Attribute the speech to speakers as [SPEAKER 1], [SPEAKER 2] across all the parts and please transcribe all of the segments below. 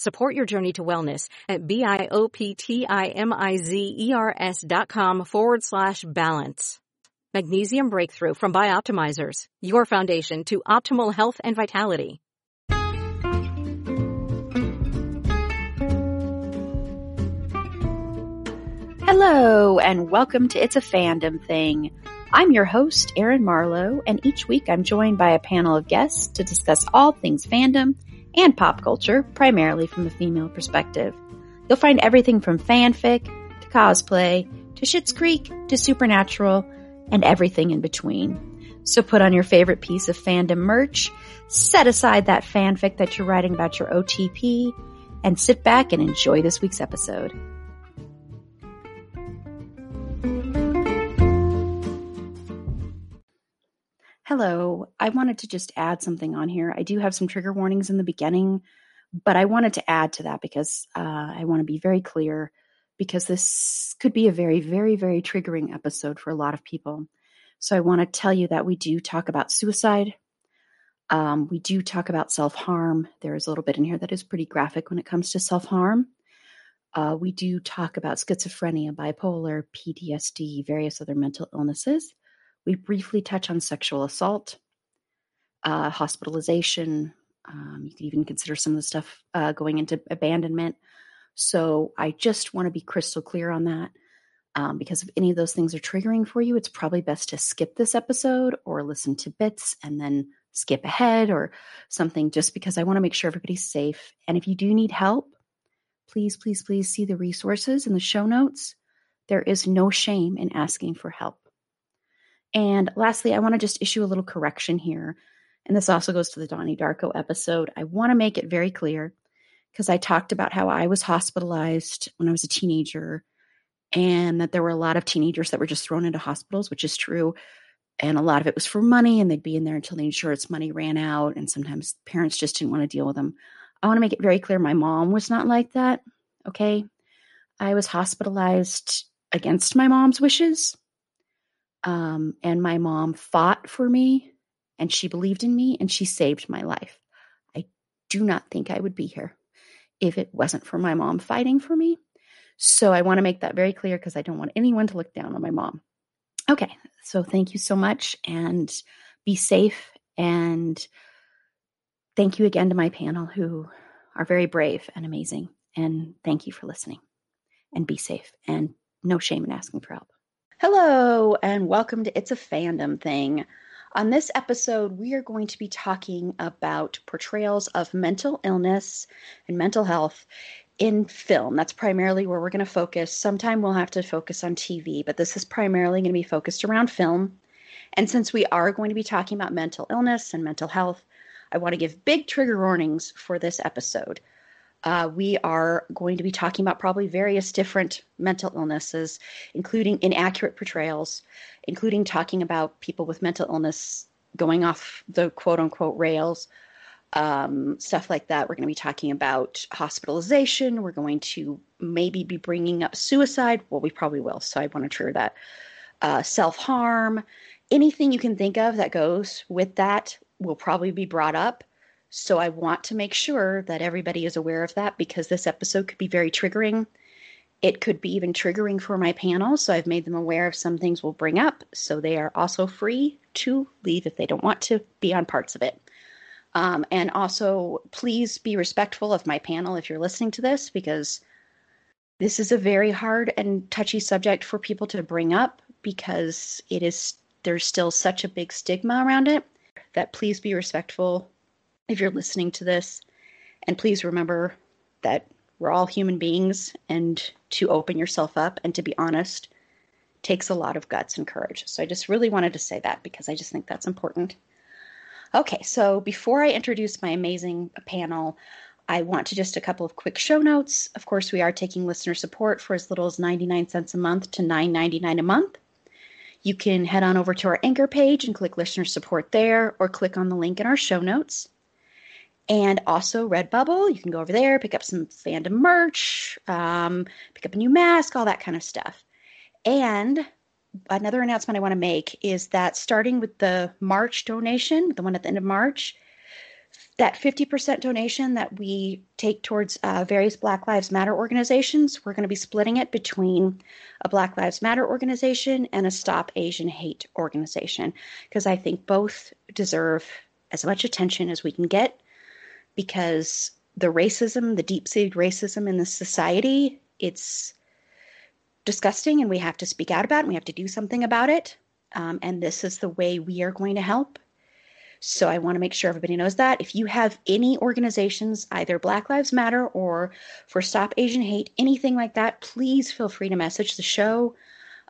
[SPEAKER 1] Support your journey to wellness at B-I-O-P-T-I-M-I-Z-E-R-S dot com forward slash balance. Magnesium Breakthrough from Bioptimizers, your foundation to optimal health and vitality.
[SPEAKER 2] Hello, and welcome to It's a Fandom Thing. I'm your host, Erin Marlowe, and each week I'm joined by a panel of guests to discuss all things fandom and pop culture, primarily from the female perspective. You'll find everything from fanfic to cosplay to Schitt's Creek to Supernatural and everything in between. So put on your favorite piece of fandom merch, set aside that fanfic that you're writing about your OTP, and sit back and enjoy this week's episode. Hello. I wanted to just add something on here. I do have some trigger warnings in the beginning, but I wanted to add to that because uh, I want to be very clear because this could be a very, very, very triggering episode for a lot of people. So I want to tell you that we do talk about suicide. Um, we do talk about self harm. There is a little bit in here that is pretty graphic when it comes to self harm. Uh, we do talk about schizophrenia, bipolar, PTSD, various other mental illnesses. We briefly touch on sexual assault, uh, hospitalization. Um, you could even consider some of the stuff uh, going into abandonment. So I just want to be crystal clear on that. Um, because if any of those things are triggering for you, it's probably best to skip this episode or listen to bits and then skip ahead or something just because I want to make sure everybody's safe. And if you do need help, please, please, please see the resources in the show notes. There is no shame in asking for help. And lastly, I want to just issue a little correction here. And this also goes to the Donnie Darko episode. I want to make it very clear because I talked about how I was hospitalized when I was a teenager and that there were a lot of teenagers that were just thrown into hospitals, which is true. And a lot of it was for money, and they'd be in there until the insurance money ran out. And sometimes parents just didn't want to deal with them. I want to make it very clear my mom was not like that. Okay. I was hospitalized against my mom's wishes. Um, and my mom fought for me and she believed in me and she saved my life. I do not think I would be here if it wasn't for my mom fighting for me. So I want to make that very clear because I don't want anyone to look down on my mom. Okay, so thank you so much and be safe. And thank you again to my panel who are very brave and amazing. And thank you for listening and be safe and no shame in asking for help. Hello, and welcome to It's a Fandom Thing. On this episode, we are going to be talking about portrayals of mental illness and mental health in film. That's primarily where we're going to focus. Sometime we'll have to focus on TV, but this is primarily going to be focused around film. And since we are going to be talking about mental illness and mental health, I want to give big trigger warnings for this episode uh, we are going to be talking about probably various different mental illnesses, including inaccurate portrayals, including talking about people with mental illness going off the quote unquote rails, um, stuff like that. We're going to be talking about hospitalization. We're going to maybe be bringing up suicide. Well, we probably will. So I want to trigger that. Uh, Self harm, anything you can think of that goes with that will probably be brought up. So I want to make sure that everybody is aware of that because this episode could be very triggering. It could be even triggering for my panel. So I've made them aware of some things we'll bring up. So they are also free to leave if they don't want to be on parts of it. Um, and also, please be respectful of my panel if you're listening to this because this is a very hard and touchy subject for people to bring up because it is there's still such a big stigma around it that please be respectful if you're listening to this. And please remember that we're all human beings and to open yourself up and to be honest takes a lot of guts and courage. So I just really wanted to say that because I just think that's important. Okay, so before I introduce my amazing panel, I want to just a couple of quick show notes. Of course, we are taking listener support for as little as 99 cents a month to 9.99 a month. You can head on over to our anchor page and click listener support there or click on the link in our show notes. And also Redbubble, you can go over there, pick up some fandom merch, um, pick up a new mask, all that kind of stuff. And another announcement I want to make is that starting with the March donation, the one at the end of March, that 50% donation that we take towards uh, various Black Lives Matter organizations, we're going to be splitting it between a Black Lives Matter organization and a Stop Asian Hate organization because I think both deserve as much attention as we can get because the racism, the deep seated racism in the society, it's disgusting and we have to speak out about it and we have to do something about it. Um, and this is the way we are going to help. So I want to make sure everybody knows that. If you have any organizations, either Black Lives Matter or for Stop Asian Hate, anything like that, please feel free to message the show.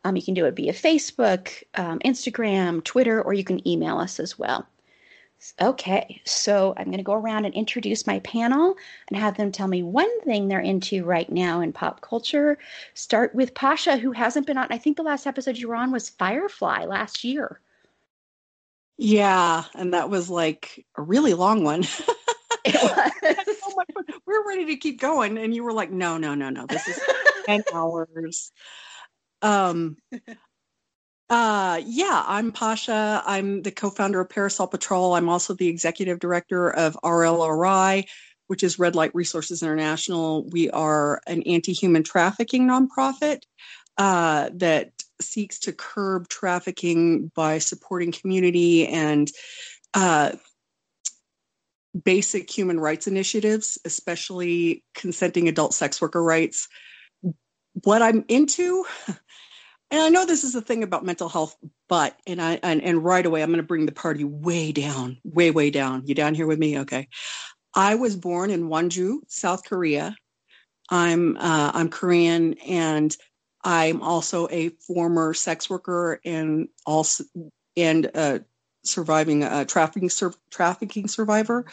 [SPEAKER 2] Um, you can do it via Facebook, um, Instagram, Twitter, or you can email us as well. Okay, so I'm going to go around and introduce my panel and have them tell me one thing they're into right now in pop culture. Start with Pasha, who hasn't been on. I think the last episode you were on was Firefly last year.
[SPEAKER 3] Yeah, and that was like a really long one. it was. oh We're ready to keep going, and you were like, "No, no, no, no. This is ten hours." Um. Uh, yeah, I'm Pasha. I'm the co-founder of Parasol Patrol. I'm also the executive director of RLRI, which is Red Light Resources International. We are an anti-human trafficking nonprofit uh, that seeks to curb trafficking by supporting community and uh, basic human rights initiatives, especially consenting adult sex worker rights. What I'm into, and I know this is the thing about mental health, but and I and, and right away I'm going to bring the party way down, way way down. You down here with me? Okay. I was born in Wonju, South Korea. I'm uh, I'm Korean, and I'm also a former sex worker and also and uh, surviving a trafficking sur- trafficking survivor.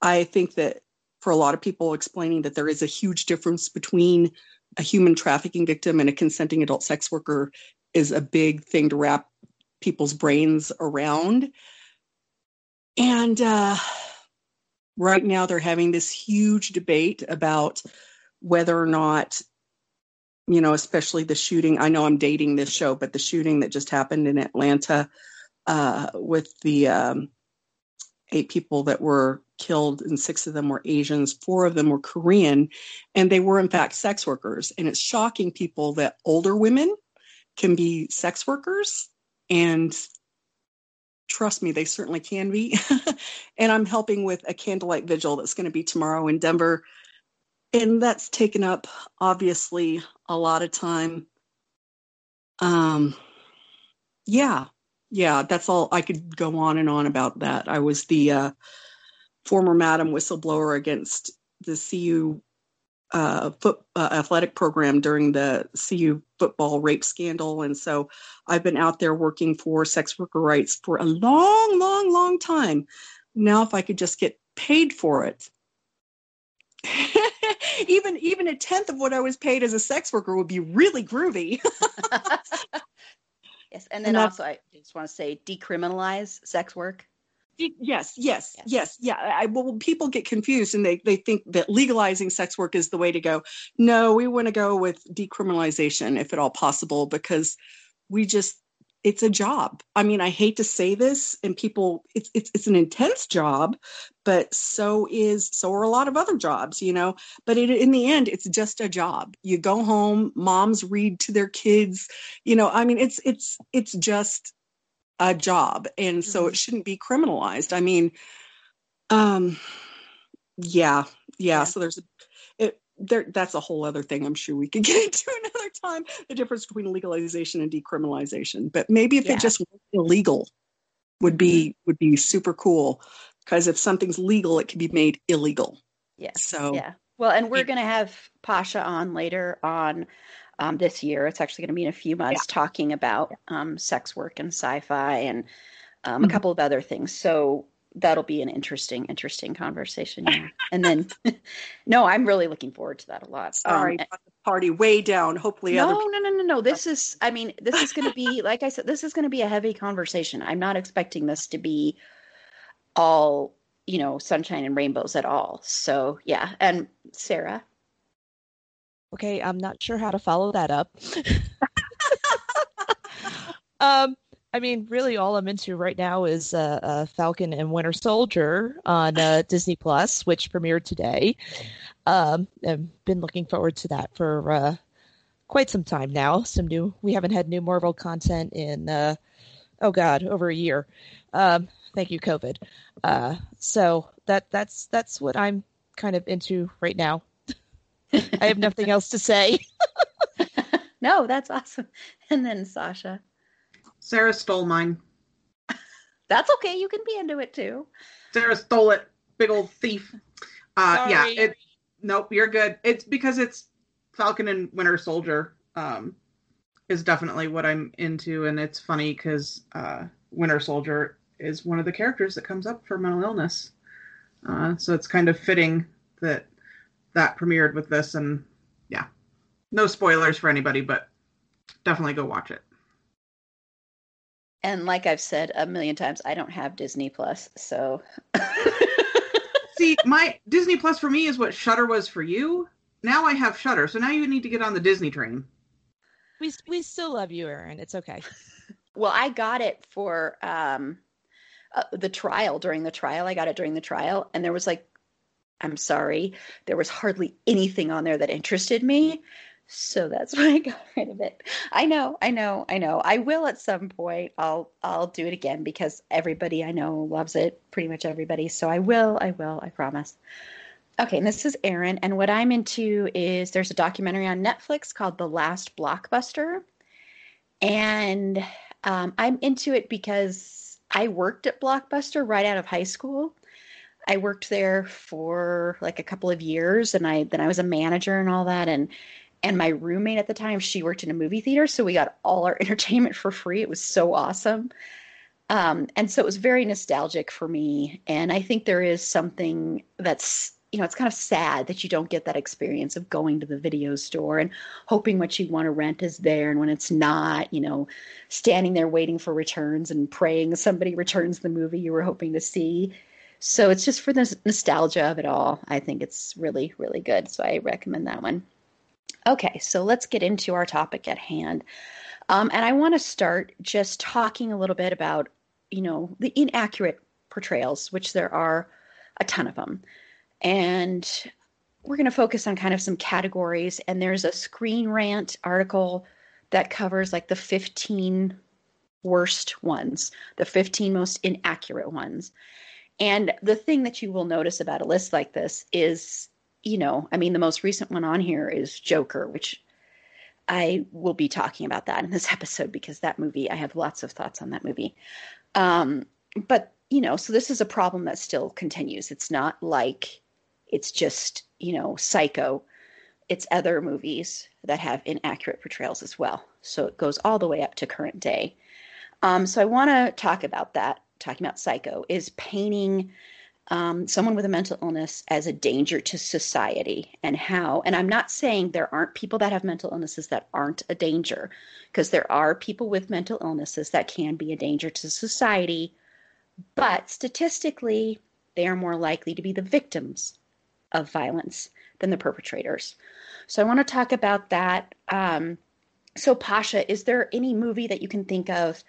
[SPEAKER 3] I think that for a lot of people, explaining that there is a huge difference between a human trafficking victim and a consenting adult sex worker is a big thing to wrap people's brains around. And uh, right now, they're having this huge debate about whether or not you know, especially the shooting. I know I'm dating this show, but the shooting that just happened in Atlanta uh, with the um, eight people that were killed, and six of them were Asians, four of them were Korean, and they were in fact sex workers. And it's shocking people that older women can be sex workers. And trust me, they certainly can be. and I'm helping with a candlelight vigil that's going to be tomorrow in Denver and that's taken up obviously a lot of time um yeah yeah that's all i could go on and on about that i was the uh, former madam whistleblower against the cu uh, foot uh, athletic program during the cu football rape scandal and so i've been out there working for sex worker rights for a long long long time now if i could just get paid for it even even a tenth of what I was paid as a sex worker would be really groovy.
[SPEAKER 2] yes, and then and also I just want to say decriminalize sex work.
[SPEAKER 3] Yes, yes, yes, yes, yeah. I, well, people get confused and they, they think that legalizing sex work is the way to go. No, we want to go with decriminalization if at all possible because we just it's a job. I mean, I hate to say this, and people, it's it's it's an intense job, but so is so are a lot of other jobs, you know. But it, in the end, it's just a job. You go home, moms read to their kids, you know. I mean, it's it's it's just a job, and so mm-hmm. it shouldn't be criminalized. I mean, um, yeah, yeah. yeah. So there's a there that's a whole other thing i'm sure we could get into another time the difference between legalization and decriminalization but maybe if yeah. it just was illegal would be would be super cool because if something's legal, it can be made illegal.
[SPEAKER 2] Yeah.
[SPEAKER 3] So
[SPEAKER 2] yeah. Well, and we're going to have Pasha on later on um, this year. It's actually going to be in a few months yeah. talking about um, sex work and sci-fi and um, mm-hmm. a couple of other things. So that'll be an interesting, interesting conversation. Yeah. and then, no, I'm really looking forward to that a lot.
[SPEAKER 3] Sorry, um, party way down. Hopefully,
[SPEAKER 2] no,
[SPEAKER 3] other
[SPEAKER 2] no, no, no, no. This is, I mean, this is going to be, like I said, this is going to be a heavy conversation. I'm not expecting this to be all, you know, sunshine and rainbows at all. So yeah. And Sarah.
[SPEAKER 4] Okay, I'm not sure how to follow that up. um, I mean, really, all I'm into right now is uh, uh, Falcon and Winter Soldier on uh, Disney Plus, which premiered today. Um, I've been looking forward to that for uh, quite some time now. Some new, we haven't had new Marvel content in, uh, oh God, over a year. Um, thank you, COVID. Uh, so that that's that's what I'm kind of into right now. I have nothing else to say.
[SPEAKER 2] no, that's awesome. And then Sasha.
[SPEAKER 5] Sarah stole mine.
[SPEAKER 2] That's okay. You can be into it too.
[SPEAKER 5] Sarah stole it. Big old thief. Uh, yeah. It. Nope. You're good. It's because it's Falcon and Winter Soldier. Um, is definitely what I'm into, and it's funny because uh, Winter Soldier is one of the characters that comes up for mental illness. Uh, so it's kind of fitting that that premiered with this, and yeah, no spoilers for anybody, but definitely go watch it
[SPEAKER 2] and like I've said a million times, I don't have Disney Plus, so.
[SPEAKER 5] See, my Disney Plus for me is what Shudder was for you. Now I have Shudder, so now you need to get on the Disney train.
[SPEAKER 4] We we still love you, Erin. It's okay.
[SPEAKER 2] well, I got it for um, uh, the trial. During the trial, I got it during the trial, and there was like, I'm sorry, there was hardly anything on there that interested me. So that's why I got rid of it. I know, I know, I know. I will at some point. I'll I'll do it again because everybody I know loves it. Pretty much everybody. So I will, I will, I promise. Okay, and this is Erin, and what I'm into is there's a documentary on Netflix called The Last Blockbuster, and um, I'm into it because I worked at Blockbuster right out of high school. I worked there for like a couple of years, and I then I was a manager and all that, and and my roommate at the time she worked in a movie theater so we got all our entertainment for free. It was so awesome. Um, and so it was very nostalgic for me and i think there is something that's you know it's kind of sad that you don't get that experience of going to the video store and hoping what you want to rent is there and when it's not you know standing there waiting for returns and praying somebody returns the movie you were hoping to see so it's just for the nostalgia of it all i think it's really really good so i recommend that one Okay, so let's get into our topic at hand. Um, and I want to start just talking a little bit about, you know, the inaccurate portrayals, which there are a ton of them. And we're going to focus on kind of some categories. And there's a Screen Rant article that covers like the 15 worst ones, the 15 most inaccurate ones. And the thing that you will notice about a list like this is you know, I mean, the most recent one on here is Joker, which I will be talking about that in this episode because that movie, I have lots of thoughts on that movie. Um, but, you know, so this is a problem that still continues. It's not like it's just, you know, Psycho. It's other movies that have inaccurate portrayals as well. So it goes all the way up to current day. Um, so I want to talk about that, talking about Psycho, is painting um, someone with a mental illness as a danger to society and how. And I'm not saying there aren't people that have mental illnesses that aren't a danger, because there are people with mental illnesses that can be a danger to society, but statistically, they are more likely to be the victims of violence than the perpetrators. So I want to talk about that. Um, so, Pasha, is there any movie that you can think of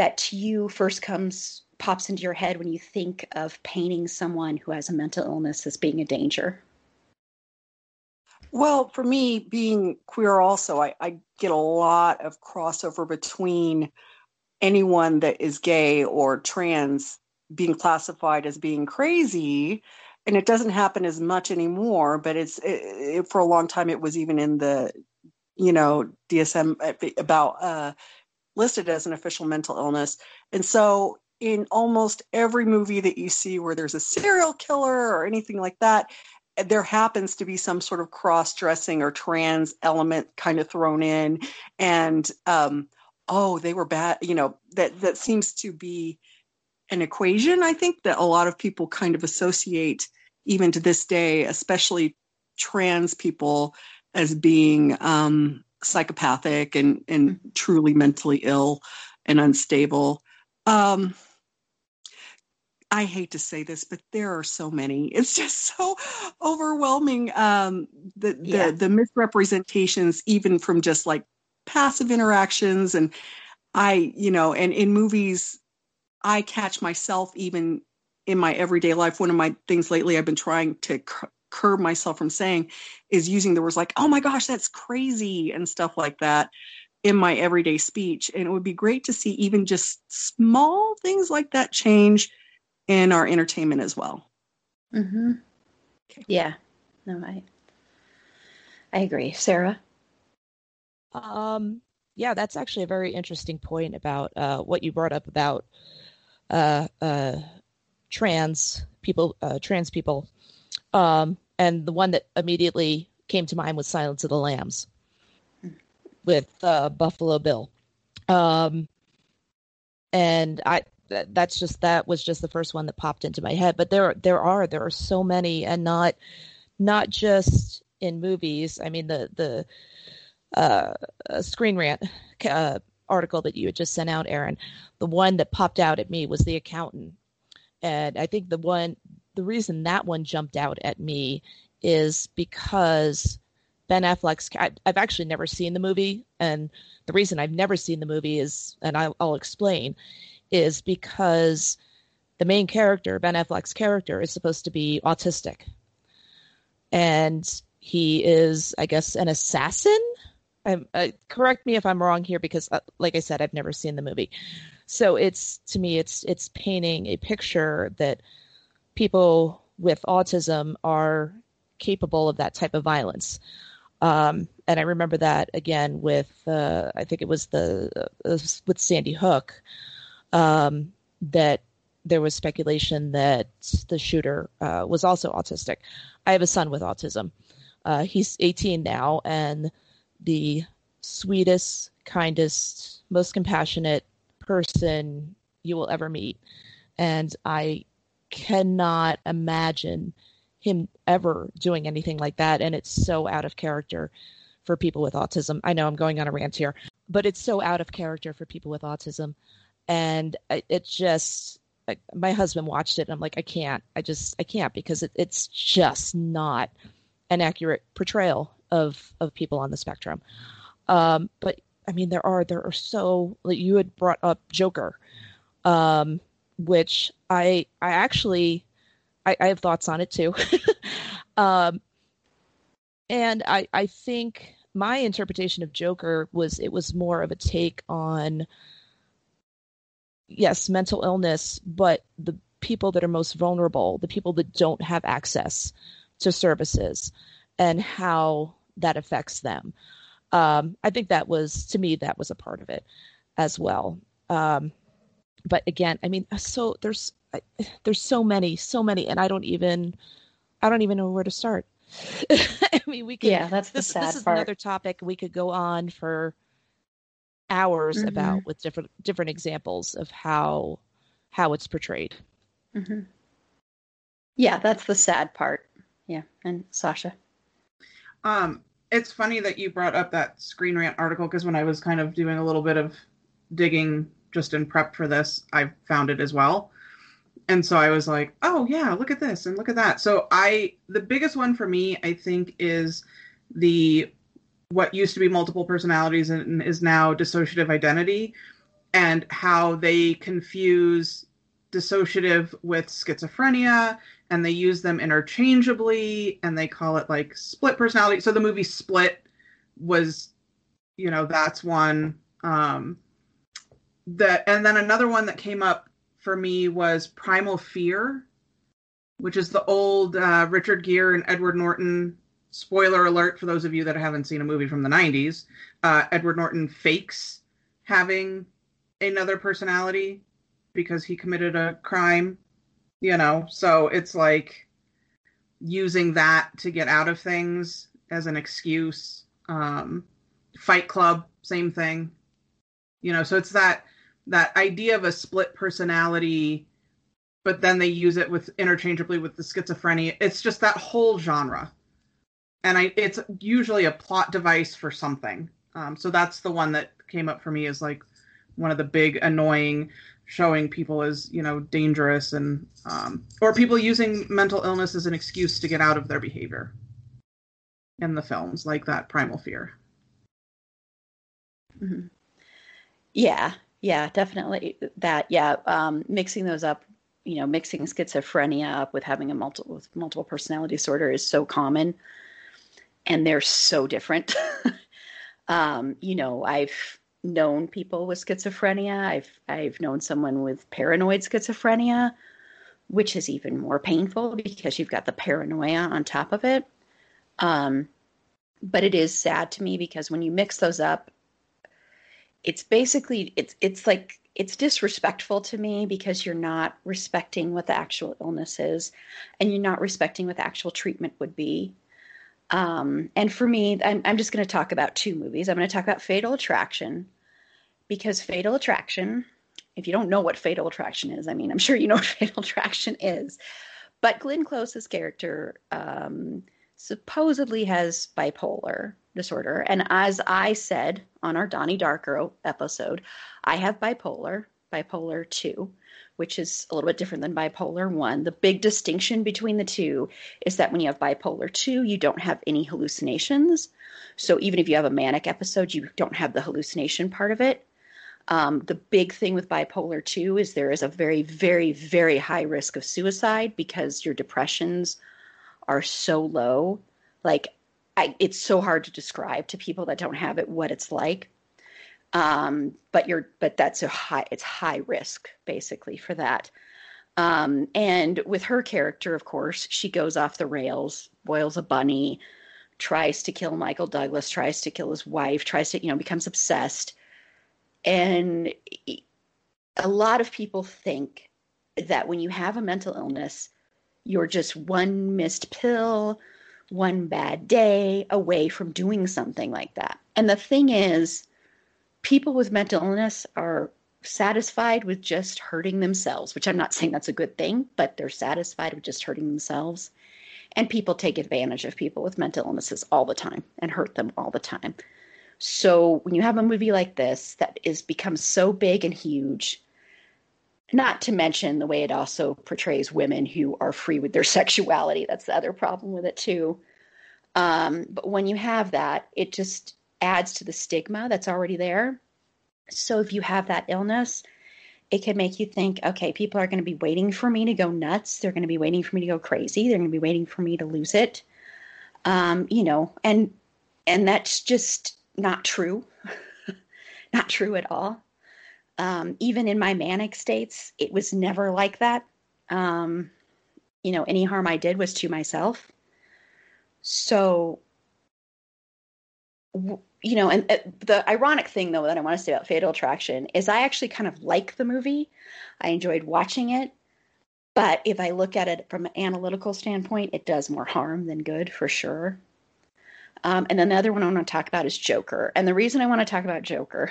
[SPEAKER 2] that to you first comes pops into your head when you think of painting someone who has a mental illness as being a danger?
[SPEAKER 3] Well, for me, being queer, also, I, I get a lot of crossover between anyone that is gay or trans being classified as being crazy and it doesn't happen as much anymore but it's it, it, for a long time it was even in the you know dsm about uh listed as an official mental illness and so in almost every movie that you see where there's a serial killer or anything like that, there happens to be some sort of cross dressing or trans element kind of thrown in. And, um, oh, they were bad, you know, that, that seems to be an equation, I think, that a lot of people kind of associate even to this day, especially trans people, as being um, psychopathic and, and truly mentally ill and unstable. Um, I hate to say this, but there are so many. It's just so overwhelming. Um, the the, yeah. the misrepresentations, even from just like passive interactions, and I, you know, and in movies, I catch myself even in my everyday life. One of my things lately I've been trying to curb myself from saying is using the words like, "Oh my gosh, that's crazy" and stuff like that in my everyday speech. And it would be great to see even just small things like that change in our entertainment as well.
[SPEAKER 2] Mm-hmm. Okay. Yeah. No, I I agree. Sarah?
[SPEAKER 4] Um yeah, that's actually a very interesting point about uh, what you brought up about uh, uh, trans people, uh, trans people, um, and the one that immediately came to mind was Silence of the Lambs with uh, Buffalo Bill. Um, and I that, that's just that was just the first one that popped into my head. But there there are there are so many, and not not just in movies. I mean the the uh, Screen Rant uh, article that you had just sent out, Erin. The one that popped out at me was the accountant, and I think the one the reason that one jumped out at me is because Ben Affleck's. I, have actually never seen the movie, and the reason I've never seen the movie is, and I'll, I'll explain, is because the main character, Ben Affleck's character, is supposed to be autistic, and he is, I guess, an assassin. Uh, correct me if I'm wrong here, because, uh, like I said, I've never seen the movie. So it's to me, it's it's painting a picture that people with autism are capable of that type of violence. Um, and I remember that again with uh, I think it was the uh, with Sandy Hook um, that there was speculation that the shooter uh, was also autistic. I have a son with autism. Uh, he's 18 now, and the sweetest, kindest, most compassionate person you will ever meet. And I cannot imagine him ever doing anything like that. And it's so out of character for people with autism. I know I'm going on a rant here, but it's so out of character for people with autism. And it just, my husband watched it and I'm like, I can't, I just, I can't because it, it's just not an accurate portrayal of, of people on the spectrum. Um, but I mean, there are, there are so, like you had brought up Joker, um, which I, I actually, I, I have thoughts on it too. um, and I, I think my interpretation of Joker was it was more of a take on yes, mental illness, but the people that are most vulnerable, the people that don't have access to services, and how that affects them. Um, I think that was to me that was a part of it as well. Um, but again, I mean, so there's there's so many, so many, and I don't even, I don't even know where to start. I mean, we could.
[SPEAKER 2] Yeah, that's the
[SPEAKER 4] this,
[SPEAKER 2] sad
[SPEAKER 4] This is
[SPEAKER 2] part.
[SPEAKER 4] another topic we could go on for hours
[SPEAKER 2] Mhm.
[SPEAKER 4] about with different different examples of how how it's portrayed.
[SPEAKER 2] hmm Yeah, that's the sad part. Yeah, and Sasha.
[SPEAKER 5] Um, it's funny that you brought up that Screen Rant article because when I was kind of doing a little bit of digging just in prep for this, I found it as well. And so I was like, oh yeah, look at this and look at that. So I the biggest one for me, I think, is the what used to be multiple personalities and is now dissociative identity and how they confuse dissociative with schizophrenia and they use them interchangeably and they call it like split personality so the movie split was you know that's one um that and then another one that came up for me was primal fear which is the old uh, richard gere and edward norton spoiler alert for those of you that haven't seen a movie from the 90s uh, edward norton fakes having another personality because he committed a crime, you know. So it's like using that to get out of things as an excuse. Um, Fight Club, same thing. You know, so it's that that idea of a split personality, but then they use it with interchangeably with the schizophrenia. It's just that whole genre, and I it's usually a plot device for something. Um, so that's the one that came up for me as like one of the big annoying showing people as you know dangerous and um, or people using mental illness as an excuse to get out of their behavior in the films like that primal fear
[SPEAKER 2] mm-hmm. yeah yeah definitely that yeah um, mixing those up you know mixing schizophrenia up with having a multiple with multiple personality disorder is so common and they're so different um, you know i've known people with schizophrenia. I've I've known someone with paranoid schizophrenia, which is even more painful because you've got the paranoia on top of it. Um, but it is sad to me because when you mix those up, it's basically it's it's like it's disrespectful to me because you're not respecting what the actual illness is and you're not respecting what the actual treatment would be um, and for me, I'm, I'm just going to talk about two movies. I'm going to talk about Fatal Attraction because Fatal Attraction, if you don't know what Fatal Attraction is, I mean, I'm sure you know what Fatal Attraction is, but Glenn Close's character um, supposedly has bipolar disorder. And as I said on our Donnie Darko episode, I have bipolar, bipolar 2 which is a little bit different than bipolar 1. The big distinction between the two is that when you have bipolar 2, you don't have any hallucinations. So even if you have a manic episode, you don't have the hallucination part of it. Um, the big thing with bipolar 2 is there is a very, very, very high risk of suicide because your depressions are so low. Like, I, it's so hard to describe to people that don't have it what it's like. Um, but you're but that's a high it's high risk basically for that. Um, and with her character of course she goes off the rails boils a bunny tries to kill michael douglas tries to kill his wife tries to you know becomes obsessed. And a lot of people think that when you have a mental illness you're just one missed pill one bad day away from doing something like that and the thing is people with mental illness are satisfied with just hurting themselves, which I'm not saying that's a good thing, but they're satisfied with just hurting themselves. And people take advantage of people with mental illnesses all the time and hurt them all the time. So when you have a movie like this that is becomes so big and huge, not to mention the way it also portrays women who are free with their sexuality. That's the other problem with it too. Um, but when you have that, it just adds to the stigma that's already there. So if you have that illness, it can make you think, okay, people are going to be waiting for me to go nuts. They're going to be waiting for me to go crazy. They're going to be waiting for me to lose it. Um, you know, and and that's just not true. not true at all. Um, even in my manic states, it was never like that. Um, you know, any harm I did was to myself. So you know, and uh, the ironic thing though that I want to say about Fatal Attraction is I actually kind of like the movie. I enjoyed watching it, but if I look at it from an analytical standpoint, it does more harm than good for sure. Um, and then the other one I want to talk about is Joker. And the reason I want to talk about Joker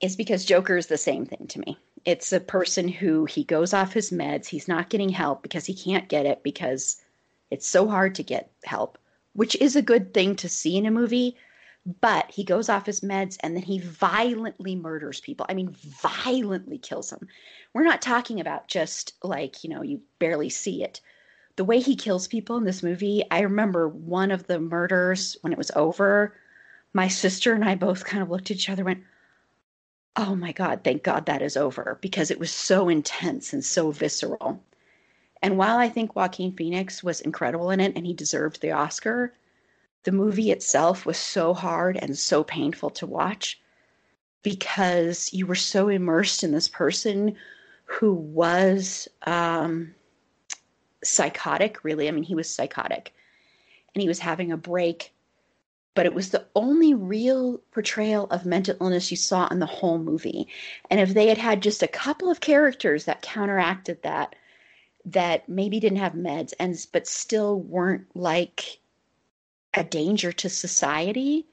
[SPEAKER 2] is because Joker is the same thing to me. It's a person who he goes off his meds. He's not getting help because he can't get it because it's so hard to get help which is a good thing to see in a movie. But he goes off his meds and then he violently murders people. I mean, violently kills them. We're not talking about just like, you know, you barely see it. The way he kills people in this movie, I remember one of the murders when it was over. My sister and I both kind of looked at each other went, Oh my God, thank God that is over because it was so intense and so visceral. And while I think Joaquin Phoenix was incredible in it and he deserved the Oscar, the movie itself was so hard and so painful to watch because you were so immersed in this person who was um, psychotic, really. I mean, he was psychotic and he was having a break but it was the only real portrayal of mental illness you saw in the whole movie. And if they had had just a couple of characters that counteracted that, that maybe didn't have meds and but still weren't like a danger to society,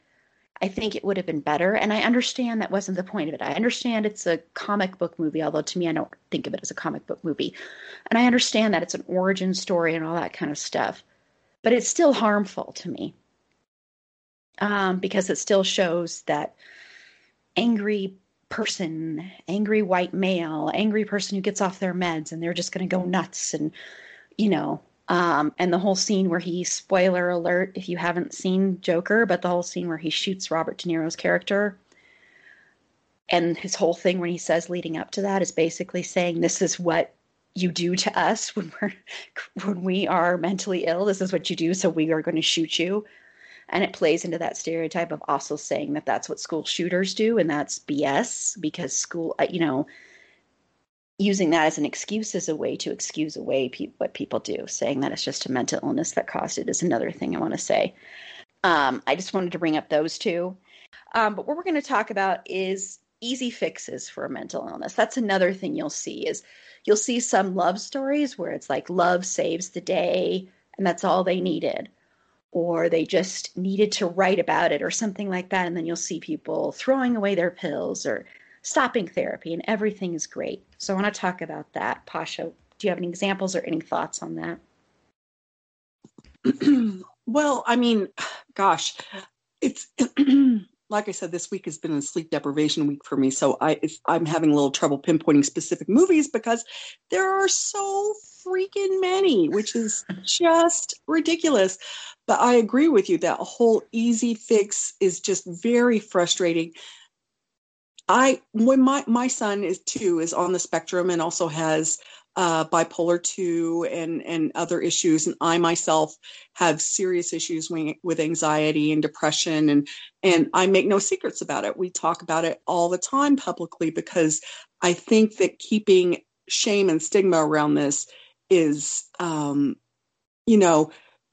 [SPEAKER 2] I think it would have been better. And I understand that wasn't the point of it. I understand it's a comic book movie, although to me, I don't think of it as a comic book movie. And I understand that it's an origin story and all that kind of stuff. But it's still harmful to me um, because it still shows that angry person, angry white male, angry person who gets off their meds and they're just going to go nuts and, you know, um, and the whole scene where he, spoiler alert, if you haven't seen Joker, but the whole scene where he shoots Robert De Niro's character. And his whole thing when he says leading up to that is basically saying, This is what you do to us when we're when we are mentally ill. This is what you do, so we are going to shoot you. And it plays into that stereotype of also saying that that's what school shooters do, and that's BS because school, uh, you know, using that as an excuse as a way to excuse away pe- what people do. Saying that it's just a mental illness that caused it is another thing I want to say. Um, I just wanted to bring up those two. Um, but what we're going to talk about is easy fixes for a mental illness. That's another thing you'll see is you'll see some love stories where it's like love saves the day and that's all they needed or they just needed to write about it or something like that and then you'll see people throwing away their pills or stopping therapy and everything is great. So I want to talk about that. Pasha, do you have any examples or any thoughts on that?
[SPEAKER 3] well, I mean, gosh, it's like I said, this week has been a sleep deprivation week for me. So I, I'm having a little trouble pinpointing specific movies because there are so freaking many, which is just ridiculous. But I agree with you that whole easy fix is just very frustrating I when my my son is two is on the spectrum and also has uh, bipolar two and and other issues, and I myself have serious issues with anxiety and depression, and and I make no secrets about it. We talk about it all the time publicly because I think that keeping shame and stigma around this is, um, you know,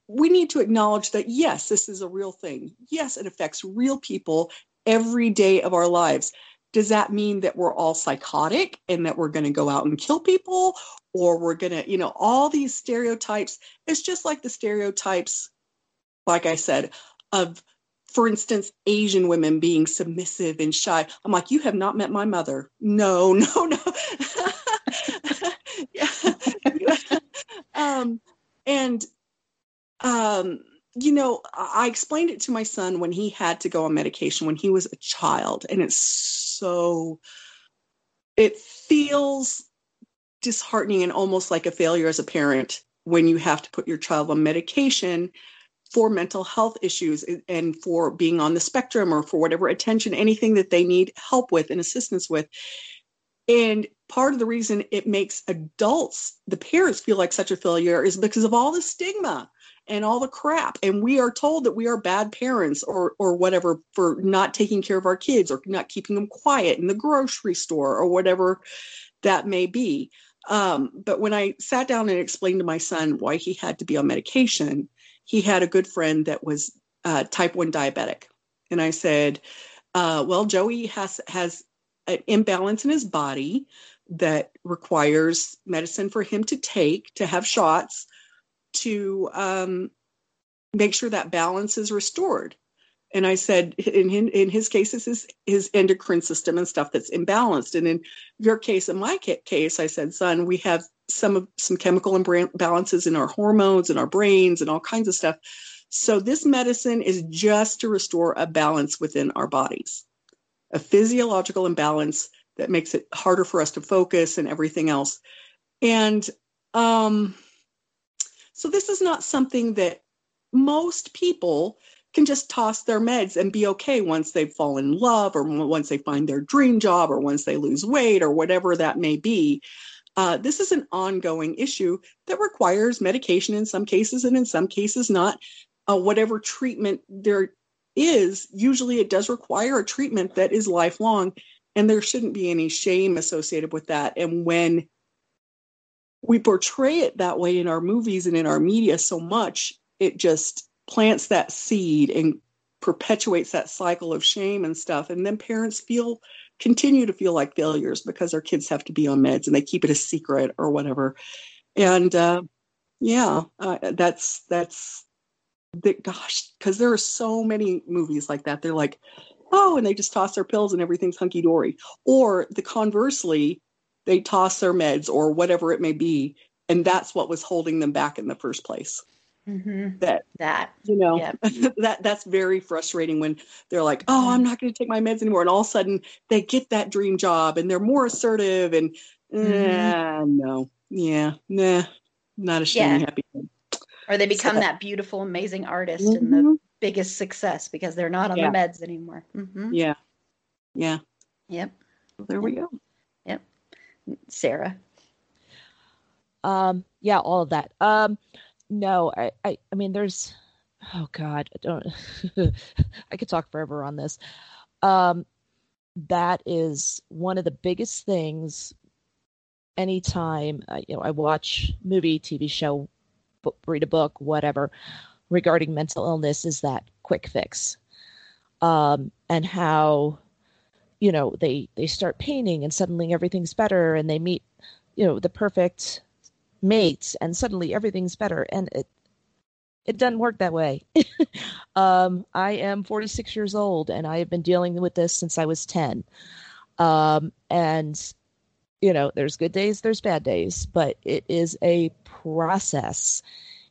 [SPEAKER 3] we need to acknowledge that yes, this is a real thing. Yes, it affects real people every day of our lives does that mean that we're all psychotic and that we're going to go out and kill people? Or we're going to you know all these stereotypes it's just like the stereotypes like i said of for instance asian women being submissive and shy. I'm like you have not met my mother. No no no. Um and um you know, I explained it to my son when he had to go on medication when he was a child, and it's so, it feels disheartening and almost like a failure as a parent when you have to put your child on medication for mental health issues and for being on the spectrum or for whatever attention, anything that they need help with and assistance with. And part of the reason it makes adults, the parents, feel like such a failure is because of all the stigma and all the crap. And we are told that we are bad parents or or whatever for not taking care of our kids or not keeping them quiet in the grocery store or whatever that may be. Um, but when i sat down and explained to my son why he had to be on medication he had a good friend that was uh, type 1 diabetic. And i said uh, well joey has has an imbalance in his body that requires medicine for him to take to have shots to um, make sure that balance is restored. And I said, in, in his case, this is his endocrine system and stuff that's imbalanced. And in your case, in my case, I said, son, we have some of some chemical imbalances in our hormones and our brains and all kinds of stuff. So this medicine is just to restore a balance within our bodies, a physiological imbalance that makes it harder for us to focus and everything else. And um, so this is not something that most people can just toss their meds and be okay once they've fallen in love or once they find their dream job or once they lose weight or whatever that may be. Uh, this is an ongoing issue that requires medication in some cases and in some cases not. Uh, whatever treatment there is, usually it does require a treatment that is lifelong, and there shouldn't be any shame associated with that. And when we portray it that way in our movies and in our media so much, it just plants that seed and perpetuates that cycle of shame and stuff. And then parents feel continue to feel like failures because their kids have to be on meds and they keep it a secret or whatever. And uh, yeah, uh, that's that's the, gosh, because there are so many movies like that. They're like, oh, and they just toss their pills and everything's hunky dory. Or the conversely, they toss their meds or whatever it may be, and that's what was holding them back in the first place.
[SPEAKER 2] Mm-hmm.
[SPEAKER 3] That
[SPEAKER 2] that
[SPEAKER 3] you know
[SPEAKER 2] yep.
[SPEAKER 3] that that's very frustrating when they're like, oh, I'm not going to take my meds anymore, and all of a sudden they get that dream job and they're more assertive and mm-hmm. eh, no, yeah, nah, not a shiny yeah. happy.
[SPEAKER 2] Or they become so, that beautiful, amazing artist mm-hmm. and the mm-hmm. biggest success because they're not on yeah. the meds anymore.
[SPEAKER 3] Mm-hmm. Yeah, yeah.
[SPEAKER 2] Yep.
[SPEAKER 3] Well, there we go.
[SPEAKER 2] Sarah.
[SPEAKER 4] Um. Yeah. All of that. Um. No. I. I. I mean, there's. Oh God. I don't. I could talk forever on this. Um. That is one of the biggest things anytime uh, you know I watch movie, TV show, read a book, whatever, regarding mental illness is that quick fix, um, and how you know they they start painting and suddenly everything's better, and they meet you know the perfect mate, and suddenly everything's better, and it it doesn't work that way. um, I am 46 years old, and I have been dealing with this since I was 10. Um, and you know, there's good days, there's bad days, but it is a process.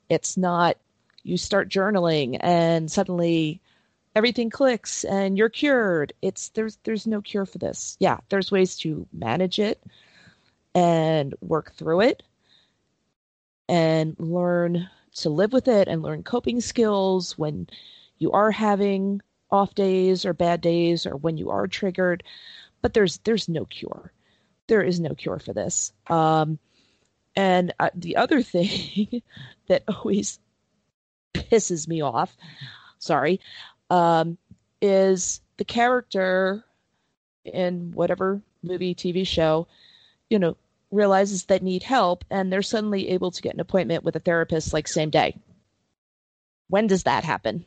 [SPEAKER 4] It's not you start journaling and suddenly everything clicks and you're cured. It's there's there's no cure for this. Yeah, there's ways to manage it and work through it and learn to live with it and learn coping skills when you are having off days or bad days or when you are triggered but there's there's no cure there is no cure for this. Um, and uh, the other thing that always pisses me off, sorry, um, is the character in whatever movie, TV show, you know, realizes they need help and they're suddenly able to get an appointment with a therapist like same day. When does that happen?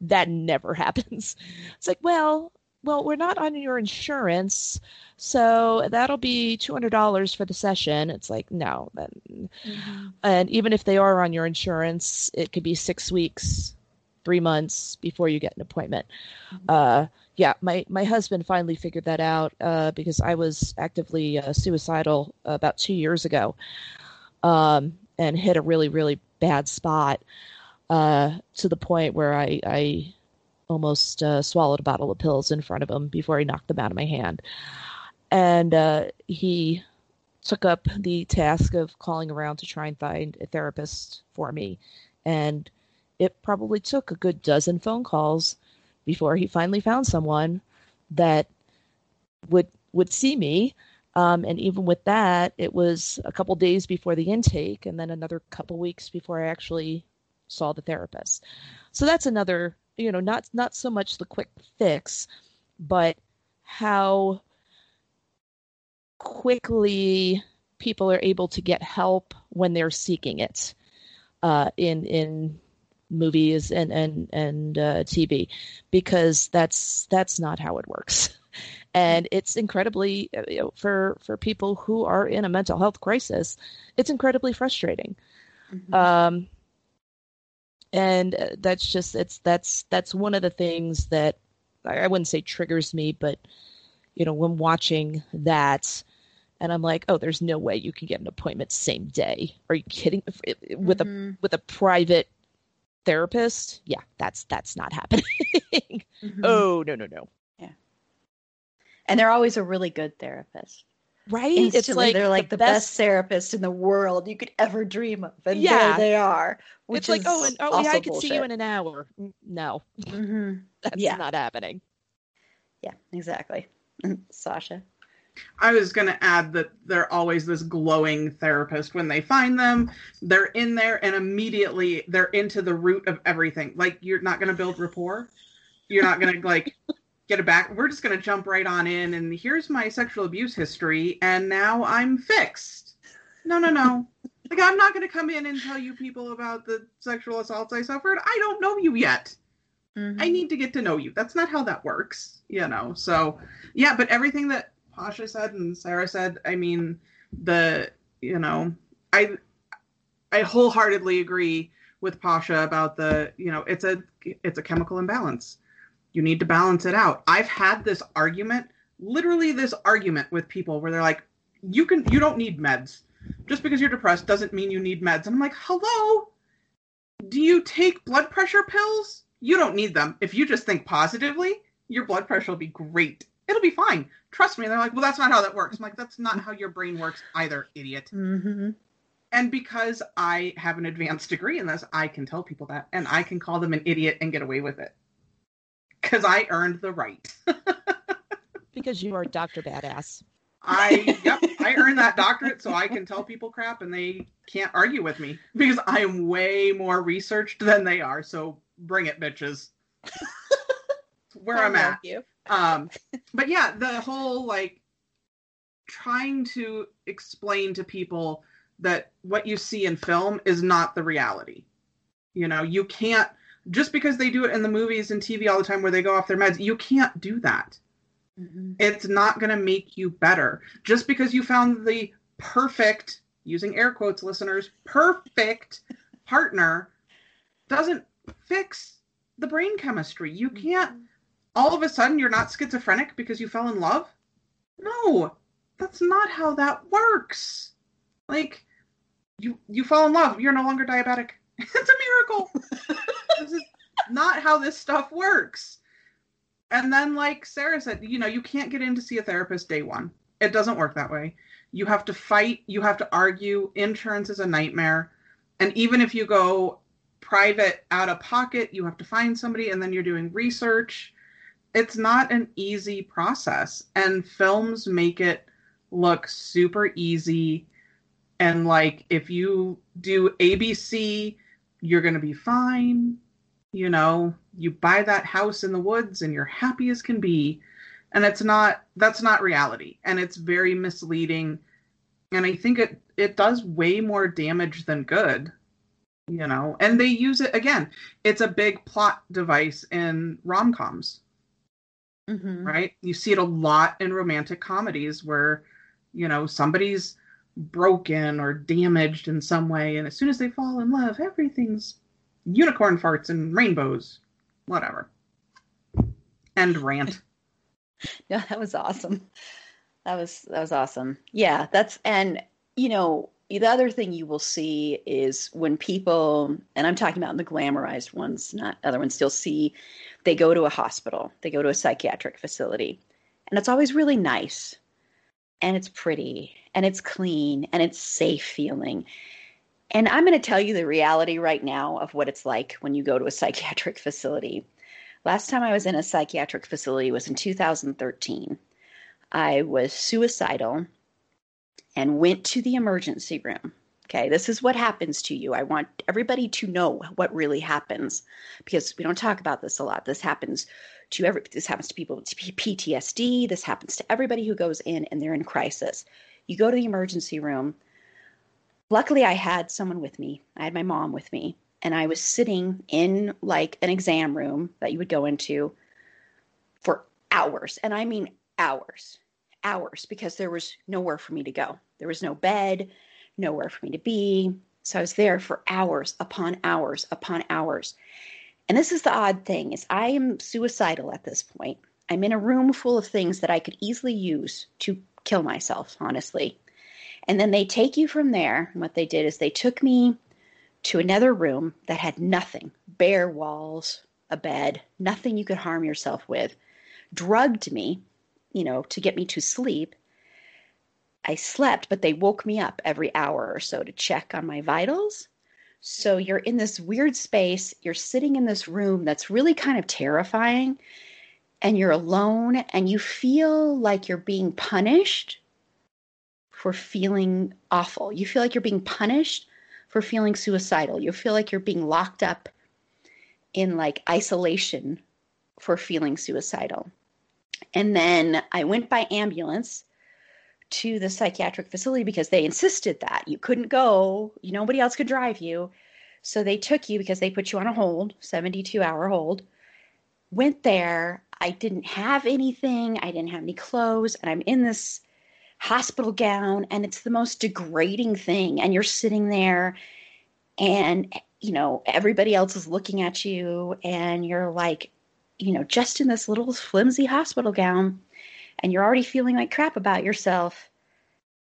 [SPEAKER 4] That never happens. It's like, well, well, we're not on your insurance, so that'll be two hundred dollars for the session. It's like no, then, mm-hmm. and even if they are on your insurance, it could be six weeks, three months before you get an appointment. Mm-hmm. Uh, yeah, my my husband finally figured that out uh, because I was actively uh, suicidal about two years ago, um, and hit a really really bad spot uh, to the point where I I almost uh, swallowed a bottle of pills in front of him before he knocked them out of my hand. And uh, he took up the task of calling around to try and find a therapist for me. And it probably took a good dozen phone calls before he finally found someone that would would see me. Um, and even with that, it was a couple days before the intake, and then another couple weeks before I actually saw the therapist. So that's another you know not not so much the quick fix but how quickly people are able to get help when they're seeking it uh, in in movies and and and uh, TV because that's that's not how it works and it's incredibly uh, you know, for for people who are in a mental health crisis it's incredibly frustrating mm-hmm. um and uh, that's just it's that's that's one of the things that I wouldn't say triggers me, but you know when watching that, and I'm like, oh, there's no way you can get an appointment same day. Are you kidding? With mm-hmm. a with a private therapist, yeah, that's that's not happening. mm-hmm. Oh no no no.
[SPEAKER 2] Yeah, and they're always a really good therapist
[SPEAKER 4] right?
[SPEAKER 2] Instantly, it's like they're like the, the best... best... therapist in the world you could ever dream of, and yeah. there they are.
[SPEAKER 4] it's like, oh, and, oh, yeah, I could see you in an hour. No, mm-hmm. that's yeah. not happening.
[SPEAKER 2] Yeah, exactly. Sasha.
[SPEAKER 5] I was going to add that they're always this glowing therapist when they find them. They're in there and immediately they're into the root of everything. Like you're not going to build rapport. You're not going to like get it back. We're just going to jump right on in. And here's my sexual abuse history. And now I'm fixed. No, no, no. like, I'm not going to come in and tell you people about the sexual assaults I suffered. I don't know you yet. Mm-hmm. I need to get to know you. That's not how that works, you know. So, yeah, but everything that Pasha said and Sarah said, I mean, the, you know, I I wholeheartedly agree with Pasha about the, you know, it's a it's a chemical imbalance. You need to balance it out. I've had this argument, literally this argument with people where they're like, you can you don't need meds. Just because you're depressed doesn't mean you need meds. And I'm like, hello? Do you take blood pressure pills? You don't need them. If you just think positively, your blood pressure will be great. It'll be fine. Trust me. And they're like, well, that's not how that works. I'm like, that's not how your brain works either, idiot.
[SPEAKER 2] Mm-hmm.
[SPEAKER 5] And because I have an advanced degree in this, I can tell people that and I can call them an idiot and get away with it. Because I earned the right.
[SPEAKER 4] because you are Dr. Badass.
[SPEAKER 5] I yep, I earned that doctorate so I can tell people crap and they can't argue with me because I am way more researched than they are. So bring it, bitches. where I I'm at. You. Um, but yeah, the whole like trying to explain to people that what you see in film is not the reality. You know, you can't just because they do it in the movies and TV all the time where they go off their meds, you can't do that. Mm-hmm. It's not going to make you better. Just because you found the perfect, using air quotes, listeners, perfect partner doesn't fix the brain chemistry. You mm-hmm. can't, all of a sudden, you're not schizophrenic because you fell in love. No, that's not how that works. Like, you you fall in love, you're no longer diabetic. it's a miracle. this is not how this stuff works. And then, like Sarah said, you know, you can't get in to see a therapist day one. It doesn't work that way. You have to fight, you have to argue. Insurance is a nightmare. And even if you go private out of pocket, you have to find somebody and then you're doing research. It's not an easy process. And films make it look super easy. And like, if you do ABC, you're going to be fine. You know you buy that house in the woods and you're happy as can be. And it's not that's not reality. And it's very misleading. And i think it it does way more damage than good you know? And they use it again it's a big plot device in rom-coms mm-hmm. right you see it a lot in romantic comedies where you know somebody's broken or damaged in some way and as soon as they fall in love everything's unicorn farts and rainbows, whatever. And rant.
[SPEAKER 2] no, that was awesome. That was that was awesome. Yeah, that's and you know the other thing you will see is when people and I'm talking about in the glamorized ones, not other ones. Still see they go to a hospital, they go to a psychiatric facility, and it's always really nice, and it's pretty, and it's clean, and it's safe feeling and I'm going to tell you the reality right now of what it's like when you go to a psychiatric facility. Last time I was in a psychiatric facility was in 2013. I was suicidal and went to the emergency room. Okay, this is what happens to you. I want everybody to know what really happens because we don't talk about this a lot. This happens to every this happens to people with PTSD, this happens to everybody who goes in and they're in crisis. You go to the emergency room, luckily I had someone with me. I had my mom with me, and I was sitting in like an exam room that you would go into for hours. And I mean hours, hours, because there was nowhere for me to go. There was no bed, nowhere for me to be. So I was there for hours upon hours upon hours. And this is the odd thing is I am suicidal at this point. I'm in a room full of things that I could easily use to kill myself, honestly. And then they take you from there. And what they did is they took me to another room that had nothing bare walls, a bed, nothing you could harm yourself with, drugged me, you know, to get me to sleep. I slept, but they woke me up every hour or so to check on my vitals. So you're in this weird space, you're sitting in this room that's really kind of terrifying, and you're alone, and you feel like you're being punished for feeling awful. You feel like you're being punished for feeling suicidal. You feel like you're being locked up in like isolation for feeling suicidal. And then I went by ambulance to the psychiatric facility because they insisted that you couldn't go, nobody else could drive you. So they took you because they put you on a hold, 72 hour hold. went there. I didn't have anything. I didn't have any clothes. And I'm in this hospital gown and it's the most degrading thing. And you're sitting there and, you know, everybody else is looking at you and you're like, you know, just in this little flimsy hospital gown and you're already feeling like crap about yourself.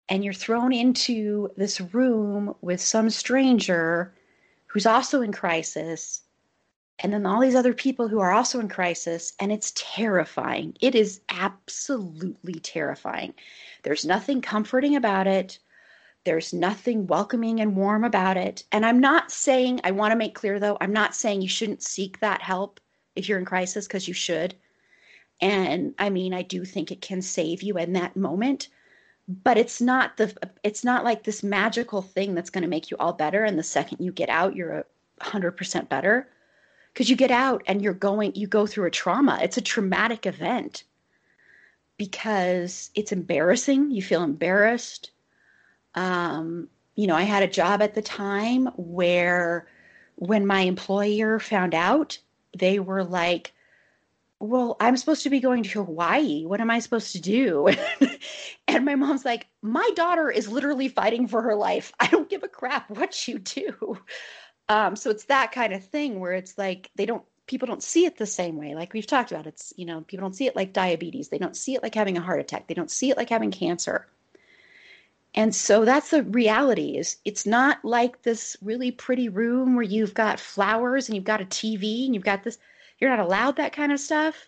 [SPEAKER 2] And you're thrown into this room with some stranger who's also in crisis and then all these other people who are also in crisis and it's terrifying. It is absolutely terrifying. There's nothing comforting about it. There's nothing welcoming and warm about it. And i'm not saying i want to make clear though i'm not saying you shouldn't seek that help if you're in crisis because you should and i mean i do think it can save you in that moment but it's not the it's not like this magical thing that's going to make you all better and the second you get out you're a 100% better. Because you get out and you're going you go through a trauma. It's a traumatic event. Because it's embarrassing. You feel embarrassed. Um, you know i had a job at the time where when my employer found out they were like well i'm supposed to be going to hawaii what am i supposed to do and my mom's like my daughter is literally fighting for her life i don't give a crap what you do um, so it's that kind of thing where it's like they don't people don't see it the same way. Like we've talked about, it's you know people don't see it like diabetes. They don't see it like having a heart attack. They don't see it like having cancer. And so that's the reality is it's not like this really pretty room where you've got flowers and you've got a TV and you've got this you're not allowed that kind of stuff.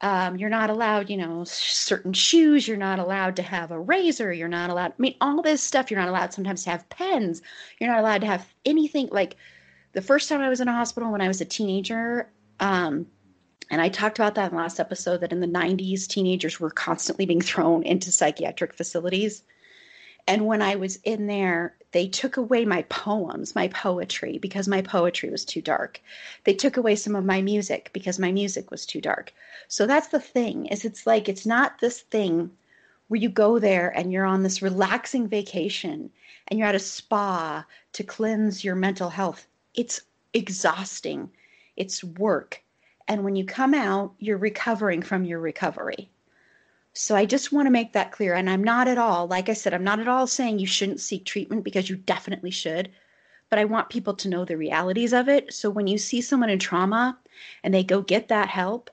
[SPEAKER 2] Um, you're not allowed, you know, certain shoes. You're not allowed to have a razor. You're not allowed. I mean, all this stuff. You're not allowed sometimes to have pens. You're not allowed to have anything. Like the first time I was in a hospital when I was a teenager, um, and I talked about that in last episode. That in the '90s, teenagers were constantly being thrown into psychiatric facilities. And when I was in there, they took away my poems, my poetry, because my poetry was too dark. They took away some of my music because my music was too dark. So that's the thing is it's like it's not this thing where you go there and you're on this relaxing vacation and you're at a spa to cleanse your mental health. It's exhausting. It's work. And when you come out, you're recovering from your recovery. So I just want to make that clear. And I'm not at all, like I said, I'm not at all saying you shouldn't seek treatment because you definitely should. But I want people to know the realities of it. So when you see someone in trauma and they go get that help,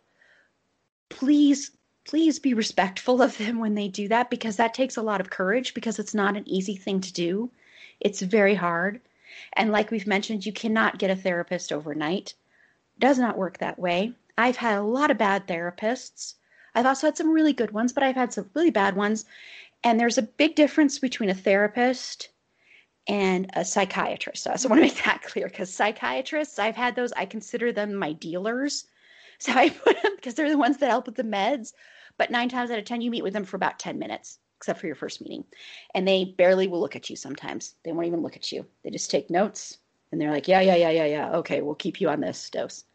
[SPEAKER 2] please, please be respectful of them when they do that because that takes a lot of courage because it's not an easy thing to do. It's very hard. And like we've mentioned, you cannot get a therapist overnight. Does not work that way. I've had a lot of bad therapists I've also had some really good ones, but I've had some really bad ones. And there's a big difference between a therapist and a psychiatrist. So I want to make that clear because psychiatrists, I've had those, I consider them my dealers. So I put them because they're the ones that help with the meds. But nine times out of 10, you meet with them for about 10 minutes, except for your first meeting. And they barely will look at you sometimes. They won't even look at you. They just take notes and they're like, yeah, yeah, yeah, yeah, yeah. Okay, we'll keep you on this dose.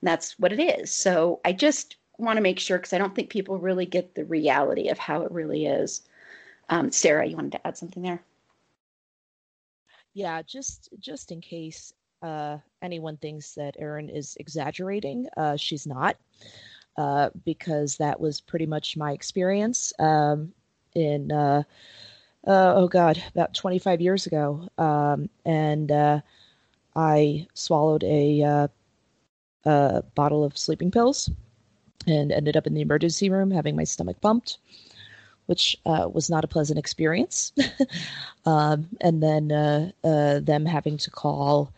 [SPEAKER 2] And that's what it is. So I just want to make sure because I don't think people really get the reality of how it really is. Um, Sarah, you wanted to add something there?
[SPEAKER 4] Yeah, just just in case uh, anyone thinks that Erin is exaggerating, uh, she's not, uh, because that was pretty much my experience um, in uh, uh, oh god, about 25 years ago, um, and uh, I swallowed a, a bottle of sleeping pills and ended up in the emergency room having my stomach pumped, which uh, was not a pleasant experience. um, and then uh, uh, them having to call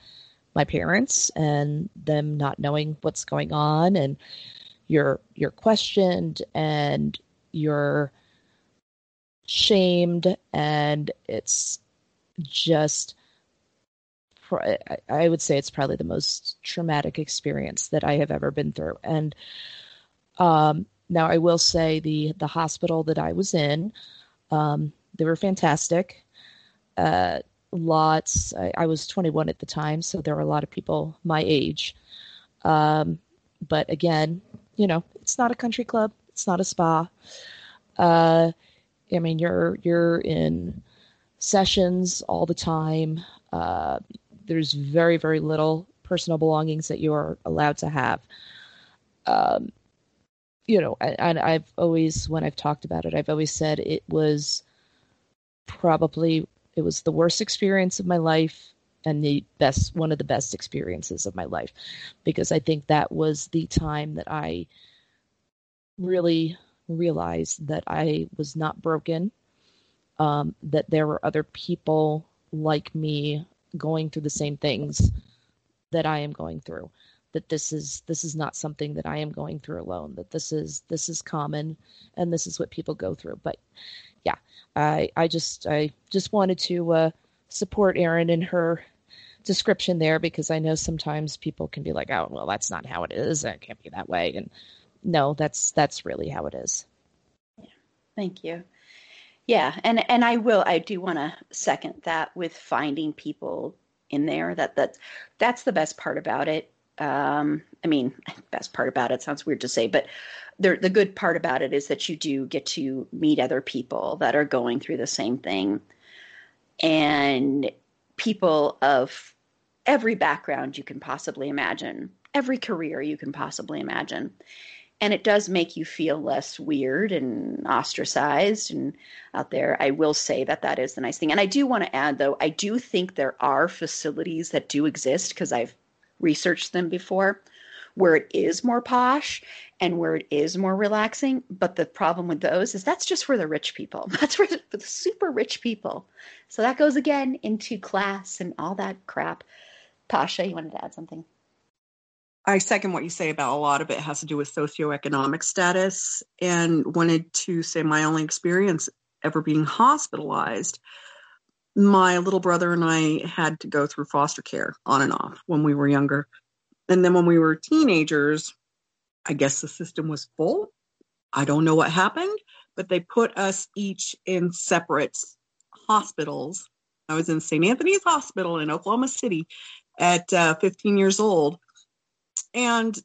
[SPEAKER 4] my parents and them not knowing what's going on, and you're you're questioned and you're shamed, and it's just. I would say it's probably the most traumatic experience that I have ever been through, and um, now, I will say the the hospital that I was in, um, they were fantastic. Uh, lots. I, I, was 21 at the time, so there were a lot of people my age. Um, but again, you know, it's not a country club. It's not a spa. Uh, I mean, you're you're in sessions all the time. Uh, there's very very little personal belongings that you are allowed to have. um, you know, and I've always, when I've talked about it, I've always said it was probably it was the worst experience of my life and the best one of the best experiences of my life because I think that was the time that I really realized that I was not broken, um, that there were other people like me going through the same things that I am going through. That this is this is not something that I am going through alone. That this is this is common, and this is what people go through. But yeah, I I just I just wanted to uh, support Erin in her description there because I know sometimes people can be like, oh well, that's not how it is. It can't be that way. And no, that's that's really how it is.
[SPEAKER 2] Yeah. Thank you. Yeah, and and I will I do want to second that with finding people in there that that that's the best part about it. Um, I mean, best part about it sounds weird to say, but the the good part about it is that you do get to meet other people that are going through the same thing, and people of every background you can possibly imagine, every career you can possibly imagine, and it does make you feel less weird and ostracized and out there. I will say that that is the nice thing. And i do want to add though i do think there are facilities that do exist because i've researched them before where it is more posh and where it is more relaxing. But the problem with those is that's just for the rich people. That's for the, super rich people. So that goes again into class and all that crap. Tasha you wanted to add something?
[SPEAKER 3] I second what you say about a lot of it has to do with socioeconomic status and wanted to say my only experience ever being hospitalized. My little brother and I had to go through foster care on and off when we were younger. And then when we were teenagers, I guess the system was full. I don't know what happened, but they put us each in separate hospitals. I was in St. Anthony's Hospital in Oklahoma City at uh, 15 years old and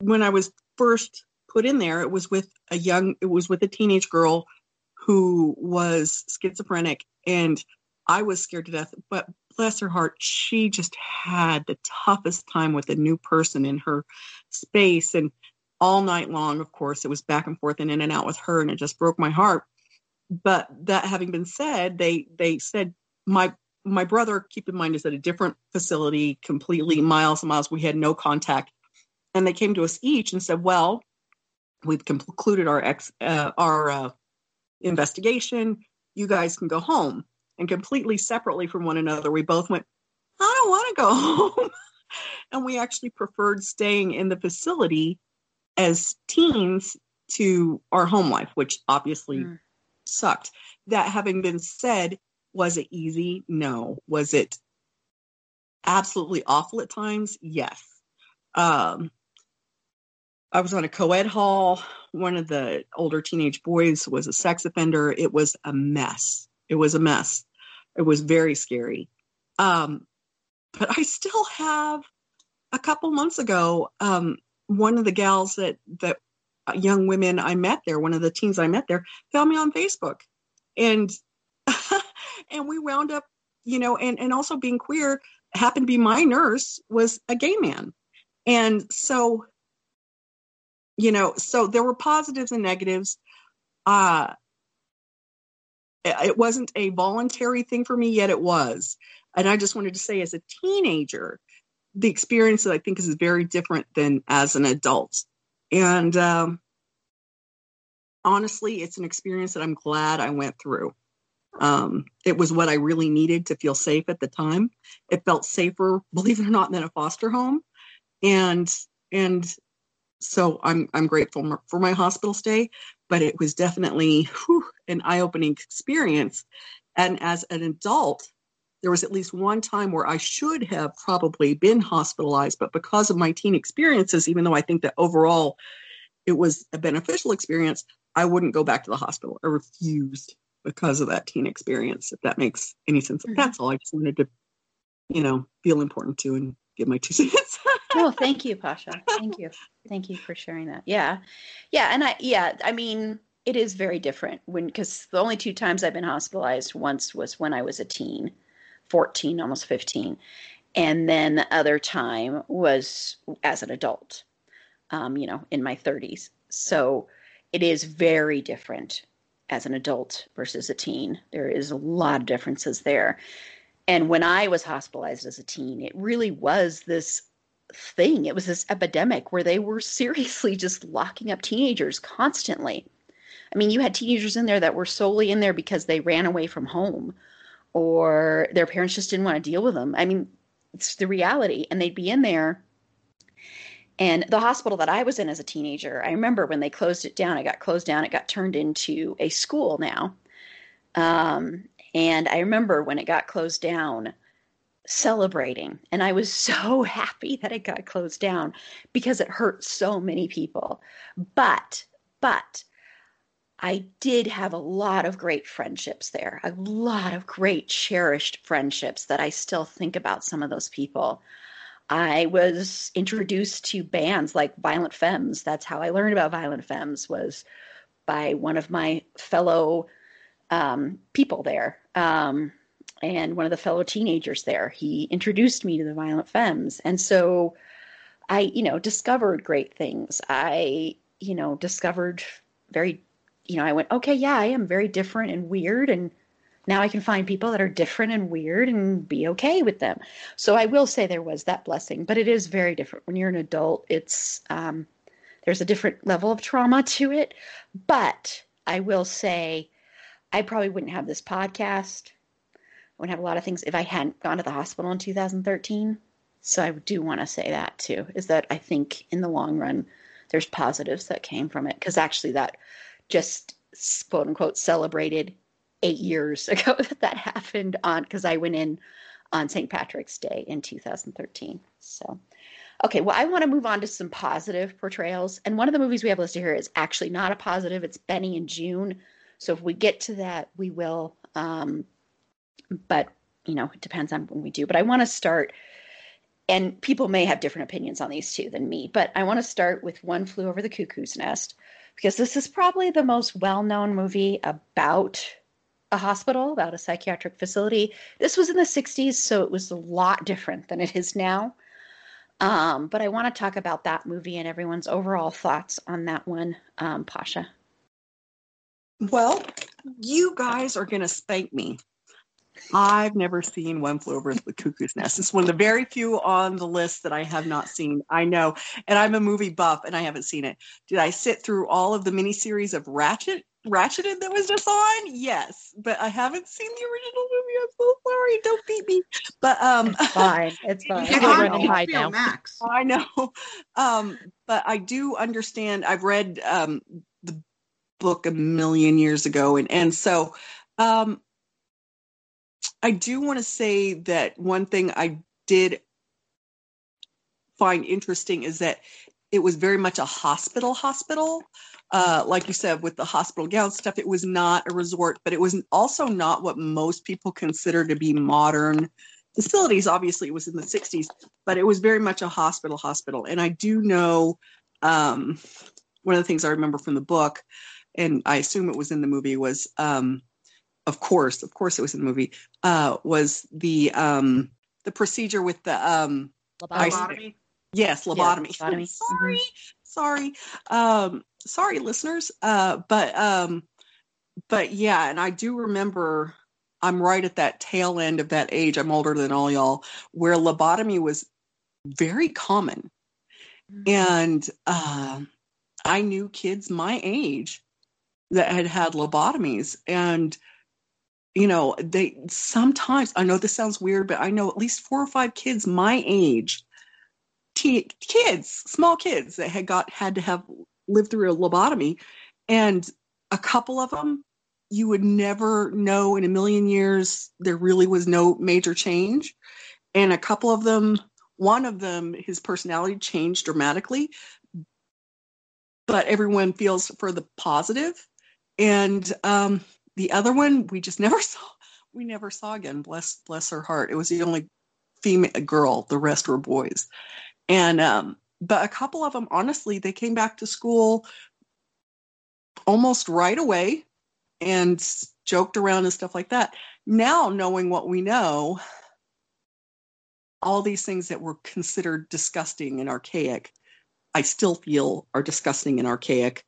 [SPEAKER 3] when I was first put in there, it was with a young, it was with a teenage girl who was schizophrenic, and I was scared to death. But bless her heart, she just had the toughest time with a new person in her space. And all night long, of course, it was back and forth and in and out with her, and it just broke my heart. But that having been said, they they said my my brother, keep in mind, is at a different facility, completely miles and miles. We had no contact, and they came to us each and said, "Well, we've concluded our ex uh, our uh, investigation. You guys can go home." And completely separately from one another, we both went, "I don't want to go home," and we actually preferred staying in the facility as teens to our home life, which obviously mm. sucked. That having been said, was it easy? No. Was it absolutely awful at times? Yes. Um, I was on a co ed hall. One of the older teenage boys was a sex offender. It was a mess. It was a mess. It was very scary. Um, but I still have a couple months ago, um, one of the gals that, that young women I met there, one of the teens I met there, found me on Facebook. And and we wound up, you know, and, and also being queer happened to be my nurse was a gay man. And so, you know, so there were positives and negatives. Uh, it wasn't a voluntary thing for me, yet it was. And I just wanted to say, as a teenager, the experience that I think is very different than as an adult. And um, honestly, it's an experience that I'm glad I went through. Um, it was what I really needed to feel safe at the time. It felt safer, believe it or not, than a foster home, and and so I'm I'm grateful for my hospital stay. But it was definitely whew, an eye-opening experience. And as an adult, there was at least one time where I should have probably been hospitalized, but because of my teen experiences, even though I think that overall it was a beneficial experience, I wouldn't go back to the hospital. I refused because of that teen experience, if that makes any sense. Mm-hmm. That's all. I just wanted to, you know, feel important too and give my two cents.
[SPEAKER 2] oh, thank you, Pasha. Thank you. Thank you for sharing that. Yeah. Yeah. And I, yeah, I mean, it is very different when, because the only two times I've been hospitalized once was when I was a teen, 14, almost 15. And then the other time was as an adult. um, you know, in my 30s. So it is very different as an adult versus a teen. There is a lot of differences there. And when I was hospitalized as a teen, it really was this thing. It was this epidemic where they were seriously just locking up teenagers constantly. I mean, you had teenagers in there that were solely in there because they ran away from home or their parents just didn't want to deal with them. I mean, it's the reality. And they'd be in there. And the hospital that I was in as a teenager, I remember when they closed it down, it got closed down, it got turned into a school now. Um, and I remember when it got closed down, celebrating. And I was so happy that it got closed down because it hurt so many people. But, but, I did have a lot of great friendships there, a lot of great cherished friendships that I still think about some of those people. I was introduced to bands like Violent Femmes. That's how I learned about Violent Femmes was by one of my fellow um, people there. Um, and one of the fellow teenagers there. He introduced me to the Violent Femmes. And so I, you know, discovered great things. I, you know, discovered very, you know, I went, okay, yeah, I am very different and weird. And now I can find people that are different and weird and be okay with them. So I will say there was that blessing, but it is very different. When you're an adult, it's, um, there's a different level of trauma to it. But I will say, I probably wouldn't have this podcast I wouldn't have a lot of things if I hadn't gone to the hospital in 2013. So I do want to say that too, is that I think in the long run, there's positives that came from it. Because actually, that just quote unquote celebrated eight years ago that that happened on, because I went in on St. Patrick's Day in 2013. So, okay, well, I want to move on to some positive portrayals. And one of the movies we have listed here is actually not a positive, it's Benny and Joon. So if we get to that, we will. Um, but you know, it depends on when we do. But I want to start, and people may have different opinions on these two than me, but I want to start with One Flew Over the Cuckoo's Nest because this is probably the most well known movie about a hospital, about a psychiatric facility. This was in the 60s, so it was a lot different than it is now. Um, but I want to talk about that movie and everyone's overall thoughts on that one, um, Pasha.
[SPEAKER 3] Well, you guys are going to spank me I've never seen One Flew Over the Cuckoo's Nest. It's one of the very few on the list that I have not seen. I know, and I'm a movie buff, and I haven't seen it. Did I sit through all of the miniseries of Ratched? Ratcheted that was just on? Yes, but I haven't seen the original movie. I'm so sorry. Don't beat me. But um,
[SPEAKER 2] it's fine. It's fine.
[SPEAKER 5] It's on HBO Max.
[SPEAKER 3] I know. Um, but I do understand. I've read um the book a million years ago, and and so um I do want to say that one thing I did find interesting is that it was very much a hospital hospital. Uh, like you said, with the hospital gown stuff, it was not a resort, but it was also not what most people consider to be modern facilities. Obviously, it was in the 60s, but it was very much a hospital hospital. And I do know um, one of the things I remember from the book, and I assume it was in the movie, was um, of course, of course, it was in the movie. Uh, was the um, the procedure with the um,
[SPEAKER 5] lobotomy?
[SPEAKER 3] Yes, lobotomy. Yeah, lobotomy. sorry, mm-hmm. sorry, um, sorry, listeners. Uh, but um, but yeah, and I do remember. I'm right at that tail end of that age. I'm older than all y'all, where lobotomy was very common, mm-hmm. and uh, I knew kids my age that had had lobotomies, and you know, they sometimes, I know this sounds weird, but I know at least four or five kids my age, teen, kids, small kids that had got, had to have lived through a lobotomy. And a couple of them, you would never know in a million years there really was no major change. And a couple of them, one of them, his personality changed dramatically, but everyone feels for the positive. And um, the other one we just never saw we never saw again bless bless her heart. It was the only female girl the rest were boys. And um but a couple of them honestly they came back to school almost right away and joked around and stuff like that. Now knowing what we know all these things that were considered disgusting and archaic I still feel are disgusting and archaic.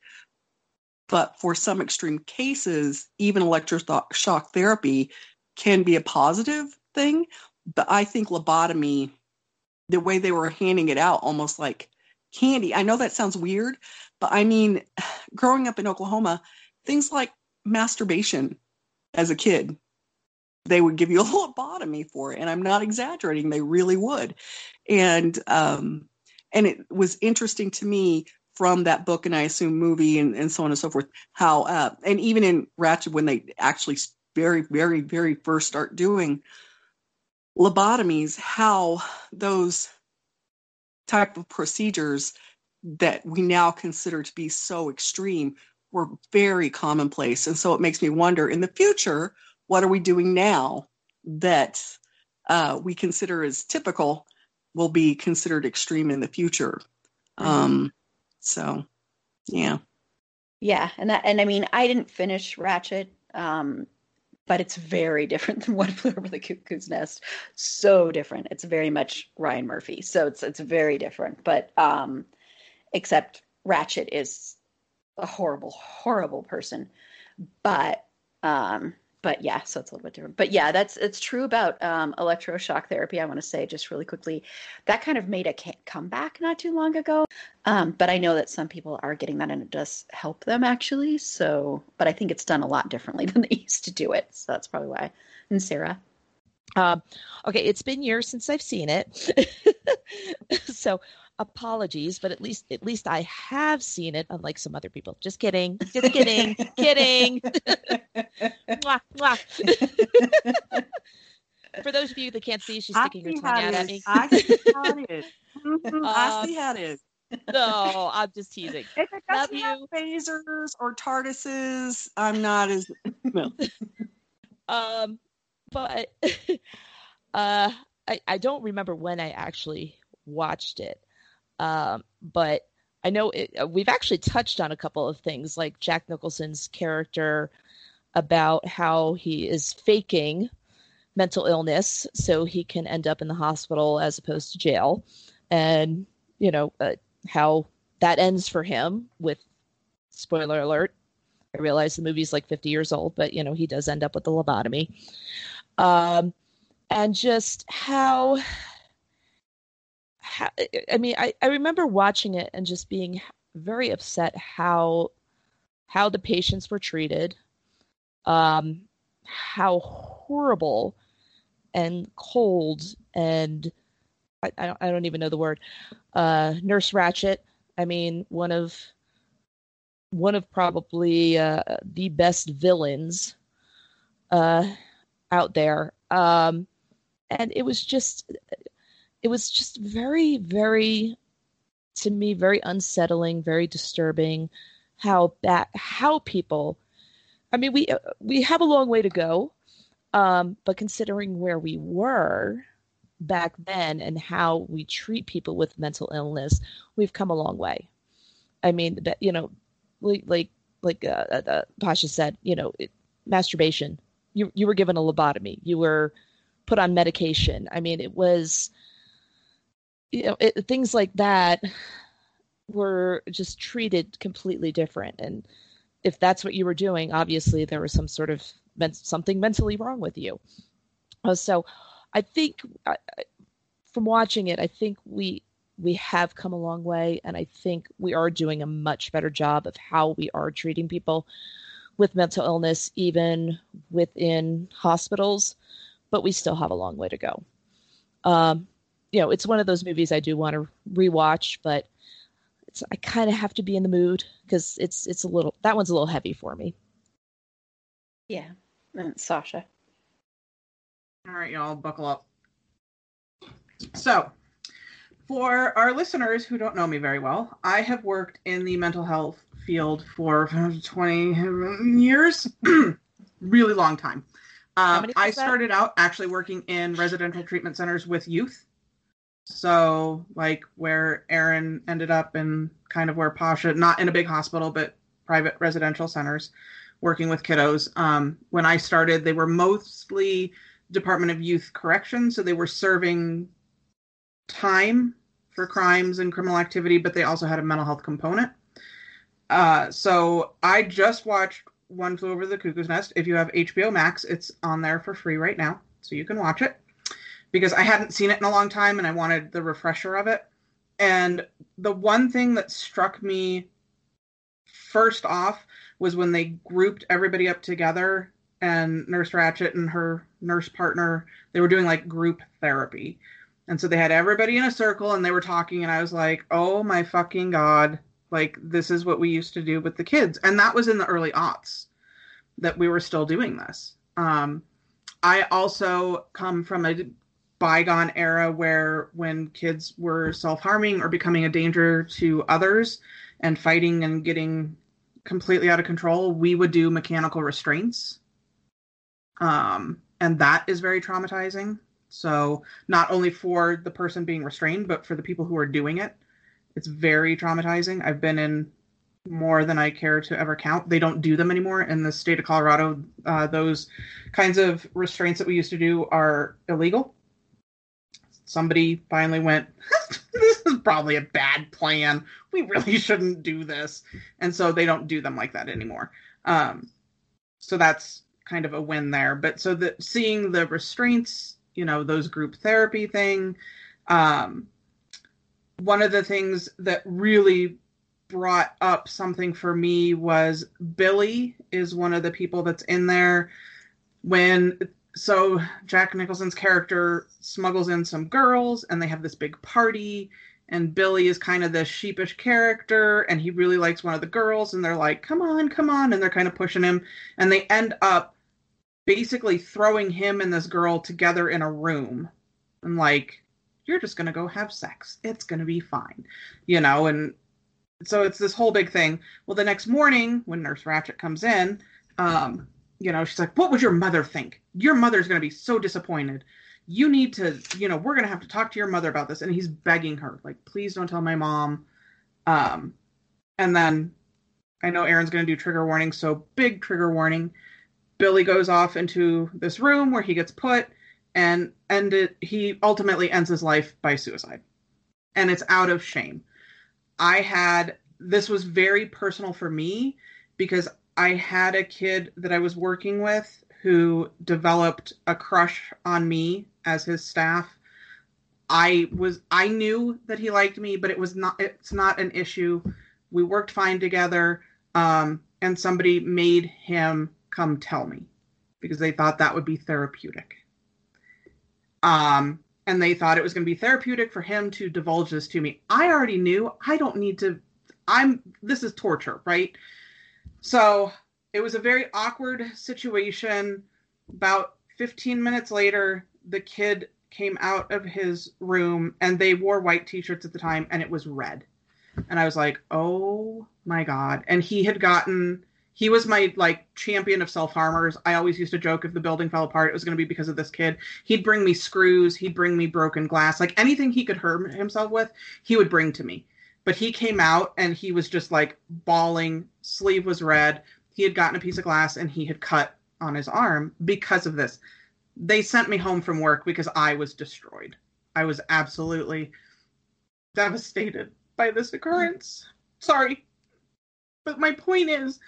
[SPEAKER 3] But for some extreme cases, even electroshock therapy can be a positive thing. But I think lobotomy, the way they were handing it out, almost like candy. I know that sounds weird, but I mean, growing up in Oklahoma, things like masturbation as a kid, they would give you a lobotomy for it. And I'm not exaggerating, they really would. And um, and it was interesting to me from that book and I assume movie and, and so on and so forth, how uh, and even in Ratched when they actually very, very, very first start doing lobotomies, how those type of procedures that we now consider to be so extreme were very commonplace. And so it makes me wonder in the future, what are we doing now that uh, we consider as typical will be considered extreme in the future? Mm-hmm. Um, so, yeah.
[SPEAKER 2] Yeah, and that, and I mean, I didn't finish Ratched, um, but it's very different than One Flew Over the Cuckoo's Nest. So different. It's very much Ryan Murphy. So it's it's very different. But um, except Ratched is a horrible, horrible person. But um, but yeah, so it's a little bit different. But yeah, that's it's true about um, electroshock therapy. I want to say just really quickly, that kind of made a comeback not too long ago. Um, but I know that some people are getting that, and it does help them actually. So, but I think it's done a lot differently than they used to do it. So that's probably why. And Sarah.
[SPEAKER 4] Um, okay, it's been years since I've seen it, so apologies, but at least at least I have seen it, unlike some other people. Just kidding, just kidding, kidding. mwah, mwah. For those of you that can't see, she's sticking her tongue out at me.
[SPEAKER 3] I see how it is. Mm-hmm. I see how it is.
[SPEAKER 4] No, I'm just teasing.
[SPEAKER 3] If it doesn't Love have you. phasers or TARDISes, I'm not as
[SPEAKER 4] no. um, but uh, I I don't remember when I actually watched it. Um, but I know it, uh, we've actually touched on a couple of things, like Jack Nicholson's character about how he is faking mental illness so he can end up in the hospital as opposed to jail, and you know uh, how that ends for him with spoiler alert. I realize the movie's like 50 years old, but you know he does end up with the lobotomy, um, and just how, I mean, I, I remember watching it and just being very upset how how the patients were treated, um, how horrible and cold and I, I, don't, I don't even know the word uh, Nurse Ratched. I mean, one of one of probably uh, the best villains uh, out there. Um, and it was just it was just very, very, to me, very unsettling, very disturbing. How that how people, I mean, we we have a long way to go, um, but considering where we were back then and how we treat people with mental illness, we've come a long way. I mean, you know, like like like uh, uh, uh, Pasha said, you know, it, masturbation. You you were given a lobotomy. You were put on medication. I mean, it was you know it, things like that were just treated completely different. And if that's what you were doing obviously there was some sort of something mentally wrong with you. Uh, so i think uh, from watching it i think we we have come a long way. And i think we are doing a much better job of how we are treating people with mental illness even within hospitals but we still have a long way to go. Um, you know, it's one of those movies I do want to rewatch, but it's I kind of have to be in the mood because it's it's a little that one's a little heavy for me.
[SPEAKER 2] Yeah, and Sasha.
[SPEAKER 5] All right, y'all, buckle up. So, for our listeners who don't know me very well, I have worked in the mental health field for 20 years, really long time. Um, I started out actually working in residential treatment centers with youth so, like where Erin ended up and kind of where Pasha, not in a big hospital, but private residential centers working with kiddos. Um, when I started, they were mostly Department of Youth Corrections. So they were serving time for crimes and criminal activity, but they also had a mental health component. Uh, so I just watched One Flew Over the Cuckoo's Nest. If you have HBO Max, it's on there for free right now, so you can watch it because I hadn't seen it in a long time and I wanted the refresher of it. And the one thing that struck me first off was when they grouped everybody up together and Nurse Ratched and her nurse partner, they were doing like group therapy. And so they had everybody in a circle and they were talking, and I was like, oh my fucking God. Like, this is what we used to do with the kids. And that was in the early aughts that we were still doing this. Um, I also come from a bygone era where when kids were self harming or becoming a danger to others and fighting and getting completely out of control, we would do mechanical restraints. Um, and that is very traumatizing. So, not only for the person being restrained, but for the people who are doing it. It's very traumatizing. I've been in more than I care to ever count. They don't do them anymore in the state of Colorado. Uh, those kinds of restraints that we used to do are illegal. Somebody finally went, This is probably a bad plan. We really shouldn't do this. And so they don't do them like that anymore. Um, so that's kind of a win there. But so the seeing the restraints you know those group therapy thing um, one of the things that really brought up something for me was billy is one of the people that's in there when so jack nicholson's character smuggles in some girls and they have this big party and billy is kind of this sheepish character and he really likes one of the girls and they're like come on come on and they're kind of pushing him and they end up basically throwing him and this girl together in a room. And like you're just going to go have sex. It's going to be fine you know and so it's this whole big thing. Well the next morning when nurse Ratched comes in um you know she's like what would your mother think? Your mother's going to be so disappointed. You need to you know we're going to have to talk to your mother about this. And he's begging her like please don't tell my mom. Um and then i know Erin's going to do trigger warning so big trigger warning. Billy goes off into this room where he gets put, and and he ultimately ends his life by suicide, and it's out of shame. I had this was very personal for me because I had a kid that I was working with who developed a crush on me as his staff. I was I knew that he liked me, but it was not it's not an issue. We worked fine together. Um, and somebody made him come tell me because they thought that would be therapeutic. Um, and they thought it was going to be therapeutic for him to divulge this to me. I already knew. I don't need to. I'm. This is torture, right? So it was a very awkward situation. About 15 minutes later, the kid came out of his room and they wore white t shirts at the time and it was red. And I was like, oh my God. And he had gotten he was my like champion of self harmers. I always used to joke if the building fell apart, it was going to be because of this kid. He'd bring me screws, he'd bring me broken glass, like anything he could hurt himself with, he would bring to me. But he came out and he was just like bawling, sleeve was red. He had gotten a piece of glass and he had cut on his arm because of this. They sent me home from work because I was destroyed. I was absolutely devastated by this occurrence. Sorry. But my point is,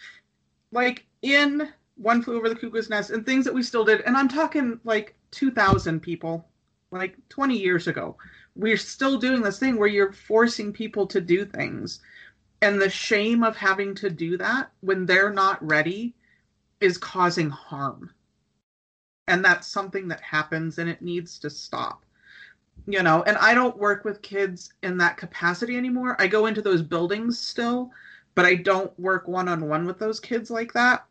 [SPEAKER 5] like in One Flew Over the Cuckoo's Nest and things that we still did, and I'm talking like 2,000 people, like 20 years ago. We're still doing this thing where you're forcing people to do things. And the shame of having to do that when they're not ready is causing harm. And that's something that happens and it needs to stop. You know, and I don't work with kids in that capacity anymore. I go into those buildings still, but I don't work one on one with those kids like that.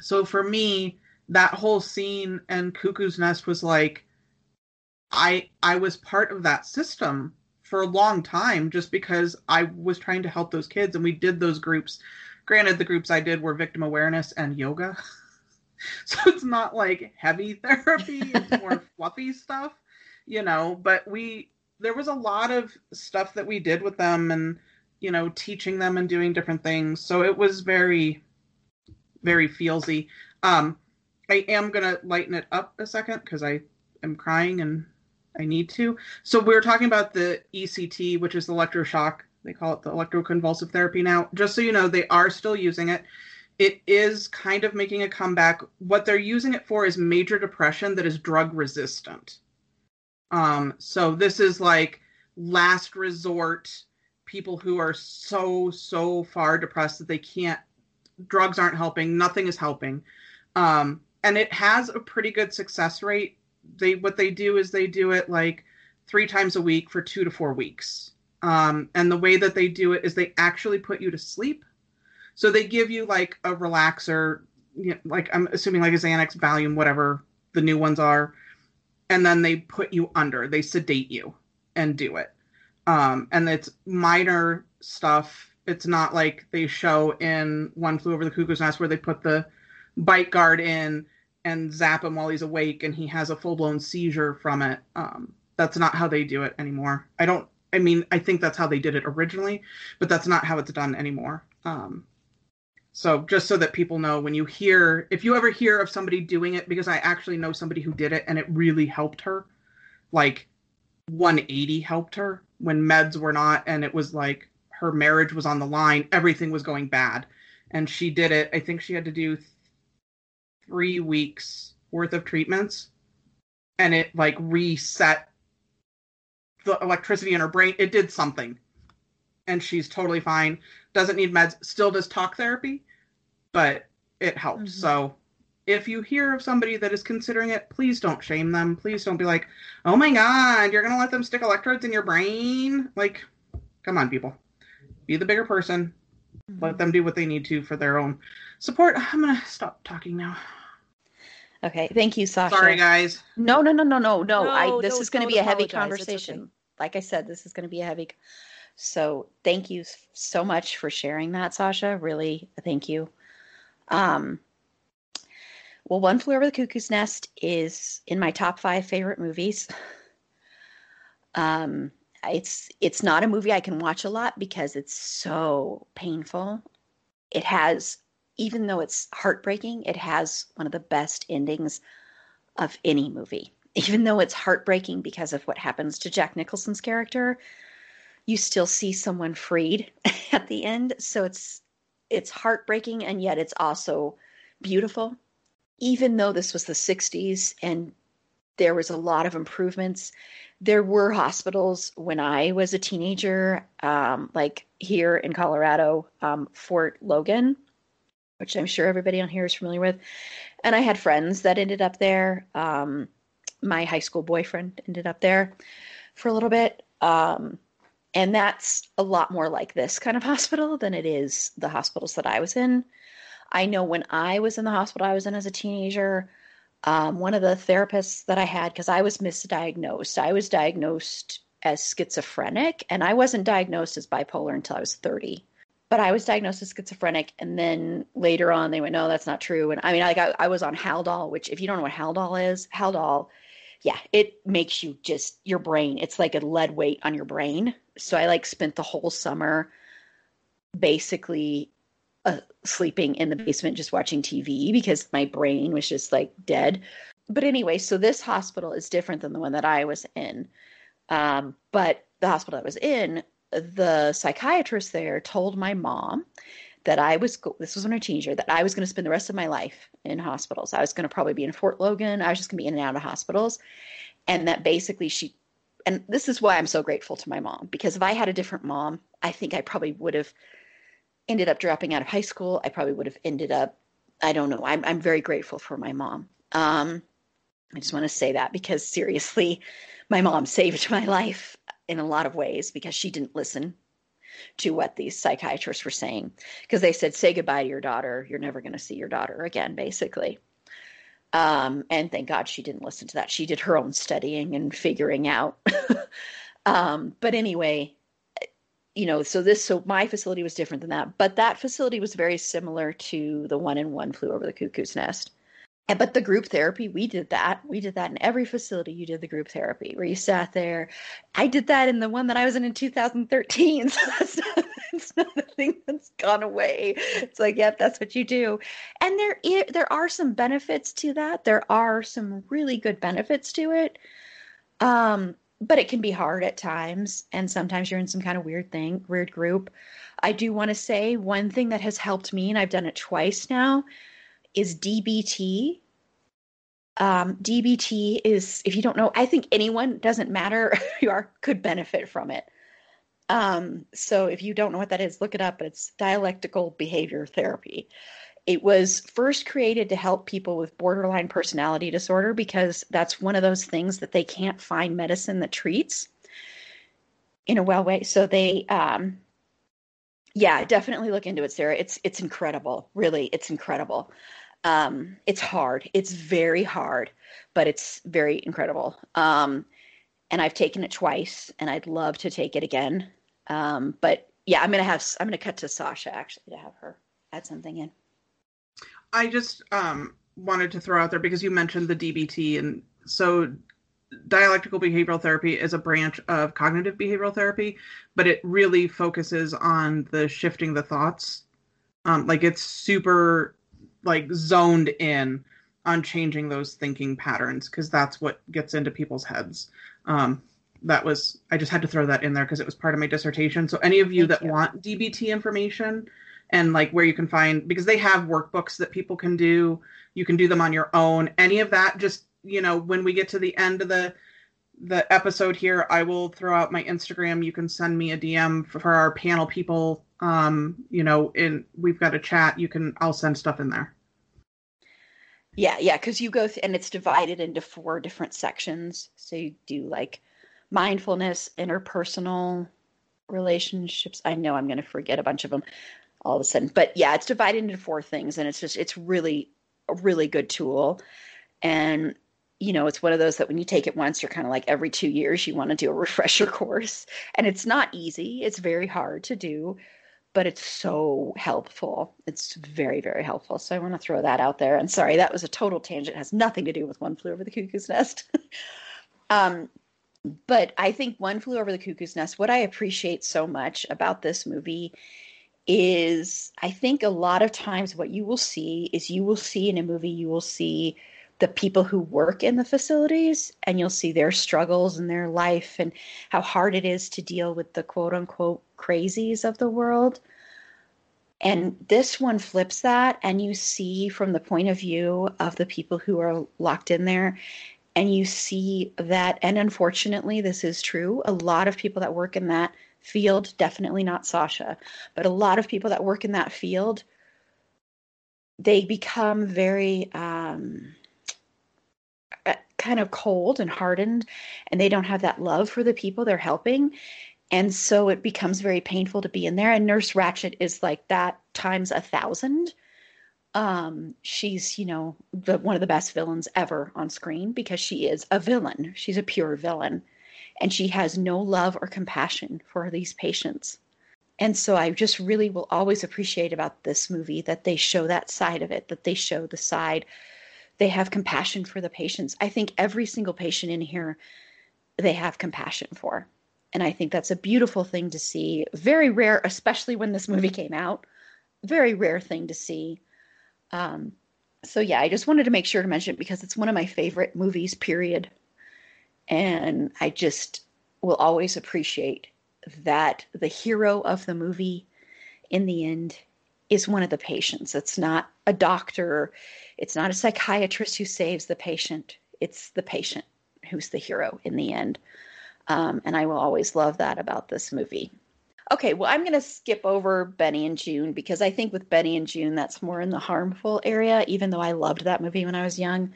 [SPEAKER 5] So for me, that whole scene and Cuckoo's Nest was like I I was part of that system for a long time just because I was trying to help those kids and we did those groups. Granted the groups I did were victim awareness and yoga. so it's not like heavy therapy, it's more fluffy stuff, you know, but we there was a lot of stuff that we did with them and you know, teaching them and doing different things. So it was very, very feelsy. Um, I am gonna lighten it up a second because I am crying and I need to. So we were talking about the ECT, which is electroshock. They call it the electroconvulsive therapy now. Just so you know, they are still using it. It is kind of making a comeback. What they're using it for is major depression that is drug resistant. Um, so this is like last resort people who are so so far depressed that they can't drugs aren't helping nothing is helping um, and it has a pretty good success rate they what they do is they do it like three times a week for two to four weeks. Um, and the way that they do it is they actually put you to sleep. So they give you like a relaxer you know, like i'm assuming like a xanax valium whatever the new ones are. And then they put you under. They sedate you and do it. Um, and it's minor stuff. It's not like they show in one flew over the cuckoo's nest where they put the bite guard in and zap him while he's awake and he has a full-blown seizure from it um, that's not how they do it anymore. I don't i mean i think that's how they did it originally but that's not how it's done anymore. Um, so just so that people know when you hear if you ever hear of somebody doing it because i actually know somebody who did it and it really helped her. Like 180 helped her when meds were not and it was like her marriage was on the line everything was going bad. And she did it i think she had to do three weeks worth of treatments and it like reset the electricity in her brain it did something and she's totally fine doesn't need meds still does talk therapy but it helped mm-hmm. so if you hear of somebody that is considering it, please don't shame them. Please don't be like, oh my God, you're going to let them stick electrodes in your brain? Like, come on, people. Be the bigger person. Mm-hmm. Let them do what they need to for their own support. I'm going to stop talking now.
[SPEAKER 2] Okay. Thank you, Sasha.
[SPEAKER 5] Sorry, guys.
[SPEAKER 2] No, no, no, no, no, no. no I, this is going to be a heavy conversation. Okay. Like I said, this is going to be a heavy. So thank you so much for sharing that, Sasha. Really, thank you. Um, well, One Flew Over the Cuckoo's Nest is in my top five favorite movies. Um, it's it's not a movie I can watch a lot because it's so painful. It has, even though it's heartbreaking, it has one of the best endings of any movie. Even though it's heartbreaking because of what happens to Jack Nicholson's character, you still see someone freed at the end. So it's it's heartbreaking and yet it's also beautiful even though this was the 60s and there was a lot of improvements, there were hospitals when I was a teenager, um, like here in Colorado, um, Fort Logan, which I'm sure everybody on here is familiar with. And I had friends that ended up there. Um, my high school boyfriend ended up there for a little bit. Um, and that's a lot more like this kind of hospital than it is the hospitals that I was in. I know when I was in the hospital I was in as a teenager, um, one of the therapists that I had, because I was misdiagnosed, I was diagnosed as schizophrenic, and I wasn't diagnosed as bipolar until I was 30. But I was diagnosed as schizophrenic, and then later on they went, "No, that's not true." And I mean, like I, I was on Haldol, which if you don't know what Haldol is, Haldol, yeah, it makes you just your brain. It's like a lead weight on your brain. So I like spent the whole summer basically uh, sleeping in the basement just watching TV because my brain was just like dead. But anyway, so this hospital is different than the one that I was in. Um, but the hospital I was in, the psychiatrist there told my mom that I was, this was when I was a teenager, that I was going to spend the rest of my life in hospitals. I was going to probably be in Fort Logan. I was just going to be in and out of hospitals. And that basically she, and this is why I'm so grateful to my mom, because if I had a different mom, I think I probably would have ended up dropping out of high school. I probably would have ended up, I don't know. I'm, I'm very grateful for my mom. Um, I just want to say that because seriously, my mom saved my life in a lot of ways because she didn't listen to what these psychiatrists were saying. Because they said, say goodbye to your daughter. You're never going to see your daughter again, basically. Um, and thank God she didn't listen to that. She did her own studying and figuring out. um, but anyway, you know, so this, so my facility was different than that, but that facility was very similar to the one in one flew over the cuckoo's nest. But the group therapy, we did that. We did that in every facility. You did the group therapy where you sat there. I did that in the one that I was in in 2013. So that's not, it's not a thing that's gone away. It's like, yep, that's what you do. And there, there are some benefits to that. There are some really good benefits to it. Um, but it can be hard at times, and sometimes you're in some kind of weird thing, weird group. I do want to say one thing that has helped me, and I've done it twice now, is DBT. Um, DBT is, if you don't know, I think anyone doesn't matter you are could benefit from it. Um, so if you don't know what that is, look it up. It's dialectical behavior therapy. It was first created to help people with borderline personality disorder because that's one of those things that they can't find medicine that treats in a well way. So they, um, yeah, definitely look into it, Sarah. It's it's incredible. Really, it's incredible. Um, it's hard. It's very hard, but it's very incredible. Um, and I've taken it twice, and I'd love to take it again. Um, but yeah, I'm gonna have I'm gonna cut to Sasha actually to have her add something in.
[SPEAKER 5] I just um, wanted to throw out there because you mentioned the DBT, and so dialectical behavioral therapy is a branch of cognitive behavioral therapy, but it really focuses on the shifting the thoughts. Um, like it's super like zoned in on changing those thinking patterns because that's what gets into people's heads. Um, that was I just had to throw that in there because it was part of my dissertation. So any of you Thank that you. want DBT information and like where you can find because they have workbooks that people can do, you can do them on your own. Any of that just, you know, when we get to the end of the the episode here, I will throw out my Instagram. You can send me a DM for, for our panel people. Um, you know, and we've got a chat. You can I'll send stuff in there.
[SPEAKER 2] Yeah, yeah, because you go th- and it's divided into four different sections. So you do like mindfulness, interpersonal relationships. I know I'm going to forget a bunch of them all of a sudden, but yeah, it's divided into four things, and it's just it's really a really good tool. And you know, it's one of those that when you take it once, you're kind of like every two years you want to do a refresher course, and it's not easy. It's very hard to do, but it's so helpful. It's very, very helpful. So I want to throw that out there. And sorry, that was a total tangent. It has nothing to do with One Flew Over the Cuckoo's Nest. um, but I think One Flew Over the Cuckoo's Nest, what I appreciate so much about this movie is I think a lot of times what you will see is you will see in a movie, you will see the people who work in the facilities and you'll see their struggles and their life and how hard it is to deal with the quote unquote crazies of the world. And this one flips that, and you see from the point of view of the people who are locked in there and you see that and unfortunately this is true a lot of people that work in that field definitely not sasha but a lot of people that work in that field they become very um, kind of cold and hardened and they don't have that love for the people they're helping and so it becomes very painful to be in there and nurse Ratched is like that times a thousand. Um, she's you know the one of the best villains ever on screen because she is a villain. She's a pure villain and she has no love or compassion for these patients. And so i just really will always appreciate about this movie that they show that side of it that they show the side they have compassion for the patients. I think every single patient in here they have compassion for. And i think that's a beautiful thing to see. Very rare especially when this movie came out. Very rare thing to see. Um, so yeah, I just wanted to make sure to mention it because it's one of my favorite movies, period. And I just will always appreciate that the hero of the movie in the end is one of the patients. It's not a doctor, it's not a psychiatrist who saves the patient, it's the patient who's the hero in the end. Um, and I will always love that about this movie. Okay, well, I'm going to skip over Benny and Joon because I think with Benny and Joon, that's more in the harmful area, even though I loved that movie when I was young.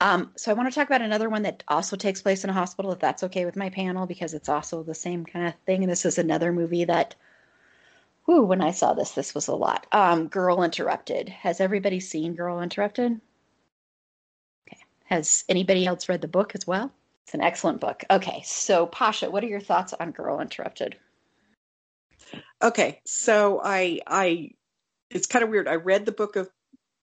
[SPEAKER 2] Um, so I want to talk about another one that also takes place in a hospital, if that's okay with my panel, because it's also the same kind of thing. And this is another movie that, whoo, when I saw this, this was a lot. Um, Girl Interrupted. Has everybody seen Girl Interrupted? Okay. Has anybody else read the book as well? It's an excellent book. Okay, so Pasha, what are your thoughts on Girl Interrupted?
[SPEAKER 3] Okay, so I I it's kind of weird. I read the book of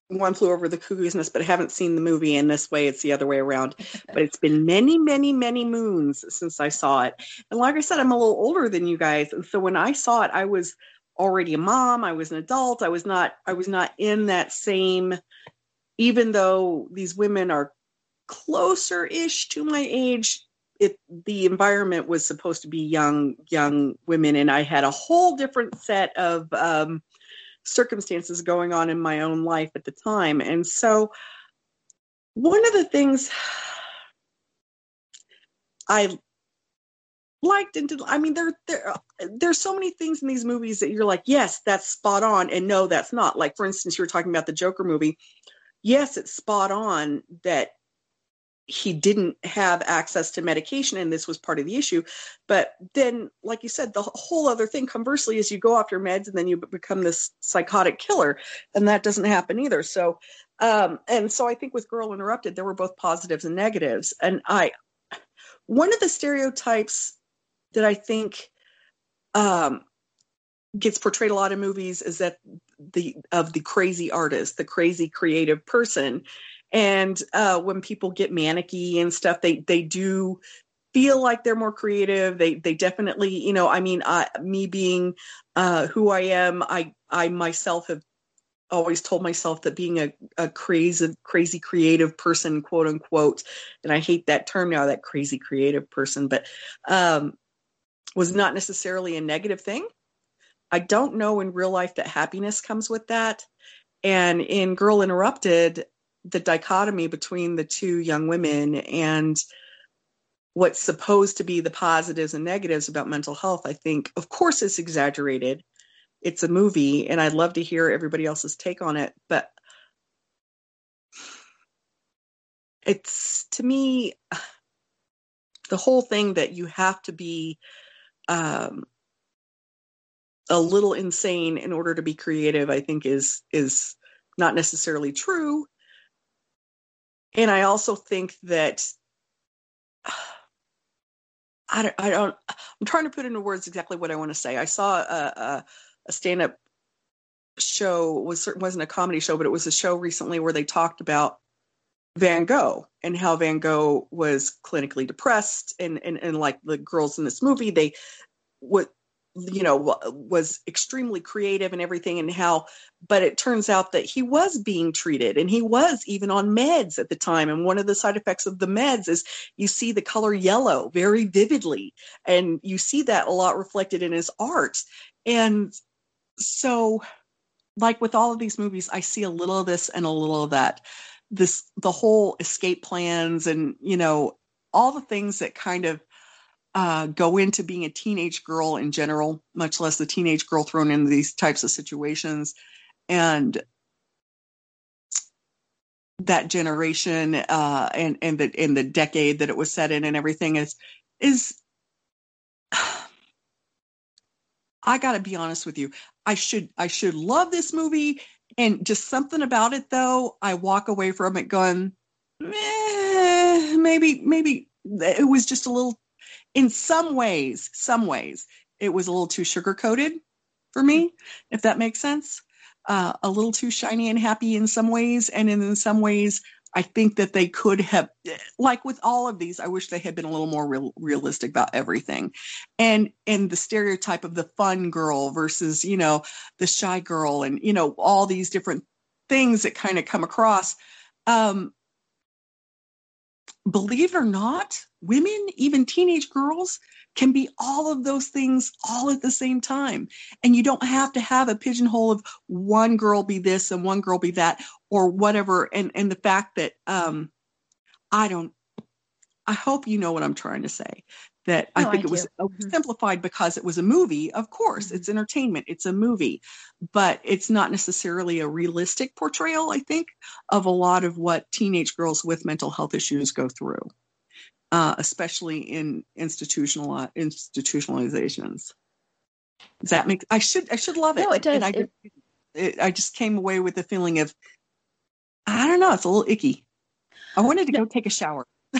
[SPEAKER 3] One Flew Over the Cuckoo's Nest, but I haven't seen the movie. In this way, it's the other way around. but it's been many, many, many moons since I saw it. And like I said, I'm a little older than you guys, and so when I saw it, I was already a mom. I was an adult. I was not. I was not in that same. Even though these women are closer-ish to my age, it the environment was supposed to be young young women and i had a whole different set of um, circumstances going on in my own life at the time and so one of the things i liked and did, i mean there there there's so many things in these movies that you're like yes that's spot on and no that's not. Like for instance you were talking about the joker movie. Yes it's spot on that he didn't have access to medication and this was part of the issue but then like you said the whole other thing conversely is you go off your meds and then you become this psychotic killer and that doesn't happen either. So um and so i think with girl interrupted there were both positives and negatives and i one of the stereotypes that i think um gets portrayed a lot in movies is that the of the crazy artist the crazy creative person. And uh, when people get manicky and stuff they they do feel like they're more creative. They they definitely you know i mean uh, me being uh, who i am i i myself have always told myself that being a, a crazy crazy creative person quote unquote and i hate that term now that crazy creative person but um was not necessarily a negative thing i don't know in real life that happiness comes with that and in girl interrupted the dichotomy between the two young women and what's supposed to be the positives and negatives about mental health, I think, of course, it's exaggerated. It's a movie, and I'd love to hear everybody else's take on it. But it's to me the whole thing that you have to be um, a little insane in order to be creative. I think is is not necessarily true and I also think that I don't, I don't, I'm trying to put into words exactly what I want to say. I saw a, a, a stand up show was wasn't a comedy show, but it was a show recently where they talked about Van Gogh and how Van Gogh was clinically depressed and, and, and like the girls in this movie, they what you know was extremely creative and everything and how but it turns out that he was being treated and he was even on meds at the time. And one of the side effects of the meds is you see the color yellow very vividly and you see that a lot reflected in his art. And so like with all of these movies i see a little of this and a little of that this the whole escape plans and you know all the things that kind of uh, go into being a teenage girl in general, much less the teenage girl thrown into these types of situations. And that generation uh, and and the in the decade that it was set in and everything is is I got to be honest with you. I should I should love this movie and just something about it though. I walk away from it going, eh, maybe maybe it was just a little in some ways, some ways, it was a little too sugar coated for me, if that makes sense. Uh, a little too shiny and happy in some ways, and in some ways, I think that they could have, like with all of these, I wish they had been a little more real, realistic about everything, and and the stereotype of the fun girl versus you know the shy girl, and you know all these different things that kind of come across. Um, believe it or not, women, even teenage girls, can be all of those things all at the same time. And you don't have to have a pigeonhole of one girl be this and one girl be that or whatever. And and the fact that um I don't I hope you know what I'm trying to say that I think I it was mm-hmm. simplified because it was a movie. Of course, mm-hmm. it's entertainment, it's a movie, but it's not necessarily a realistic portrayal, I think, of a lot of what teenage girls with mental health issues go through, uh, especially in institutional institutionalizations. Does that make? I should I should love it.
[SPEAKER 2] No, it does. And
[SPEAKER 3] I,
[SPEAKER 2] it,
[SPEAKER 3] it, I just came away with the feeling of I don't know. It's a little icky. I wanted to no. go take a shower.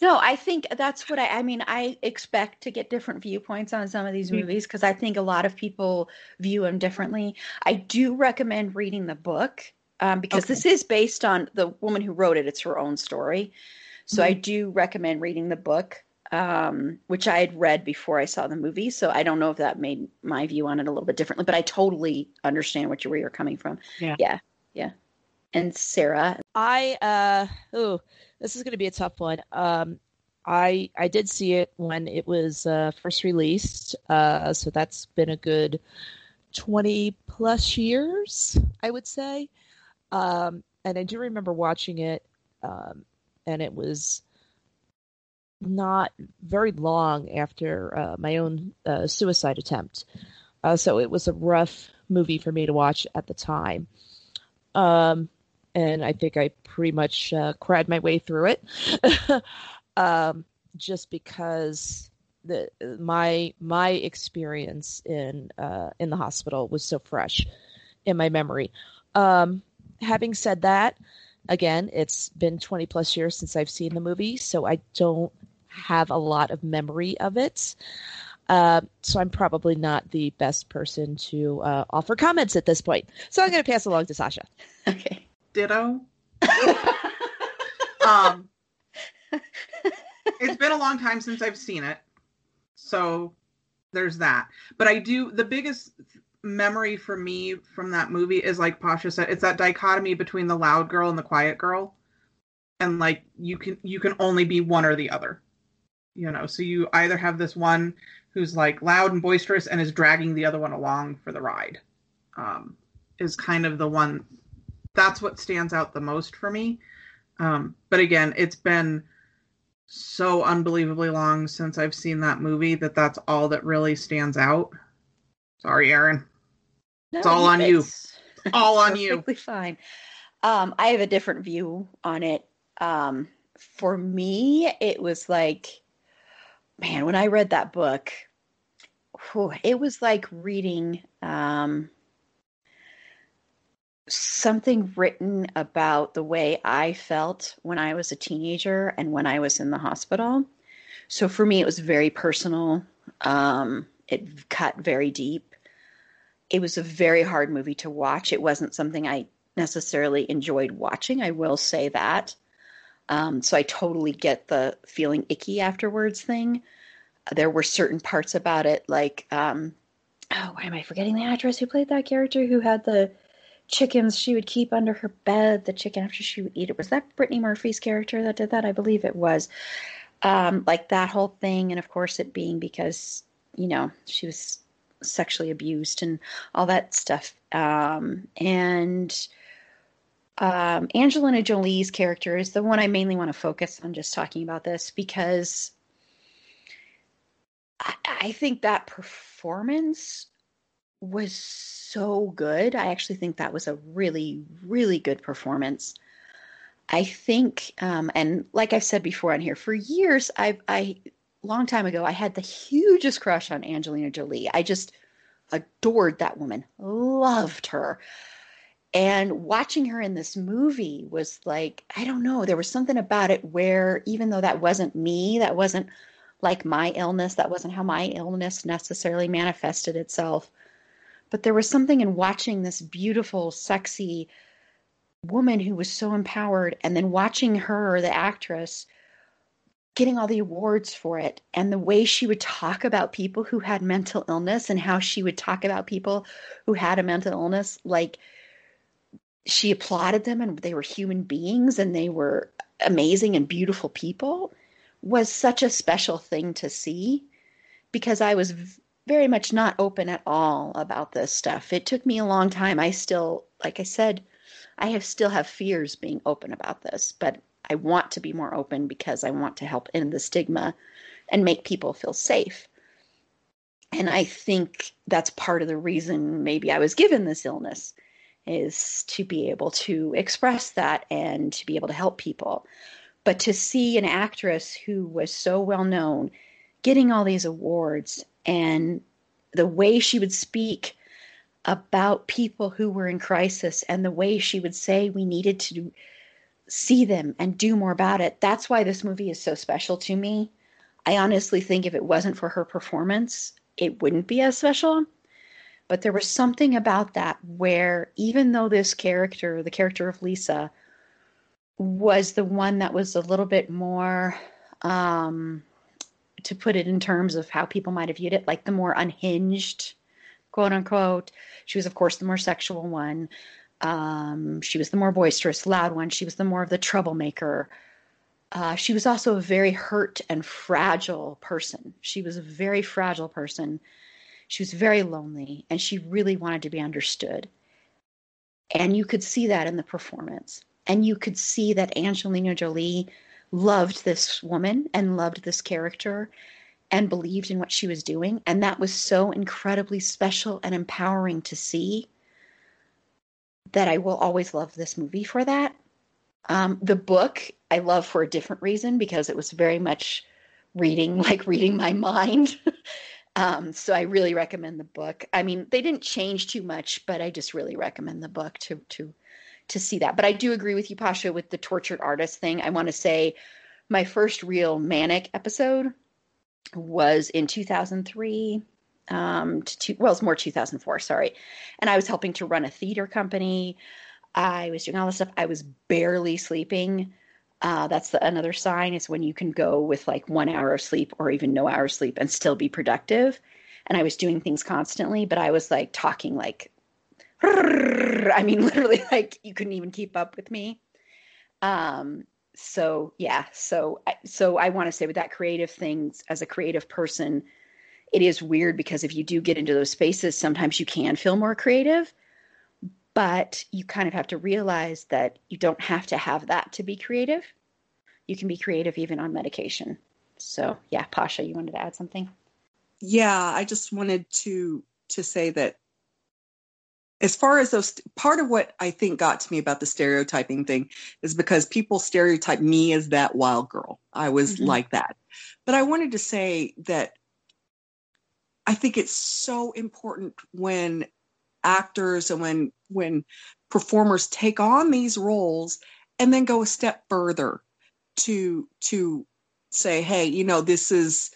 [SPEAKER 2] No, I think that's what I I mean, I expect to get different viewpoints on some of these mm-hmm. movies because I think a lot of people view them differently. I do recommend reading the book um, because okay. this is based on the woman who wrote it. It's her own story. So mm-hmm. I do recommend reading the book, um, which I had read before I saw the movie. So I don't know if that made my view on it a little bit differently, but I totally understand what you, where you're coming from.
[SPEAKER 3] Yeah.
[SPEAKER 2] Yeah. Yeah. And Sarah?
[SPEAKER 4] I, uh, oh, this is going to be a tough one. Um, I I did see it when it was uh, first released, uh, so that's been a good twenty plus years, I would say. Um, and I do remember watching it, um, and it was not very long after uh, my own uh, suicide attempt. Uh, so it was a rough movie for me to watch at the time. Um, and I think I pretty much uh, cried my way through it, um, just because the my my experience in uh, in the hospital was so fresh in my memory. Um, having said that, again, it's been 20 plus years since I've seen the movie, so I don't have a lot of memory of it. Uh, so I'm probably not the best person to uh, offer comments at this point. So I'm going to pass along to Sasha.
[SPEAKER 2] Okay.
[SPEAKER 5] Ditto. um, it's been a long time since I've seen it, so there's that. But I do the biggest memory for me from that movie is like Pasha said, it's that dichotomy between the loud girl and the quiet girl, and like you can you can only be one or the other, you know. So you either have this one who's like loud and boisterous and is dragging the other one along for the ride. Um, is kind of the one that's what stands out the most for me. Um, but again, it's been so unbelievably long since I've seen that movie that that's all that really stands out. Sorry, Erin. No, it's all on you. All on you.
[SPEAKER 2] Perfectly fine. Um, I have a different view on it. Um, for me, it was like, man, when I read that book, whew, it was like reading um, something written about the way I felt when I was a teenager and when I was in the hospital. So for me, it was very personal. Um, it cut very deep. It was a very hard movie to watch. It wasn't something I necessarily enjoyed watching. I will say that. Um, so I totally get the feeling icky afterwards thing there were certain parts about it, like um, oh, why am I forgetting the actress who played that character who had the chickens she would keep under her bed, the chicken after she would eat it. Was that Brittany Murphy's character that did that? I believe it was. Um, like that whole thing, and of course it being because you know she was sexually abused and all that stuff. Um, and um, Angelina Jolie's character is the one I mainly want to focus on just talking about this because I, I think that performance was so good. I actually think that was a really, really good performance. I think, um, and like I've said before on here, for years, I, I, long time ago, I had the hugest crush on Angelina Jolie. I just adored that woman, loved her. And watching her in this movie was like, I don't know, there was something about it where even though that wasn't me, that wasn't like my illness. That wasn't how my illness necessarily manifested itself. But there was something in watching this beautiful, sexy woman who was so empowered, and then watching her, the actress, getting all the awards for it, and the way she would talk about people who had mental illness, and how she would talk about people who had a mental illness like she applauded them and they were human beings and they were amazing and beautiful people was such a special thing to see because I was very much not open at all about this stuff. It took me a long time. I still, like I said, I have still have fears being open about this, but I want to be more open because I want to help end the stigma and make people feel safe. And I think that's part of the reason maybe I was given this illness is to be able to express that and to be able to help people. But to see an actress who was so well known getting all these awards and the way she would speak about people who were in crisis and the way she would say we needed to see them and do more about it. That's why this movie is so special to me. I honestly think if it wasn't for her performance, it wouldn't be as special. But there was something about that where even though this character, the character of Lisa, was the one that was a little bit more um, to put it in terms of how people might have viewed it like the more unhinged quote unquote she was of course the more sexual one um, she was the more boisterous loud one she was the more of the troublemaker uh, she was also a very hurt and fragile person. She was a very fragile person. She was very lonely and she really wanted to be understood. And you could see that in the performance. And you could see that Angelina Jolie loved this woman and loved this character and believed in what she was doing. And that was so incredibly special and empowering to see that I will always love this movie for that. Um, the book I love for a different reason because it was very much reading, like reading my mind. um, so I really recommend the book. I mean, they didn't change too much, but I just really recommend the book to to to see that. But I do agree with you, Pasha, with the tortured artist thing. I want to say my first real manic episode was in 2003 um to two, well it's more 2004 sorry. And i was helping to run a theater company. I was doing all this stuff. I was barely sleeping. Uh, that's the another sign is when you can go with like one hour of sleep or even no hour of sleep and still be productive. And i was doing things constantly but i was like talking like i mean literally like you couldn't even keep up with me um so yeah so so i want to say with that creative things as a creative person it is weird because if you do get into those spaces sometimes you can feel more creative but you kind of have to realize that you don't have to have that to be creative you can be creative even on medication so yeah pasha you wanted to add something
[SPEAKER 3] yeah i just wanted to to say that as far as those part of what i think got to me about the stereotyping thing is because people stereotype me as that wild girl i was mm-hmm. like that but i wanted to say that i think it's so important when actors and when when performers take on these roles and then go a step further to to say hey you know this is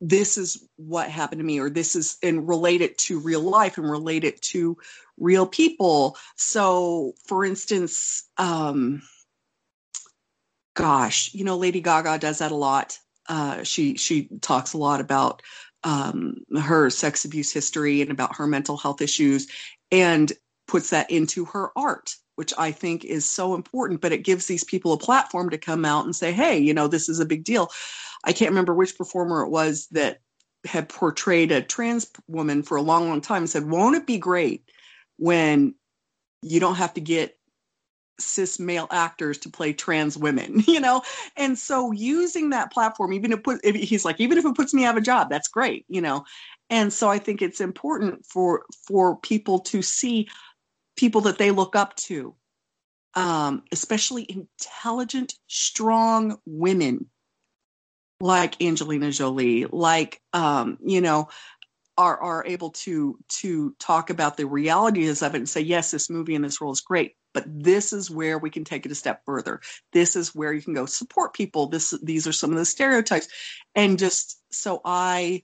[SPEAKER 3] this is what happened to me or this is and relate it to real life and relate it to real people so for instance um gosh you know lady gaga does that a lot uh she she talks a lot about um her sex abuse history and about her mental health issues and puts that into her art which I think is so important, but it gives these people a platform to come out and say, hey, you know, this is a big deal. I can't remember which performer it was that had portrayed a trans woman for a long, long time and said, Won't it be great when you don't have to get cis male actors to play trans women, you know? And so using that platform, even if, put, if he's like, even if it puts me out of a job, that's great, you know? And so I think it's important for for people to see people that they look up to, um, especially intelligent, strong women like Angelina Jolie, like um, you know, are are able to to talk about the realities of it and say, yes, this movie and this role is great, but this is where we can take it a step further. This is where you can go support people. This these are some of the stereotypes, and just so I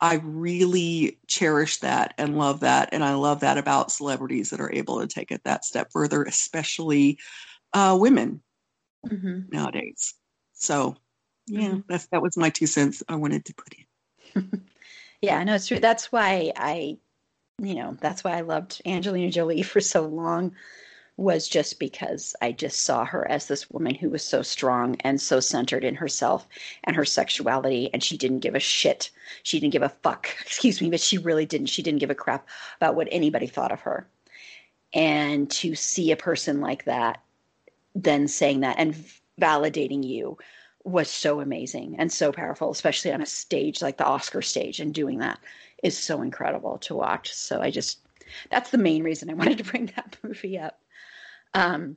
[SPEAKER 3] I really cherish that and love that, and I love that about celebrities that are able to take it that step further, especially uh, women mm-hmm. nowadays. So yeah, mm-hmm. that's that was my two cents I wanted to put
[SPEAKER 2] in. yeah, no, it's true. That's why I, you know, that's why I loved Angelina Jolie for so long was just because I just saw her as this woman who was so strong and so centered in herself and her sexuality. And she didn't give a shit. She didn't give a fuck, excuse me, but she really didn't. She didn't give a crap about what anybody thought of her. And to see a person like that then saying that and validating you was so amazing and so powerful, especially on a stage like the Oscar stage. And doing that is so incredible to watch. So I just, that's the main reason I wanted to bring that movie up. Um,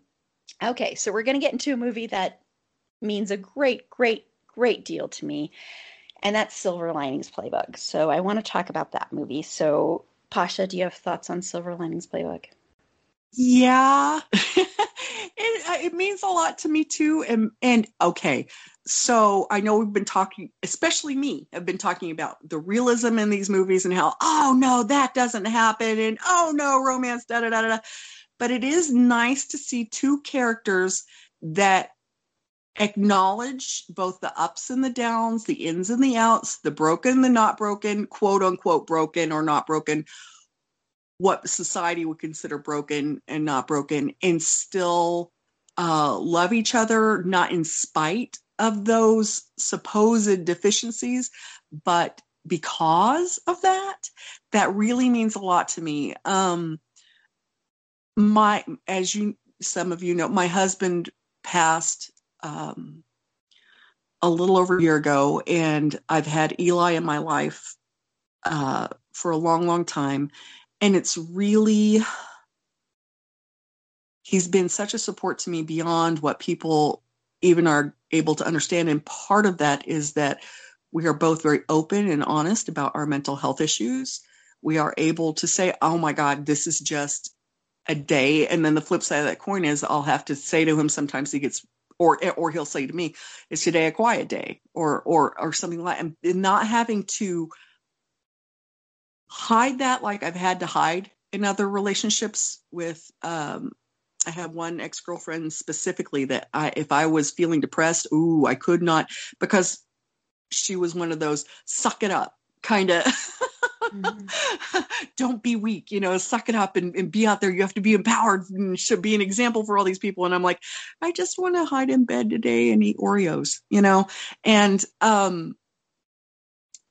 [SPEAKER 2] okay, so we're going to get into a movie that means a great, great, great deal to me, and that's Silver Linings Playbook. So I want to talk about that movie. So, Pasha, do you have thoughts on Silver Linings Playbook?
[SPEAKER 3] Yeah, it, uh, it means a lot to me too. And and okay, so I know we've been talking, especially me, have been talking about the realism in these movies and how oh no that doesn't happen and oh no romance da da da da. But it is nice to see two characters that acknowledge both the ups and the downs, the ins and the outs, the broken, the not broken, quote unquote broken or not broken, what society would consider broken and not broken, and still uh, love each other, not in spite of those supposed deficiencies, but because of that, that really means a lot to me. Um, my, as you, some of you know, my husband passed um, a little over a year ago, and I've had Eli in my life uh, for a long, long time. And it's really, he's been such a support to me beyond what people even are able to understand. And part of that is that we are both very open and honest about our mental health issues. We are able to say, oh my God, this is just a day. And then the flip side of that coin is I'll have to say to him sometimes he gets or or he'll say to me, "Is today a quiet day?" or or or something like. And not having to hide that like I've had to hide in other relationships with um I have one ex-girlfriend specifically that I if I was feeling depressed, ooh, I could not because she was one of those suck it up kind of mm-hmm. don't be weak you know suck it up and, and, be out there. You have to be empowered and should be an example for all these people. And i'm like i just want to hide in bed today and eat oreos you know? And um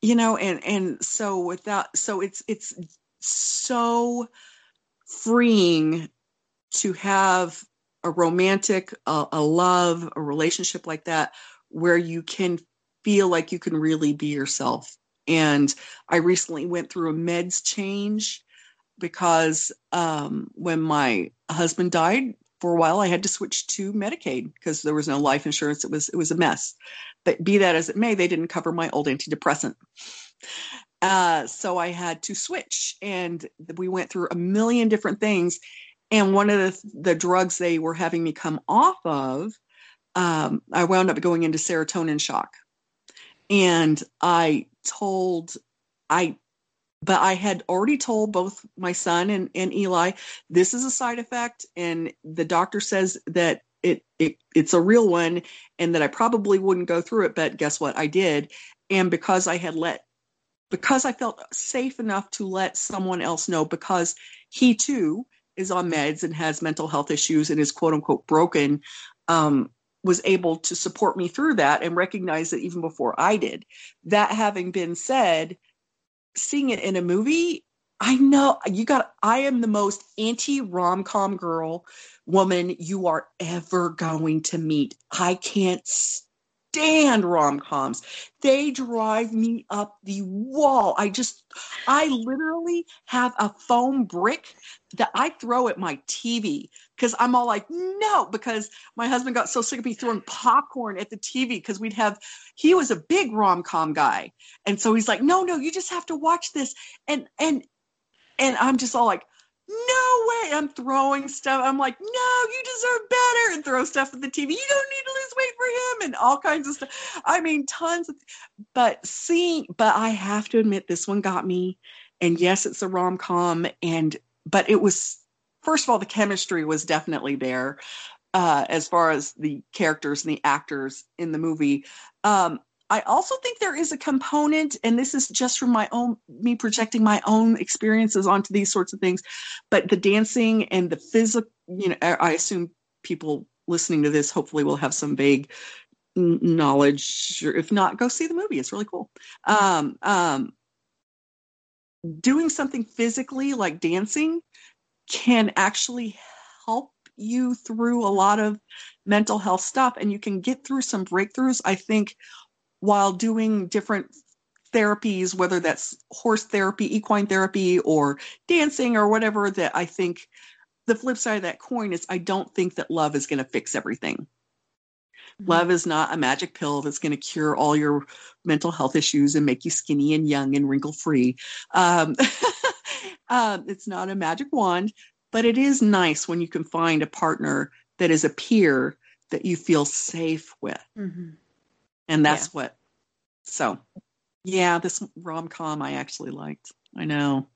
[SPEAKER 3] you know and and so without so it's it's so freeing to have a romantic a, a love a relationship like that where you can feel like you can really be yourself. And i recently went through a meds change because um, when my husband died for a while i had to switch to medicaid because there was no life insurance it was it was a mess but be that as it may, they didn't cover my old antidepressant. Uh, so I had to switch, and we went through a million different things. And one of the, the drugs they were having me come off of, um, I wound up going into serotonin shock. And I told, I, but I had already told both my son and, and Eli, this is a side effect. And the doctor says that it, it it's a real one and that I probably wouldn't go through it, but guess what? I did. And because I had let because I felt safe enough to let someone else know because he too is on meds and has mental health issues and is quote unquote broken, um, was able to support me through that and recognize it even before I did. That having been said, seeing it in a movie, I know you got, I am the most anti rom com girl woman you are ever going to meet. I can't stand rom coms. They drive me up the wall. I just, I literally have a foam brick that I throw at my TV because I'm all like, no, because my husband got so sick of me throwing popcorn at the TV because we'd have, he was a big rom com guy. And so he's like, no, no, you just have to watch this. And, and, and I'm just all like, no way. I'm throwing stuff. I'm like, no, you deserve better, and throw stuff at the TV. You don't need to lose weight for him, and all kinds of stuff. I mean, tons of. But seeing, but I have to admit, this one got me. And yes, it's a rom com, and but it was first of all, the chemistry was definitely there. Uh, as far as the characters and the actors in the movie. Um, I also think there is a component, and this is just from my own me projecting my own experiences onto these sorts of things, but the dancing and the physical, you know, I assume people listening to this hopefully will have some vague knowledge. If not, go see the movie. It's really cool. Um, um, doing something physically like dancing can actually help you through a lot of mental health stuff and you can get through some breakthroughs i think while doing different therapies, whether that's horse therapy, equine therapy, or dancing or whatever, that I think the flip side of that coin is I don't think that love is going to fix everything. Mm-hmm. Love is not a magic pill that's going to cure all your mental health issues and make you skinny and young and wrinkle free. Um, um, it's not a magic wand, but it is nice when you can find a partner that is a peer that you feel safe with. Mm-hmm and that's yeah. what so yeah this rom-com i actually liked. I know.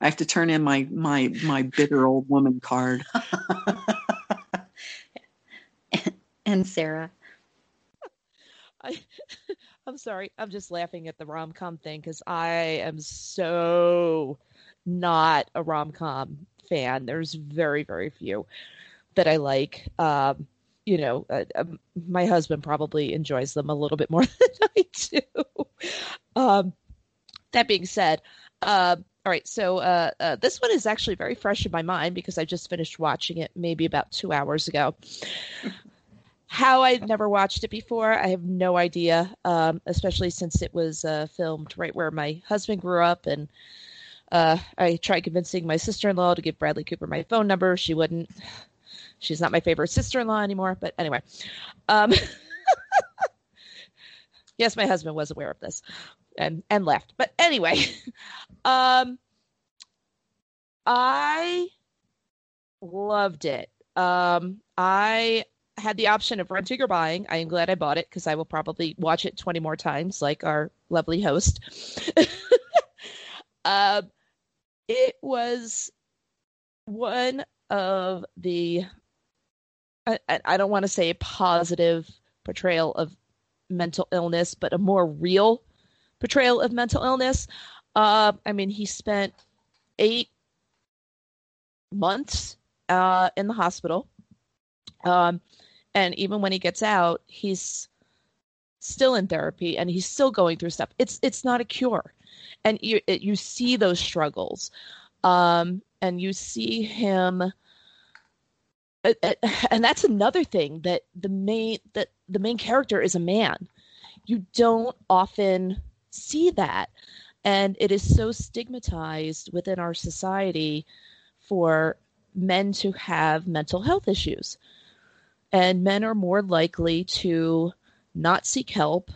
[SPEAKER 3] I have to turn in my my my bitter old woman card.
[SPEAKER 2] And sarah.
[SPEAKER 4] I, i'm sorry. I'm just laughing at the rom-com thing because i am so not a rom-com fan. There's very very few that i like. Um you know, uh, um, my husband probably enjoys them a little bit more than I do. Um, that being said, uh, all right, so uh, uh, this one is actually very fresh in my mind because I just finished watching it maybe about two hours ago. How I'd never watched it before, I have no idea, um, especially since it was uh, filmed right where my husband grew up. And uh, I tried convincing my sister in law to give Bradley Cooper my phone number. She wouldn't. She's not my favorite sister in law anymore. But anyway. Um, yes, my husband was aware of this and and left. But anyway, um I loved it. Um I had the option of renting or buying. I am glad I bought it because I will probably watch it 20 more times like our lovely host. um it was one of the I, I don't want to say a positive portrayal of mental illness, but a more real portrayal of mental illness. Uh, I mean, he spent eight months uh, in the hospital. Um, and even when he gets out, he's still in therapy and he's still going through stuff. It's it's not a cure, and you it, you see those struggles, um, and you see him. Uh, uh, and that's another thing that the main that the main character is a man. You don't often see that. And it is so stigmatized within our society for men to have mental health issues. And men are more likely to not seek help,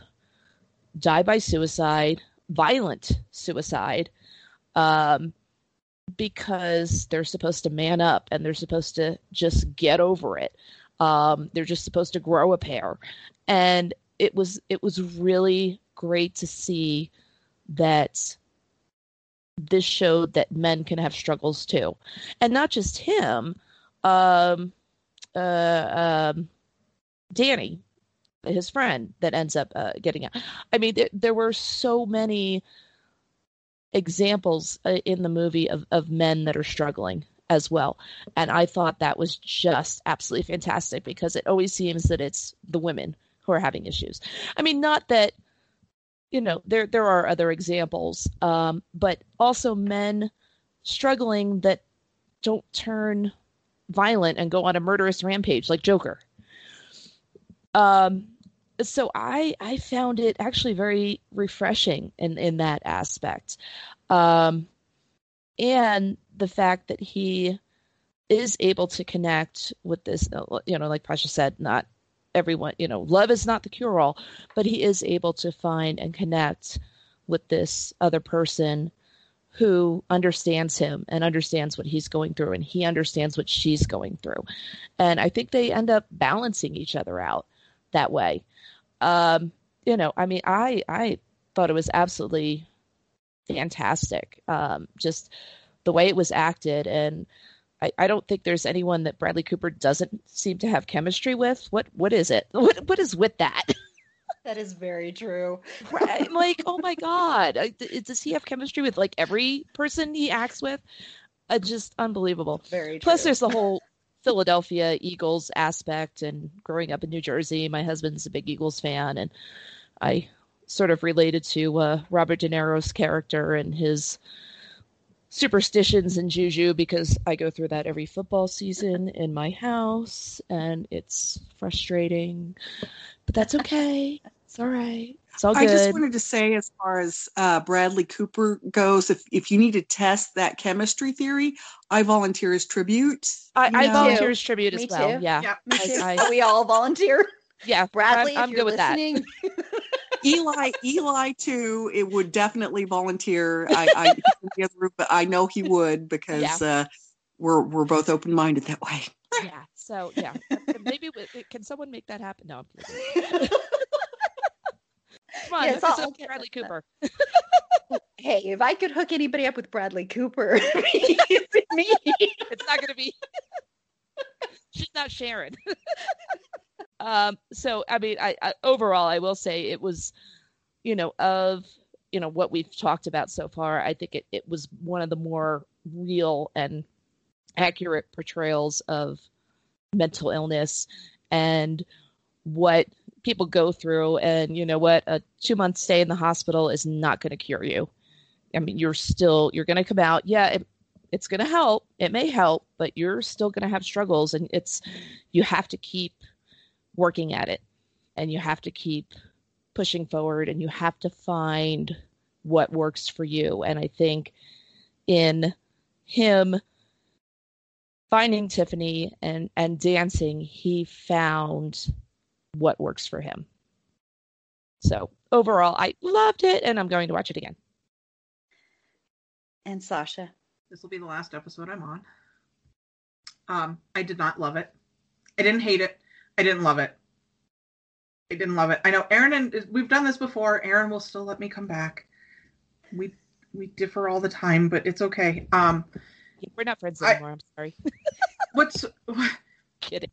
[SPEAKER 4] die by suicide, violent suicide, um, because they're supposed to man up and they're supposed to just get over it. Um, they're just supposed to grow a pair. And it was it was really great to see that this showed that men can have struggles too, and not just him. Um, uh, um, Danny, his friend, that ends up uh, getting out. I mean, there, there were so many examples uh, in the movie of, of men that are struggling as well. And I thought that was just absolutely fantastic because it always seems that it's the women who are having issues. I mean, not that you know there there are other examples, um, but also men struggling that don't turn violent and go on a murderous rampage like Joker. Um, so I I found it actually very refreshing in in that aspect, um, and the fact that he is able to connect with this, you know, like Pasha said, not everyone, you know, love is not the cure all, but he is able to find and connect with this other person who understands him and understands what he's going through and he understands what she's going through. And I think they end up balancing each other out that way. Um, you know, I mean, I I thought it was absolutely fantastic. Um, just the way it was acted and I, I don't think there's anyone that Bradley Cooper doesn't seem to have chemistry with. What what is it? What what is with that?
[SPEAKER 2] That is very true.
[SPEAKER 4] I'm like, oh my god, does he have chemistry with like every person he acts with? Uh, just unbelievable.
[SPEAKER 2] Very.
[SPEAKER 4] Plus, there's the whole Philadelphia Eagles aspect, and growing up in New Jersey, my husband's a big Eagles fan, and I sort of related to uh, Robert De Niro's character and his superstitions and juju because I go through that every football season in my house and it's frustrating. But that's okay. It's all right. It's all good.
[SPEAKER 3] I just wanted to say, as far as uh, Bradley Cooper goes, if, if you need to test that chemistry theory, I volunteer as tribute.
[SPEAKER 4] I, I volunteer as tribute as well. Too. Yeah. yeah.
[SPEAKER 2] I, I, we all volunteer.
[SPEAKER 4] Yeah.
[SPEAKER 2] Bradley,
[SPEAKER 4] I'm, I'm good with listening.
[SPEAKER 3] that. Eli, Eli too. It would definitely volunteer. I, I but I know he would because yeah. uh, we're we're both open minded that way.
[SPEAKER 4] yeah. So yeah, maybe can someone make that happen? No, I'm kidding. Come on, yeah, it's all, Bradley Cooper.
[SPEAKER 2] hey, if I could hook anybody up with Bradley Cooper, it's
[SPEAKER 4] me. It's not going to be. She's not Sharon. Um, so I mean, I, I overall, I will say it was, you know, of you know what we've talked about so far. I think it it was one of the more real and accurate portrayals of mental illness and what people go through. And you know what? A two month stay in the hospital is not going to cure you. I mean, you're still, you're going to come out. Yeah, it, it's going to help. It may help, but you're still going to have struggles. And it's, you have to keep working at it and you have to keep pushing forward and you have to find what works for you. And I think in him finding Tiffany and and dancing, he found what works for him. So overall, I loved it, and I'm going to watch it again.
[SPEAKER 2] And Sasha,
[SPEAKER 5] this will be the last episode I'm on. Um, I did not love it. I didn't hate it. I didn't love it. I didn't love it. I know Erin and we've done this before. Erin will still let me come back. We we differ all the time, but it's okay. Um,
[SPEAKER 4] we're not friends anymore. I, am sorry.
[SPEAKER 5] what's
[SPEAKER 4] kidding?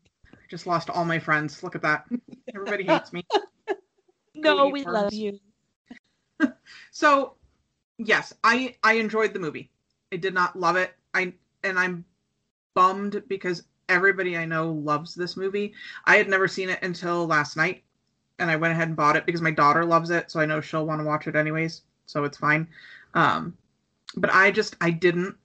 [SPEAKER 5] Just lost all my friends. Look at that. Everybody hates me.
[SPEAKER 4] no, we love you.
[SPEAKER 5] so, yes, I I enjoyed the movie. I did not love it. I and I'm bummed because everybody I know loves this movie. I had never seen it until last night, and I went ahead and bought it because my daughter loves it, so I know she'll want to watch it anyways. So it's fine. Um, but I just I didn't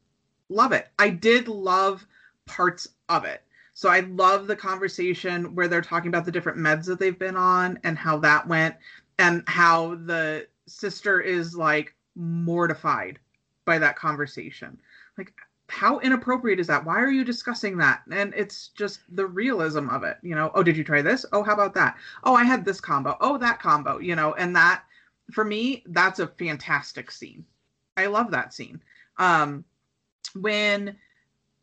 [SPEAKER 5] love it. I did love parts of it. So I love the conversation where they're talking about the different meds that they've been on and how that went and how the sister is like mortified by that conversation. Like how inappropriate is that? Why are you discussing that? And it's just the realism of it, you know. Oh, did you try this? Oh, how about that? Oh, I had this combo. Oh, that combo, you know. And that for me, that's a fantastic scene. I love that scene. Um when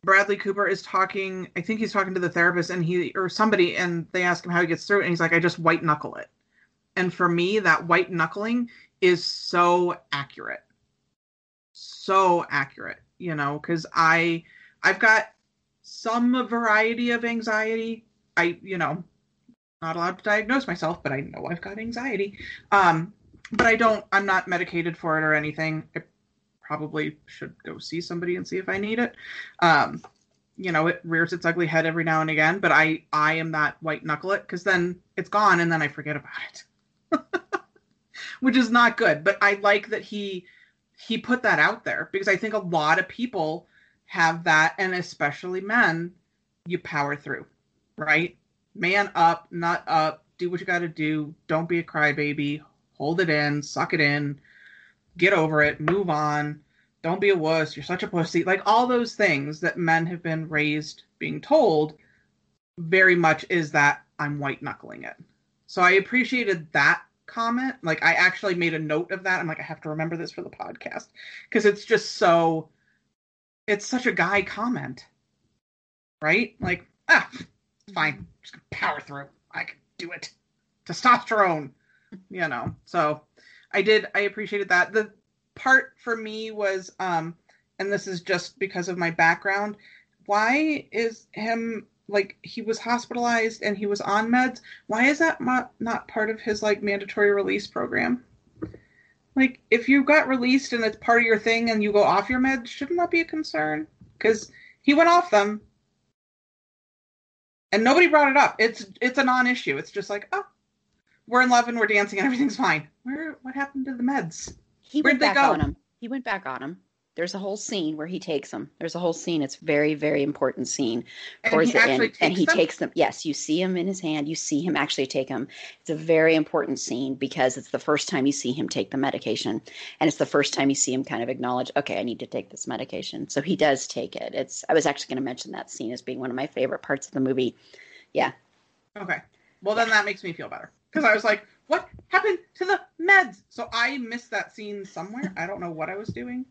[SPEAKER 5] Bradley Cooper is talking, I think he's talking to the therapist and he or somebody and they ask him how he gets through it and he's like I just white knuckle it. And for me that white knuckling is so accurate. So accurate, you know, cuz I I've got some variety of anxiety. I, you know, not allowed to diagnose myself, but I know I've got anxiety. Um but I don't I'm not medicated for it or anything. I probably should go see somebody and see if I need it. Um, you know, it rears its ugly head every now and again, but I I am that white knuckle it because then it's gone and then I forget about it, which is not good. But I like that he he put that out there because I think a lot of people have that, and especially men, you power through, right? Man up, nut up, do what you got to do. Don't be a crybaby. Hold it in, suck it in get over it, move on, don't be a wuss, you're such a pussy. Like all those things that men have been raised being told very much is that I'm white knuckling it. So I appreciated that comment. Like I actually made a note of that. I'm like, I have to remember this for the podcast because it's just so, it's such a guy comment, right? Like, ah, fine, just power through. I can do it. Testosterone, you know. So I did I appreciated that. The part for me was um and this is just because of my background, why is him like he was hospitalized and he was on meds? Why is that not, not part of his like mandatory release program? Like if you got released and it's part of your thing and you go off your meds, shouldn't that be a concern? Cuz he went off them and nobody brought it up. It's it's a non-issue. It's just like, oh, we're in love and we're dancing and everything's fine. Where what happened to the meds?
[SPEAKER 2] He Where'd went back on him. He went back on him. There's a whole scene where he takes them. There's a whole scene. It's very, very important scene towards the end, and he them? takes them. Yes, you see him in his hand. You see him actually take them. It's a very important scene because it's the first time you see him take the medication, and it's the first time you see him kind of acknowledge, okay, I need to take this medication. So he does take it. It's. I was actually going to mention that scene as being one of my favorite parts of the movie. Yeah.
[SPEAKER 5] Okay. Well, then that makes me feel better because I was like, what happened to the meds? So I missed that scene somewhere. I don't know what I was doing.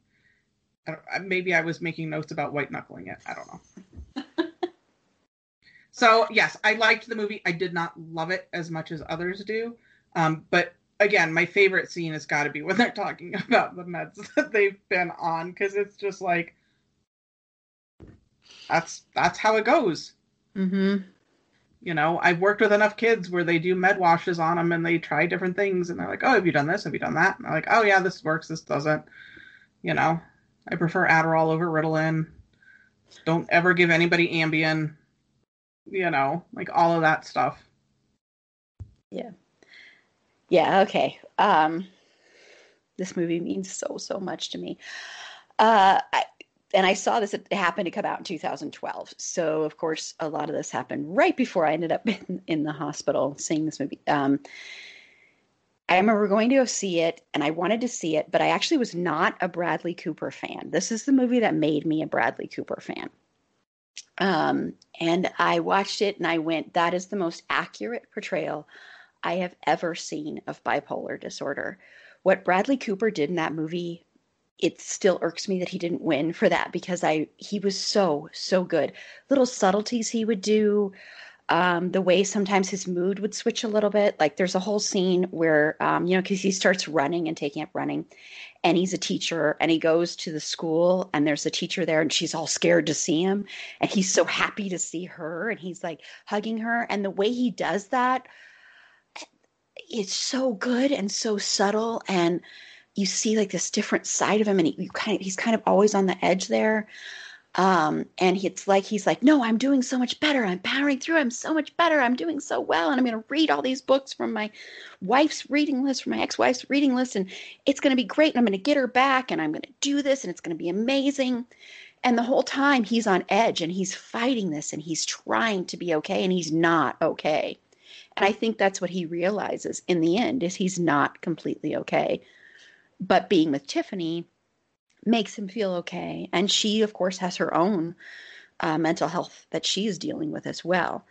[SPEAKER 5] I maybe I was making notes about white knuckling it. I don't know. so yes, I liked the movie. I did not love it as much as others do. Um, but again, my favorite scene has got to be when they're talking about the meds that they've been on because it's just like that's that's how it goes.
[SPEAKER 2] Mm-hmm
[SPEAKER 5] you know, I've worked with enough kids where they do med washes on them and they try different things and they're like, oh, have you done this? Have you done that? And I'm like, oh, yeah, this works. This doesn't. You know, I prefer Adderall over Ritalin. Don't ever give anybody Ambien. you know, like all of that stuff.
[SPEAKER 2] Yeah. Yeah, okay. Um this movie means so so much to me. Uh I, and I saw this it happened to come out in 2012. So of course a lot of this happened right before I ended up in, in the hospital seeing this movie. Um I remember going to go see it and I wanted to see it, but I actually was not a Bradley Cooper fan. This is the movie that made me a Bradley Cooper fan. Um, and I watched it and I went, that is the most accurate portrayal I have ever seen of bipolar disorder. What Bradley Cooper did in that movie, it still irks me that he didn't win for that because I he was so so good. Little subtleties he would do, um, the way sometimes his mood would switch a little bit. Like there's a whole scene where, um, you know, because he starts running and taking up running, and he's a teacher and he goes to the school and there's a teacher there and she's all scared to see him and he's so happy to see her and he's like hugging her and the way he does that it's so good and so subtle and you see like this different side of him and he, you kind of he's kind of always on the edge there um, and it's like he's like, no, I'm doing so much better. I'm powering through. I'm so much better. I'm doing so well. And I'm going to read all these books from my wife's reading list, from my ex-wife's reading list, and it's going to be great. And I'm going to get her back, and I'm going to do this, and it's going to be amazing. And the whole time he's on edge, and he's fighting this, and he's trying to be okay, and he's not okay. And I think that's what he realizes in the end is he's not completely okay. But being with Tiffany makes him feel okay. And she, of course, has her own uh, mental health that she is dealing with as well.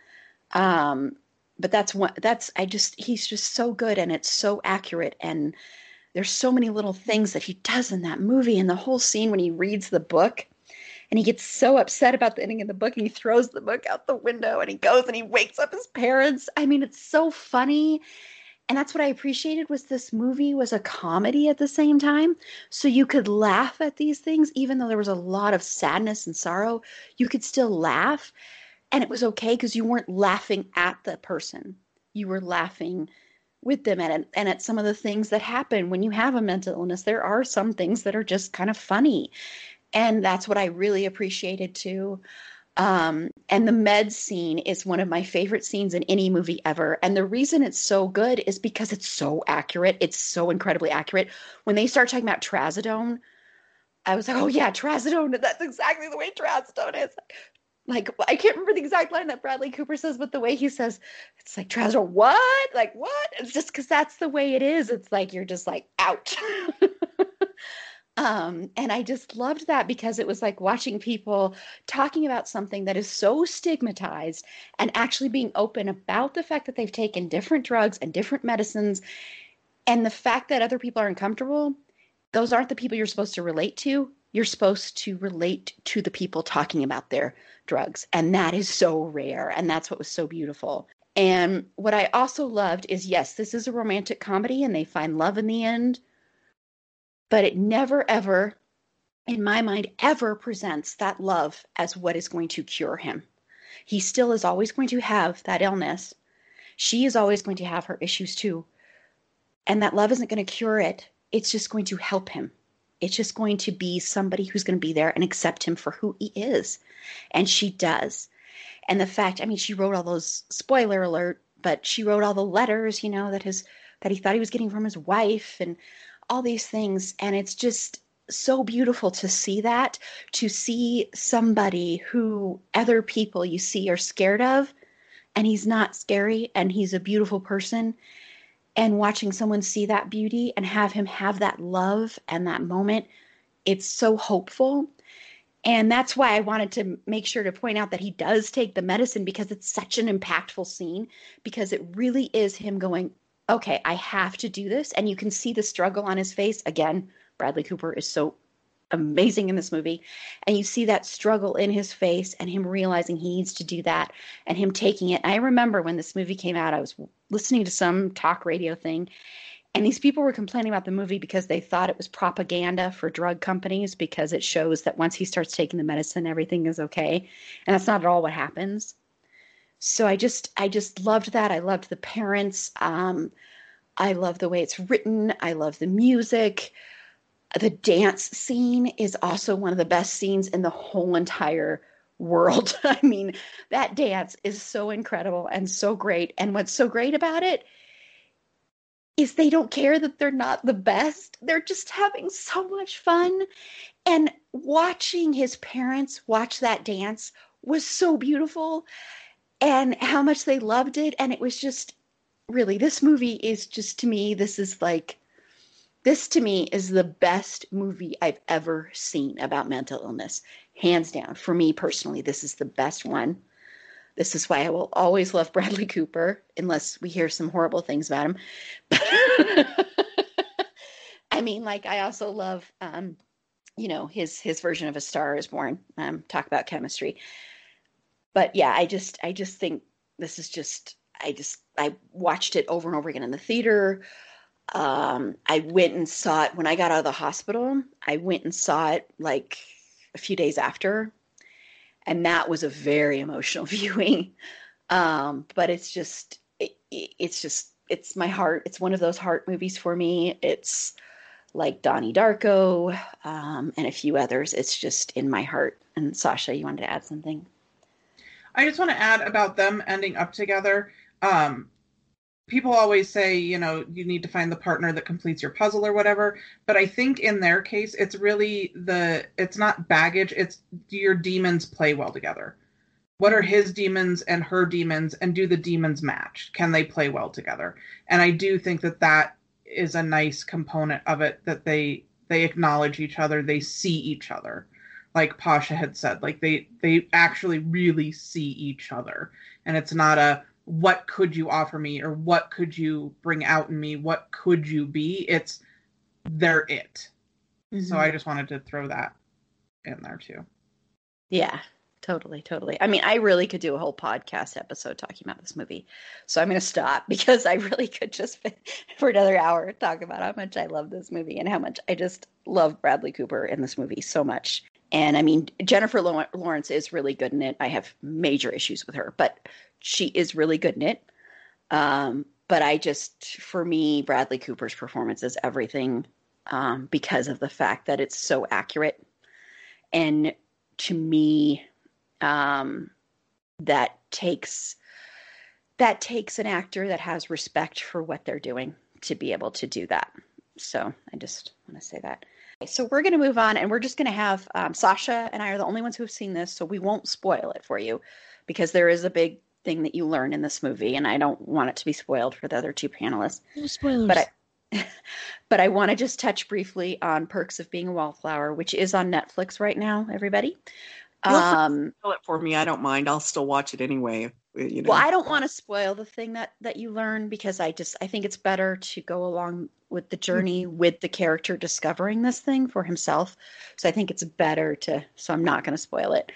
[SPEAKER 2] Um, but that's one, that's, I just, he's just so good and it's so accurate. And there's so many little things that he does in that movie and the whole scene when he reads the book and he gets so upset about the ending of the book and he throws the book out the window and he goes and he wakes up his parents. I mean, it's so funny and that's what I appreciated was this movie was a comedy at the same time. So you could laugh at these things, even though there was a lot of sadness and sorrow, you could still laugh. And it was okay because you weren't laughing at the person. You were laughing with them and, and at some of the things that happen when you have a mental illness. There are some things that are just kind of funny. And that's what I really appreciated too. Um, and the med scene is one of my favorite scenes in any movie ever. And the reason it's so good is because it's so accurate. It's so incredibly accurate. When they start talking about trazodone, I was like, oh yeah, trazodone. That's exactly the way trazodone is. Like, I can't remember the exact line that Bradley Cooper says, but the way he says, it's like trazodone. What? Like what? It's just because that's the way it is. It's like you're just like, ouch. Um, and I just loved that because it was like watching people talking about something that is so stigmatized and actually being open about the fact that they've taken different drugs and different medicines. And the fact that other people are uncomfortable, those aren't the people you're supposed to relate to. You're supposed to relate to the people talking about their drugs. And that is so rare. And that's what was so beautiful. And what I also loved is yes, this is a romantic comedy and they find love in the end but it never ever in my mind ever presents that love as what is going to cure him. He still is always going to have that illness. She is always going to have her issues too. And that love isn't going to cure it. It's just going to help him. It's just going to be somebody who's going to be there and accept him for who he is. And she does. And the fact i mean she wrote all those spoiler alert but she wrote all the letters you know that his that he thought he was getting from his wife. And all these things. And it's just so beautiful to see that, to see somebody who other people you see are scared of, and he's not scary and he's a beautiful person. And watching someone see that beauty and have him have that love and that moment, it's so hopeful. And that's why I wanted to make sure to point out that he does take the medicine because it's such an impactful scene, because it really is him going, okay, I have to do this. And you can see the struggle on his face. Again, Bradley Cooper is so amazing in this movie. And you see that struggle in his face and him realizing he needs to do that and him taking it. I remember when this movie came out, I was listening to some talk radio thing. And these people were complaining about the movie because they thought it was propaganda for drug companies because it shows that once he starts taking the medicine, everything is okay. And that's not at all what happens so I just I just loved that. I loved the parents. Um, I love the way it's written. I love the music. The dance scene is also one of the best scenes in the whole entire world. I mean, that dance is so incredible and so great. And what's so great about it is they don't care that they're not the best. They're just having so much fun. And watching his parents watch that dance was so beautiful and how much they loved it. And it was just really, this movie is just to me, this is like, this to me is the best movie I've ever seen about mental illness. Hands down. For me personally, this is the best one. This is why I will always love Bradley Cooper, unless we hear some horrible things about him. I mean, like I also love um, you know, his his version of a star is born. Um, talk about chemistry. But yeah, I just I just think this is just I just I watched it over and over again in the theater. Um, I went and saw it when I got out of the hospital. I went and saw it like a few days after and that was a very emotional viewing. Um, but it's just, it, it's just, it's my heart. It's one of those heart movies for me. It's like Donnie Darko um, and a few others. It's just in my heart. And Sasha, you wanted to add something?
[SPEAKER 5] I just want to add about them ending up together. Um, people always say, you know, you need to find the partner that completes your puzzle or whatever. But I think in their case, it's really the, it's not baggage, it's do your demons play well together? What are his demons and her demons, and do the demons match? Can they play well together? And I do think that that is a nice component of it that they they acknowledge each other, they see each other, like Pasha had said, like they they actually really see each other, and it's not a what could you offer me? or what could you bring out in me? What could you be? It's they're it. Mm-hmm. so i just wanted to throw that in there too.
[SPEAKER 2] Yeah totally totally. I mean i really could do a whole podcast episode talking about this movie. So i'm going to stop because i really could just for another hour talk about how much i love this movie and how much i just love bradley cooper in this movie so much and i mean jennifer lawrence is really good in it i have major issues with her but she is really good in it. Um, but I just, for me, Bradley Cooper's performance is everything um, because of the fact that it's so accurate. And to me, um, that takes that takes an actor that has respect for what they're doing to be able to do that. So I just want to say that. So we're going to move on, and we're just going to have um, Sasha and I are the only ones who have seen this, so we won't spoil it for you because there is a big thing that you learn in this movie, and I don't want it to be spoiled for the other two panelists.
[SPEAKER 4] No spoilers.
[SPEAKER 2] But I, but I want to just touch briefly on Perks of Being a Wallflower, which is on Netflix right now. Everybody,
[SPEAKER 3] um, spoil it for me. I don't mind. I'll still watch it anyway. You know.
[SPEAKER 2] Well, I don't want to spoil the thing that that you learn because I just I think it's better to go along with the journey mm-hmm. with the character discovering this thing for himself. So I think it's better to. So I'm not going to spoil it.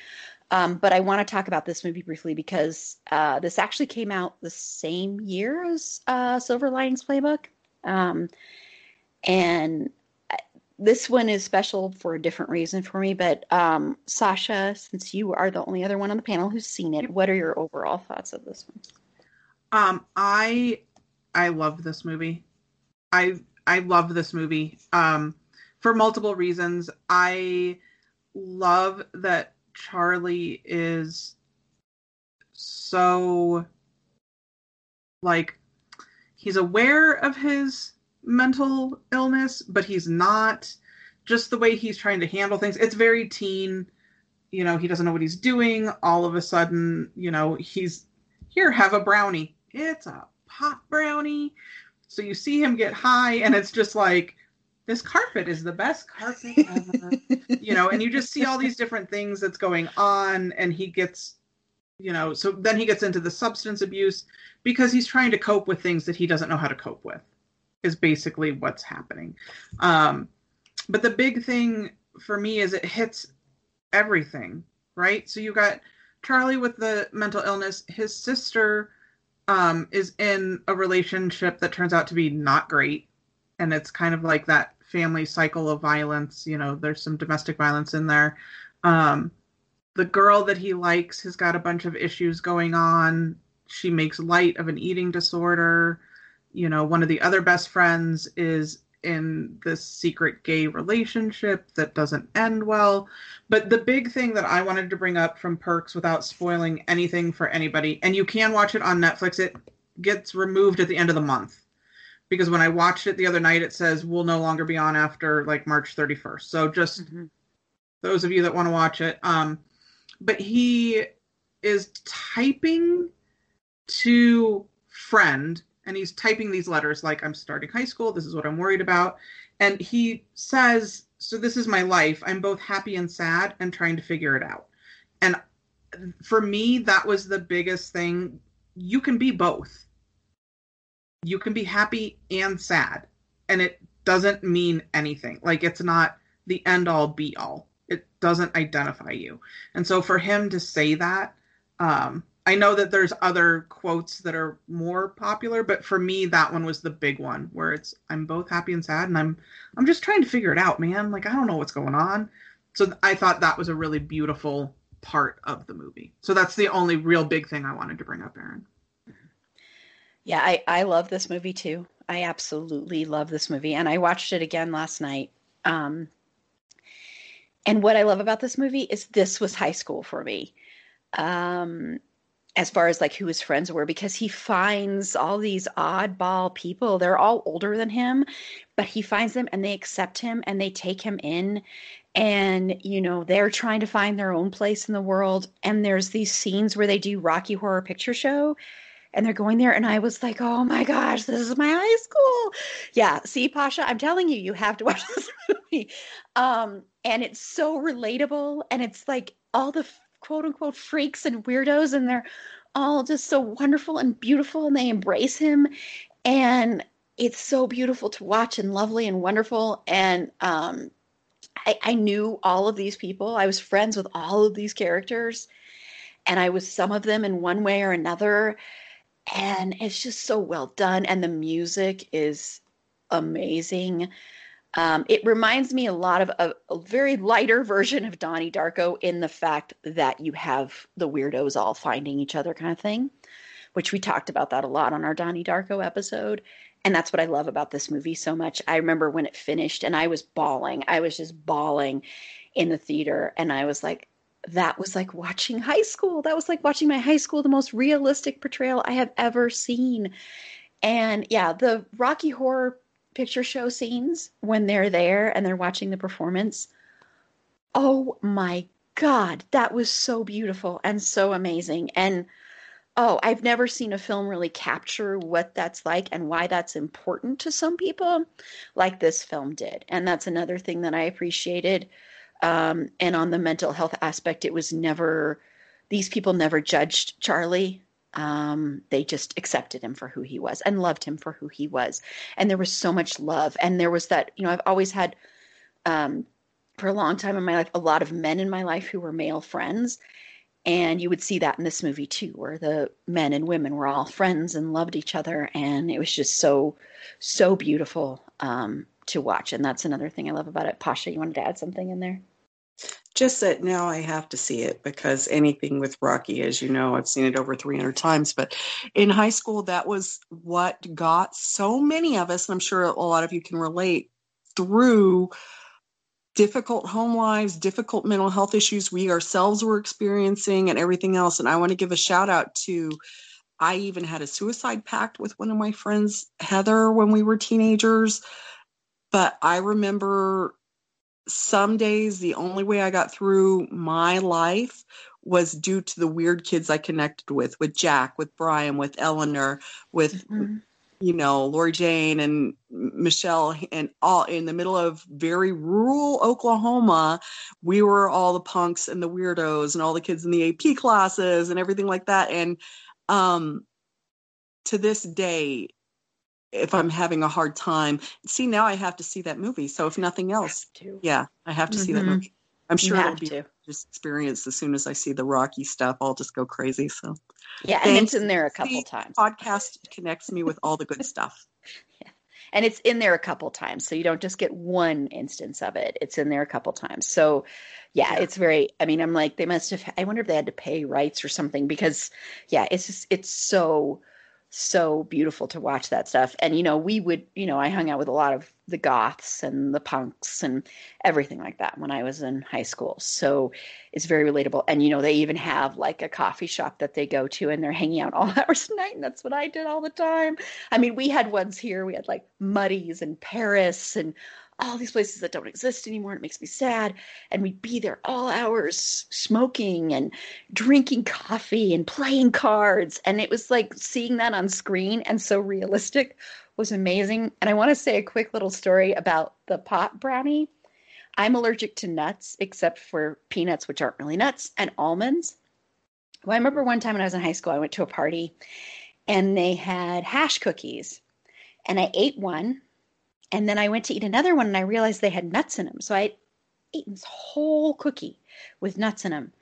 [SPEAKER 2] Um, but I want to talk about this movie briefly because uh, this actually came out the same year as uh, Silver Linings Playbook. Um, and uh, this one is special for a different reason for me. But um, Sasha, since you are the only other one on the panel who's seen it, what are your overall thoughts of this one?
[SPEAKER 5] Um, I I love this movie. I I love this movie um, for multiple reasons. I love that Charlie is so like he's aware of his mental illness, but he's not just the way he's trying to handle things. It's very teen. You know, he doesn't know what he's doing. All of a sudden, you know, he's here, have a brownie. It's a pop brownie. So you see him get high, and it's just like, this carpet is the best carpet ever. you know, and you just see all these different things that's going on, and he gets, you know, so then he gets into the substance abuse because he's trying to cope with things that he doesn't know how to cope with, is basically what's happening. Um, but the big thing for me is it hits everything, right? So you got Charlie with the mental illness, his sister um, is in a relationship that turns out to be not great. And it's kind of like that family cycle of violence. You know, there's some domestic violence in there. Um, the girl that he likes has got a bunch of issues going on. She makes light of an eating disorder. You know, one of the other best friends is in this secret gay relationship that doesn't end well. But the big thing that I wanted to bring up from Perks without spoiling anything for anybody, and you can watch it on Netflix, it gets removed at the end of the month. Because when I watched it the other night, it says we'll no longer be on after like March 31st. So just mm-hmm. those of you that want to watch it. Um, but he is typing to friend and he's typing these letters like i'm starting high school. This is what i'm worried about. And he says so this is my life. I'm both happy and sad and trying to figure it out. And for me that was the biggest thing. You can be both. You can be happy and sad and it doesn't mean anything. Like it's not the end all be all it doesn't identify you. And so for him to say that um I know that there's other quotes that are more popular, but for me that one was the big one where it's I'm both happy and sad and I'm I'm just trying to figure it out, man. Like I don't know what's going on. So I thought that was a really beautiful part of the movie. So that's the only real big thing I wanted to bring up, Erin.
[SPEAKER 2] Yeah, I I love this movie too. I absolutely love this movie and I watched it again last night. Um and what I love about this movie is this was high school for me. Um as far as like who his friends were because he finds all these oddball people. They're all older than him but he finds them and they accept him and they take him in. And you know they're trying to find their own place in the world. And there's these scenes where they do rocky horror picture show and they're going there. And i was like oh my gosh this is my high school. Yeah see pasha i'm telling you you have to watch this movie. Um and it's so relatable and it's like all the quote unquote freaks and weirdos and they're all just so wonderful and beautiful and they embrace him. And it's so beautiful to watch and lovely and wonderful. And um, I, I knew all of these people. I was friends with all of these characters and i was some of them in one way or another. And it's just so well done and the music is amazing um, it reminds me a lot of a, a, very lighter version of Donnie Darko in the fact that you have the weirdos all finding each other kind of thing, which we talked about that a lot on our Donnie Darko episode. And that's what I love about this movie so much. I remember when it finished and I was bawling. I was just bawling in the theater. And I was like, that was like watching high school. That was like watching my high school, the most realistic portrayal I have ever seen. And yeah, the Rocky Horror picture show scenes when they're there and they're watching the performance. Oh my God, that was so beautiful and so amazing. And oh, I've never seen a film really capture what that's like and why that's important to some people like this film did. And that's another thing that I appreciated. Um, and on the mental health aspect, it was never, these people never judged Charlie um, they just accepted him for who he was and loved him for who he was. And there was so much love. And there was that, you know, I've always had, um, for a long time in my life, a lot of men in my life who were male friends. And you would see that in this movie too, where the men and women were all friends and loved each other. And it was just so, so beautiful um, to watch. And that's another thing I love about it. Pasha, you wanted to add something in there?
[SPEAKER 3] Just that now I have to see it because anything with Rocky, as you know, I've seen it over 300 times. But in high school, that was what got so many of us, and I'm sure a lot of you can relate, through difficult home lives, difficult mental health issues we ourselves were experiencing, and everything else. And I want to give a shout out to. I even had a suicide pact with one of my friends, Heather, when we were teenagers. But I remember some days the only way I got through my life was due to the weird kids I connected with, with Jack, with Brian, with Eleanor, with mm-hmm. you know Lori Jane and Michelle, and all in the middle of very rural Oklahoma. We were all the punks and the weirdos and all the kids in the AP classes and everything like that. And um, to this day, if I'm having a hard time. See, now I have to see that movie. So if nothing else, yeah, I have to mm-hmm. see that mm-hmm. movie. I'm sure it'll be to. just experience as soon as I see the Rocky stuff. I'll just go crazy. So
[SPEAKER 2] yeah, and it's in there a couple the times.
[SPEAKER 3] Podcast connects me with all the good stuff.
[SPEAKER 2] yeah. And it's in there a couple times. So you don't just get one instance of it. It's in there a couple times. So yeah, yeah, it's very I mean, I'm like, they must have I wonder if they had to pay rights or something because yeah, it's just it's so so beautiful to watch that stuff. And, you know, we would, you know, I hung out with a lot of the goths and the punks and everything like that when I was in high school. So it's very relatable. And, you know, they even have like a coffee shop that they go to and they're hanging out all hours of night. And that's what I did all the time. I mean, we had ones here. We had like Muddies and Paris and all these places that don't exist anymore. It makes me sad. And we'd be there all hours smoking and drinking coffee and playing cards. And it was like seeing that on screen and so realistic was amazing. And I want to say a quick little story about the pot brownie. I'm allergic to nuts except for peanuts, which aren't really nuts, and almonds. Well, I remember one time when I was in high school, I went to a party and they had hash cookies. And I ate one and then I went to eat another one and I realized they had nuts in them. So I ate this whole cookie with nuts in them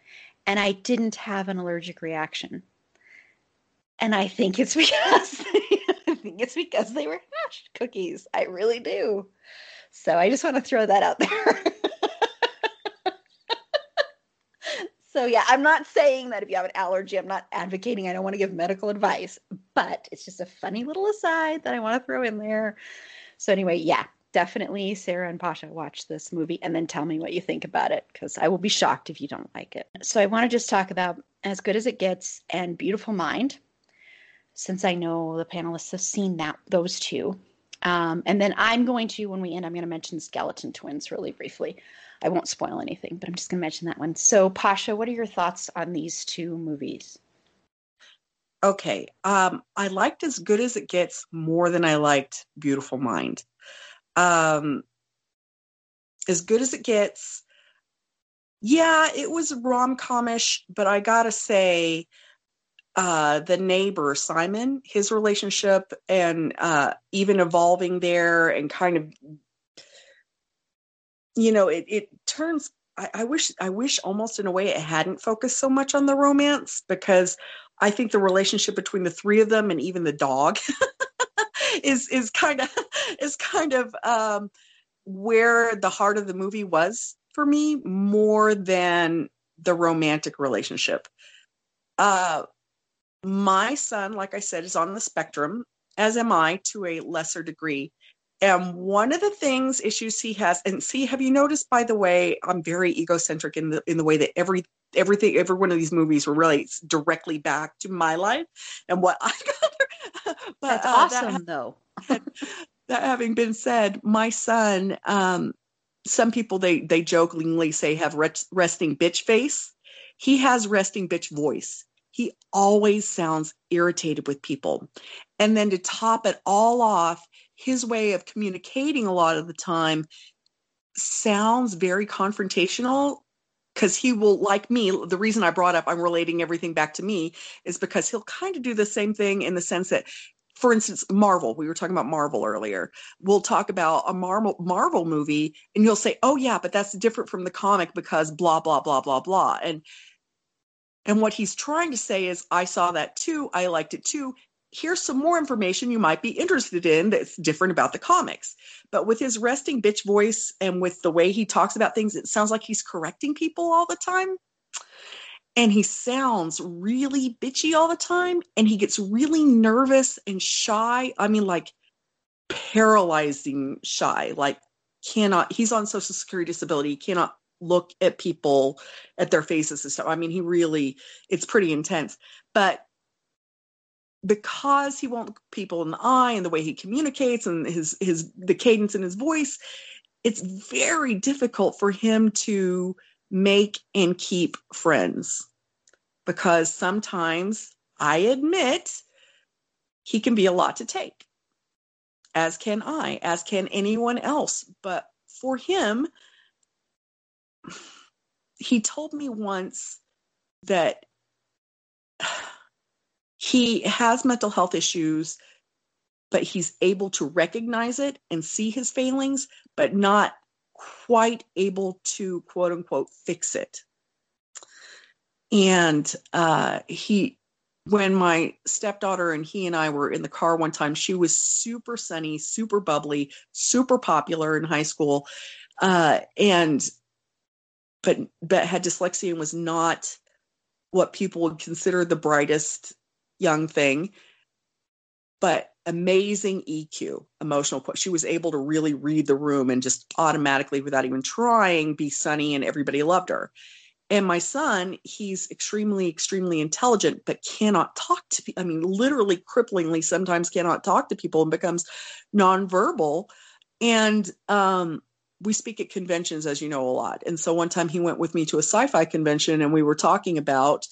[SPEAKER 2] and I didn't have an allergic reaction. And I think it's because I think it's because they were hashed cookies. I really do. So I just want to throw that out there. so yeah, I'm not saying that if you have an allergy, I'm not advocating. I don't want to give medical advice, but it's just a funny little aside that I want to throw in there so anyway, yeah, definitely Sarah and Pasha watch this movie and then tell me what you think about it because I will be shocked if you don't like it. So I want to just talk about As Good as It Gets and Beautiful Mind since I know the panelists have seen that those two. Um, and then I'm going to, when we end, I'm going to mention Skeleton Twins really briefly. I won't spoil anything, but I'm just going to mention that one. So, Pasha, what are your thoughts on these two movies?
[SPEAKER 3] Okay. Um, I liked As Good as It Gets more than I liked Beautiful Mind. Um, as Good as It Gets, yeah, it was rom comish, but I gotta say, uh, the neighbor, Simon, his relationship and uh, even evolving there and kind of, you know, it, it turns I, I, wish I wish almost in a way it hadn't focused so much on the romance because I think the relationship between the three of them and even the dog is is kind of is kind of um, where the heart of the movie was for me more than the romantic relationship. Uh, my son, like I said, is on the spectrum, as am I to a lesser degree. And one of the things issues he has, and see, have you noticed, by the way, I'm very egocentric in the in the way that every everything every one of these movies relates directly back to my life and what I
[SPEAKER 2] got. but That's uh, awesome, that, though.
[SPEAKER 3] that having been said, my son, um, some people they they jokingly say have resting bitch face. He has resting bitch voice. He always sounds irritated with people. And then to top it all off, his way of communicating a lot of the time sounds very confrontational because he will like me the reason i brought up i'm relating everything back to me is because he'll kind of do the same thing in the sense that for instance marvel we were talking about marvel earlier. We'll talk about a marvel marvel movie and you'll say oh yeah but that's different from the comic because blah blah blah blah blah. And and what he's trying to say is i saw that too. I liked it too here's some more information you might be interested in that's different about the comics. But with his resting bitch voice and with the way he talks about things, it sounds like he's correcting people all the time. And he sounds really bitchy all the time. And he gets really nervous and shy. I mean, like paralyzing shy, like cannot, he's on social security disability, cannot look at people at their faces and stuff. I mean, he really, it's pretty intense. But because he won't look people in the eye and the way he communicates and his his the cadence in his voice it's very difficult for him to make and keep friends. Because sometimes i admit he can be a lot to take as can i as can anyone else. But for him he told me once that he has mental health issues, but he's able to recognize it and see his failings, but not quite able to quote unquote fix it. And uh, he, when my stepdaughter and he and I were in the car one time, she was super sunny, super bubbly, super popular in high school, uh, and but but had dyslexia and was not what people would consider the brightest young thing. but amazing EQ, emotional. She was able to really read the room and just automatically, without even trying, be sunny, and everybody loved her. And my son, he's extremely, extremely intelligent, but cannot talk to people. I mean, literally cripplingly sometimes cannot talk to people and becomes nonverbal. And um, we speak at conventions, as you know, a lot. And so one time he went with me to a sci fi convention and we were talking about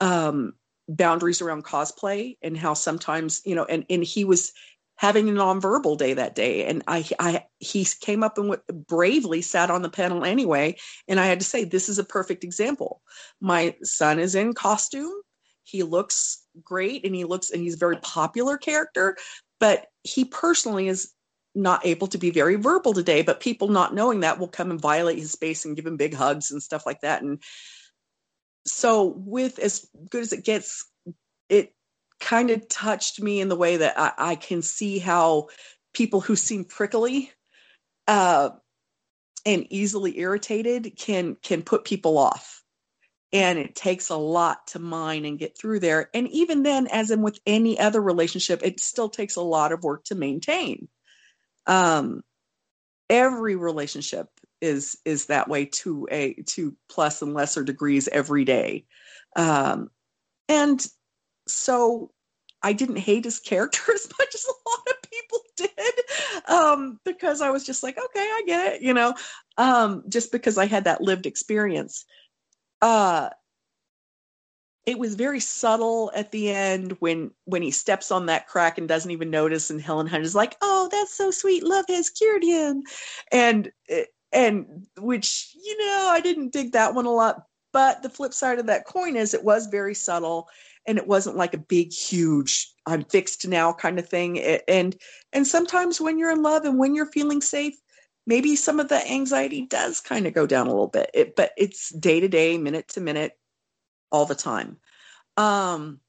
[SPEAKER 3] um, boundaries around cosplay and how sometimes, you know, and, and he was having a nonverbal day that day. And i i he came up and w- bravely sat on the panel anyway. And i had to say this is a perfect example. My son is in costume. He looks great and he looks and he's a very popular character but he personally is not able to be very verbal today but people not knowing that will come and violate his space and give him big hugs and stuff like that. And so with as good as it gets it kind of touched me in the way that I, I can see how people who seem prickly uh, and easily irritated can can put people off. And it takes a lot to mine and get through there. And even then as in with any other relationship it still takes a lot of work to maintain. Um, every relationship is is that way to a to plus and lesser degrees every day um, and so I didn't hate his character as much as a lot of people did um, because I was just like, okay, I get it, you know, um, just because I had that lived experience. Uh, it was very subtle at the end when when he steps on that crack and doesn't even notice, and Helen Hunt is like, "Oh, that's so sweet. Love has cured him," and and which you know I didn't dig that one a lot. But the flip side of that coin is it was very subtle and it wasn't like a big huge i'm fixed now kind of thing and and sometimes when you're in love and when you're feeling safe maybe some of the anxiety does kind of go down a little bit it, but it's day to day minute to minute all the time um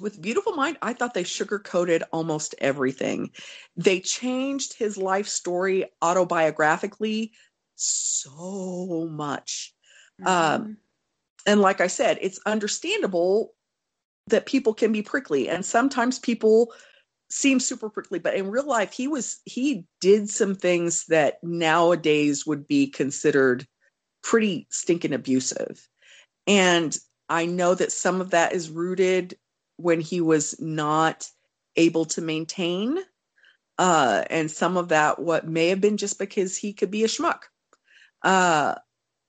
[SPEAKER 3] with beautiful mind i thought they sugar coated almost everything. They changed his life story autobiographically so much. Um, mm-hmm. um and like i said it's understandable that people can be prickly and sometimes people seem super prickly but in real life he was he did some things that nowadays would be considered pretty stinking abusive. And i know that some of that is rooted when he was not able to maintain uh, and some of that what may have been just because he could be a schmuck. Uh,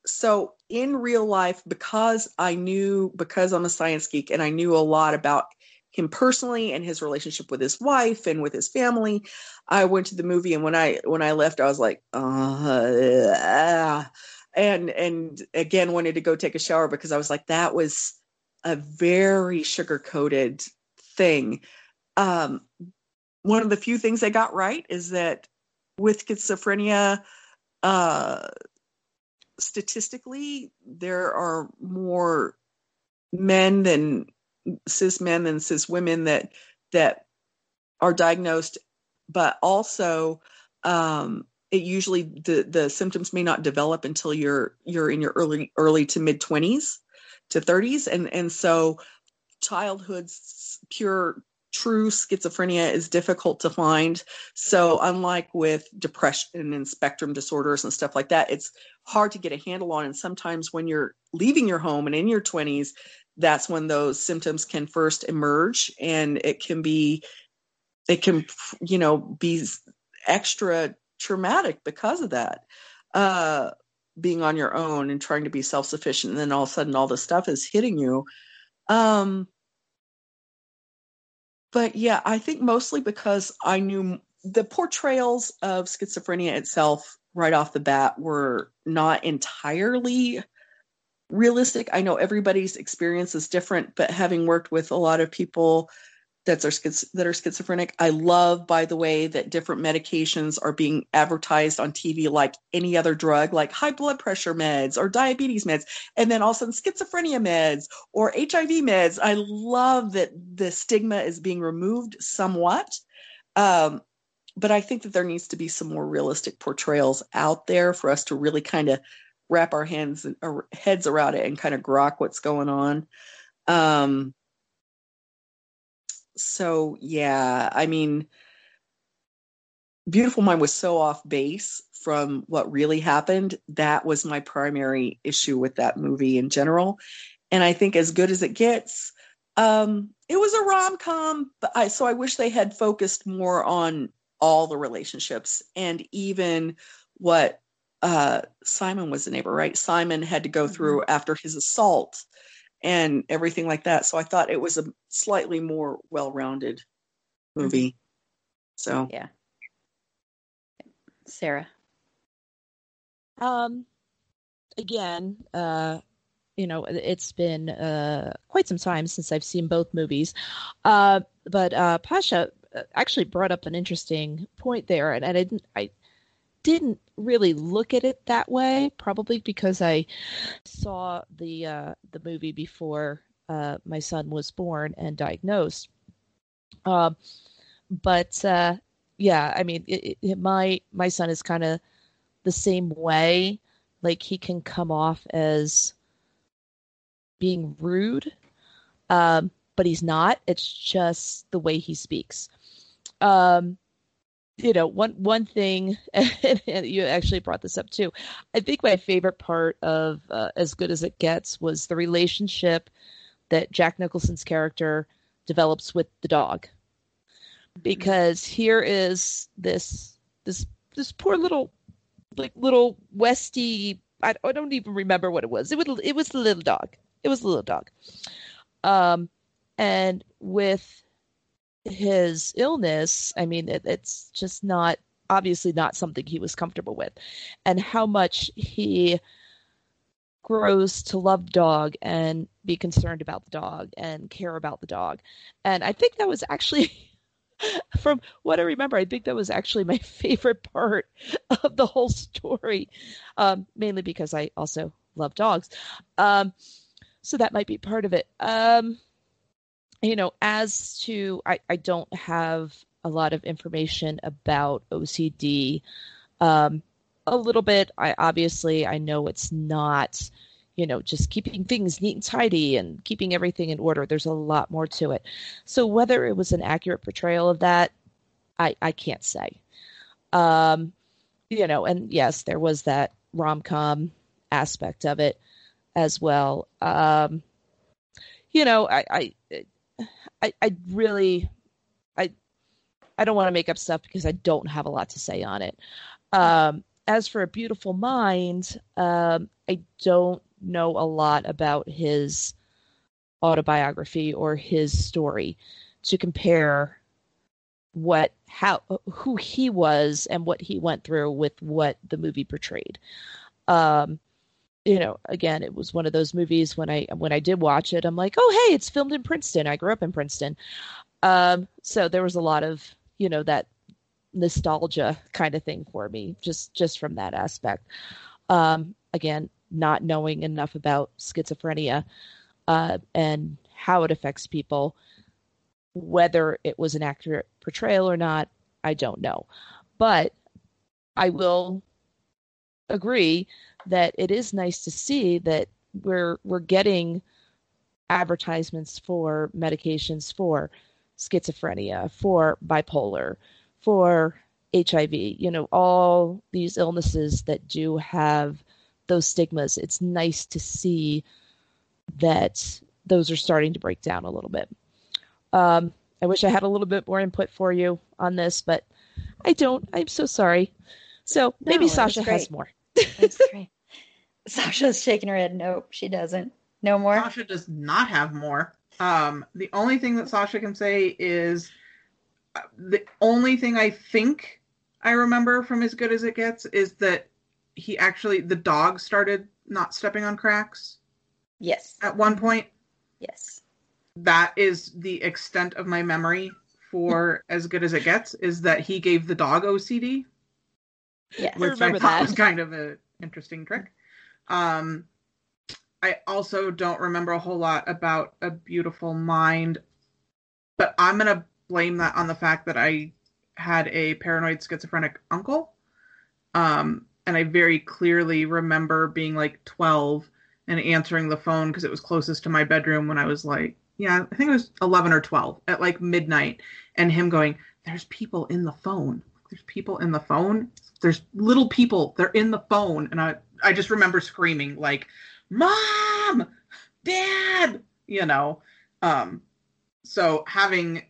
[SPEAKER 3] so in real life, because I knew, because I'm a science geek and I knew a lot about him personally and his relationship with his wife and with his family, I went to the movie and when I when I left, I was like, uh, and and again wanted to go take a shower because I was like, that was a very sugar coated thing. Um, one of the few things they got right is that with schizophrenia, uh, statistically there are more men than cis men than cis women that that are diagnosed but also um, it usually the the symptoms may not develop until you're you're in your early early to mid 20s to 30s and and so childhood's pure true schizophrenia is difficult to find. So, unlike with depression and spectrum disorders and stuff like that, it's hard to get a handle on. And sometimes when you're leaving your home and in your 20s, that's when those symptoms can first emerge and it can be it can you know be extra traumatic because of that uh being on your own and trying to be self-sufficient and then all of a sudden all this stuff is hitting you um but yeah, I think mostly because I knew the portrayals of schizophrenia itself right off the bat were not entirely realistic. I know everybody's experience is different, but having worked with a lot of people that are that are schizophrenic. I love, by the way, that different medications are being advertised on TV like any other drug, like high blood pressure meds or diabetes meds, and then also schizophrenia meds or HIV meds. I love that the stigma is being removed somewhat. Um, but I think that there needs to be some more realistic portrayals out there for us to really kind of wrap our hands or heads around it and kind of grok what's going on. Um, So yeah, I mean, Beautiful Mind was so off base from what really happened. That was my primary issue with that movie in general. And I think as good as it gets, um, it was a rom com, but I so I wish they had focused more on all the relationships and even what uh, Simon was the neighbor, right? Simon had to go mm-hmm. through after his assault and everything like that. So I thought it was a slightly more well rounded mm-hmm. movie. So
[SPEAKER 2] yeah. Sarah.
[SPEAKER 4] Um, again, uh, you know, it's been uh, quite some time since I've seen both movies. Uh, but uh, Pasha uh, actually brought up an interesting point there, and, and I didn't, I didn't really look at it that way. Probably because I saw the uh, the movie before uh, my son was born and diagnosed. Uh, but uh, yeah, I mean, it, it, my my son is kind of the same way. Like he can come off as being rude, um, but he's not. It's just the way he speaks. Um, you know, one one thing, and you actually brought this up too. I think my favorite part of uh, As Good as It Gets was the relationship that Jack Nicholson's character develops with the dog, because here is this this this poor little like little Westy. I, I don't even remember what it was. It was it was the little dog, it was a little dog. Um, and with his illness, I mean, it, it's just not obviously not something he was comfortable with, and how much he grows to love the dog and be concerned about the dog and care about the dog. And I think that was actually from what I remember, I think that was actually my favorite part of the whole story, um, mainly because I also love dogs. Um, so that might be part of it. Um, you know, as to I, I don't have a lot of information about OCD. Um, a little bit. I obviously I know it's not, you know, just keeping things neat and tidy and keeping everything in order. There's a lot more to it. So whether it was an accurate portrayal of that, I I can't say. Um, you know, and yes, there was that rom com aspect of it as well. Um, you know, I, I, I, I really, I, I don't want to make up stuff because I don't have a lot to say on it. Um, as for a beautiful mind, um, I don't know a lot about his autobiography or his story to compare what how who he was and what he went through with what the movie portrayed um you know, again, it was one of those movies when I when I did watch it, I'm like, oh hey, it's filmed in Princeton. I grew up in Princeton, um, so there was a lot of you know that nostalgia kind of thing for me, just just from that aspect. Um, again, not knowing enough about schizophrenia uh, and how it affects people, whether it was an accurate portrayal or not, I don't know, but I will agree that it is nice to see that we're we're getting advertisements for medications for schizophrenia, for bipolar, for HIV, you know, all these illnesses that do have those stigmas. It's nice to see that those are starting to break down a little bit. Um, I wish I had a little bit more input for you on this, but I don't. I'm so sorry. So maybe no, Sasha has more.
[SPEAKER 2] That's great. Sasha's shaking her head. Nope, she doesn't. No more.
[SPEAKER 5] Sasha does not have more. Um, the only thing that Sasha can say is uh, the only thing I think I remember from As Good as It Gets is that he actually, the dog started not stepping on cracks.
[SPEAKER 2] Yes.
[SPEAKER 5] At one point.
[SPEAKER 2] Yes.
[SPEAKER 5] That is the extent of my memory for As Good as It Gets is that he gave the dog OCD.
[SPEAKER 2] Yeah,
[SPEAKER 5] which I, I thought that. was kind of an interesting trick. Um, I also don't remember a whole lot about A Beautiful Mind, but I'm going to blame that on the fact that I had a paranoid schizophrenic uncle. Um, and I very clearly remember being like 12 and answering the phone because it was closest to my bedroom when I was like yeah, I think it was 11 or 12 at like midnight, and him going, There's people in the phone. There's people in the phone. There's little people. They're in the phone. And I, I just remember screaming, like, Mom, Dad, you know. Um, so having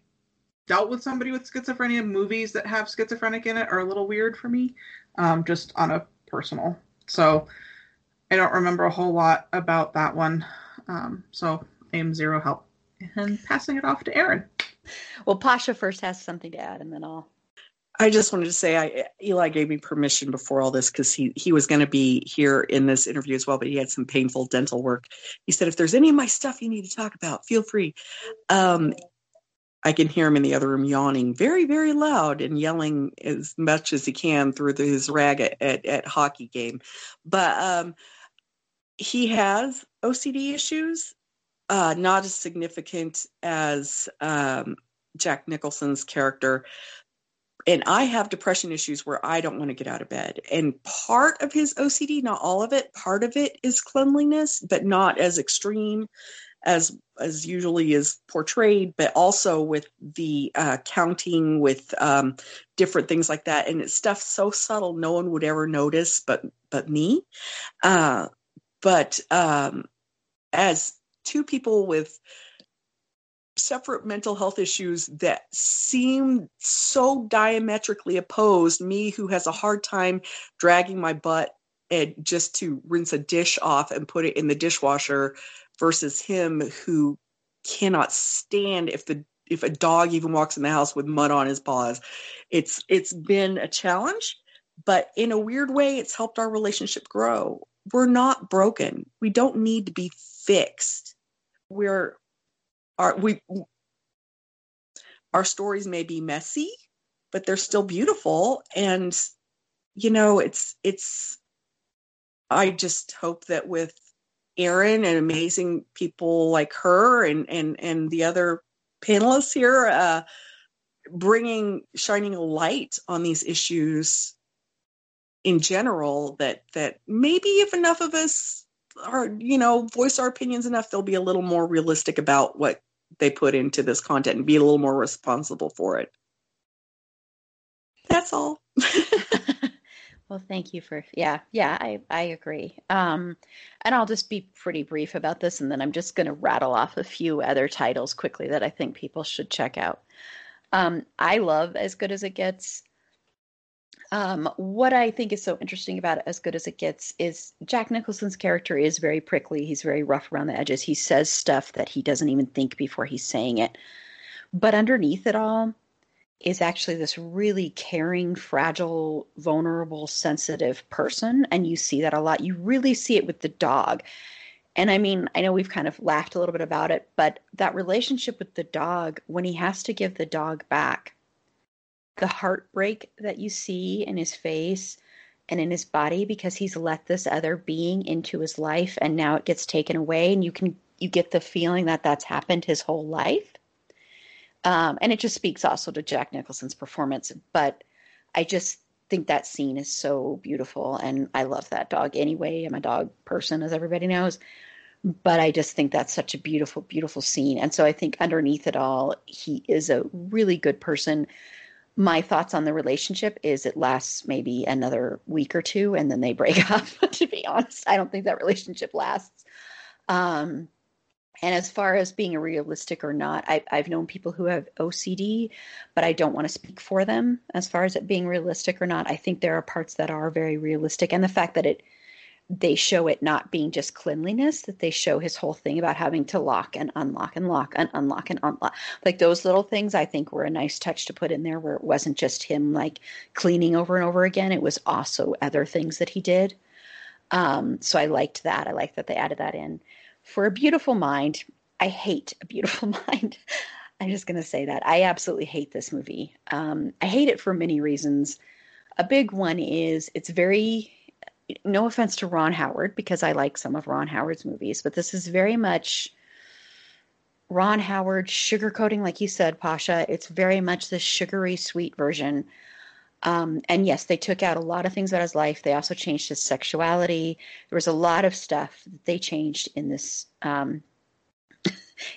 [SPEAKER 5] dealt with somebody with schizophrenia, movies that have schizophrenic in it are a little weird for me, um, just on a personal. So I don't remember a whole lot about that one. Um, so am zero help and passing it off to Erin.
[SPEAKER 2] Well, Pasha first has something to add, and then I'll.
[SPEAKER 3] I just wanted to say, I, Eli gave me permission before all this because he he was going to be here in this interview as well, but he had some painful dental work. He said, if there's any of my stuff you need to talk about, feel free. Um, I can hear him in the other room yawning very, very loud and yelling as much as he can through the, his rag at, at, at, hockey game. But um, he has OCD issues, uh, not as significant as um, Jack Nicholson's character. And I have depression issues where I don't want to get out of bed. And part of his OCD, not all of it, part of it is cleanliness, but not as extreme as as usually is portrayed, but also with the uh, counting with um, different things like that, and it's stuff so subtle no one would ever notice, but but me. Uh, but um, as two people with separate mental health issues that seem so diametrically opposed me who has a hard time dragging my butt and just to rinse a dish off and put it in the dishwasher versus him who cannot stand if the if a dog even walks in the house with mud on his paws. It's it's been a challenge but in a weird way it's helped our relationship grow. We're not broken. We don't need to be fixed. We're our we our stories may be messy but they're still beautiful. And you know it's it's i just hope that with erin and amazing people like her and and and the other panelists here uh bringing shining a light on these issues in general that that maybe if enough of us are you know voice our opinions enough they'll be a little more realistic about what they put into this content and be a little more responsible for it. That's all.
[SPEAKER 2] Well thank you for yeah yeah i i agree. Um and i'll just be pretty brief about this and then i'm just going to rattle off a few other titles quickly that i think people should check out. Um i love as good as it gets um, what I think is so interesting about it, As Good as It Gets, is Jack Nicholson's character is very prickly. He's very rough around the edges. He says stuff that he doesn't even think before he's saying it. But underneath it all is actually this really caring, fragile, vulnerable, sensitive person. And you see that a lot. You really see it with the dog. And I mean, I know we've kind of laughed a little bit about it, but that relationship with the dog, when he has to give the dog back, the heartbreak that you see in his face and in his body because he's let this other being into his life and now it gets taken away and you can you get the feeling that that's happened his whole life. Um, and it just speaks also to jack nicholson's performance but i just think that scene is so beautiful and i love that dog anyway. I'm a dog person as everybody knows but i just think that's such a beautiful beautiful scene. And so i think underneath it all he is a really good person my thoughts on the relationship is it lasts maybe another week or two and then they break up to be honest. I don't think that relationship lasts. Um, and as far as being realistic or not I, i've known people who have ocd but i don't want to speak for them as far as it being realistic or not. I think there are parts that are very realistic and the fact that it they show it not being just cleanliness that they show his whole thing about having to lock and unlock and lock and unlock and unlock. Like those little things i think were a nice touch to put in there where it wasn't just him like cleaning over and over again. It was also other things that he did. Um, so i liked that. I liked that they added that in. For a beautiful mind i hate a beautiful mind. I'm just going to say that. I absolutely hate this movie. Um, i hate it for many reasons. A big one is it's very no offense to Ron Howard because I like some of Ron Howard's movies, but this is very much Ron Howard sugarcoating, like you said, Pasha. It's very much the sugary sweet version. Um, and yes, they took out a lot of things about his life. They also changed his sexuality. There was a lot of stuff that they changed in this um,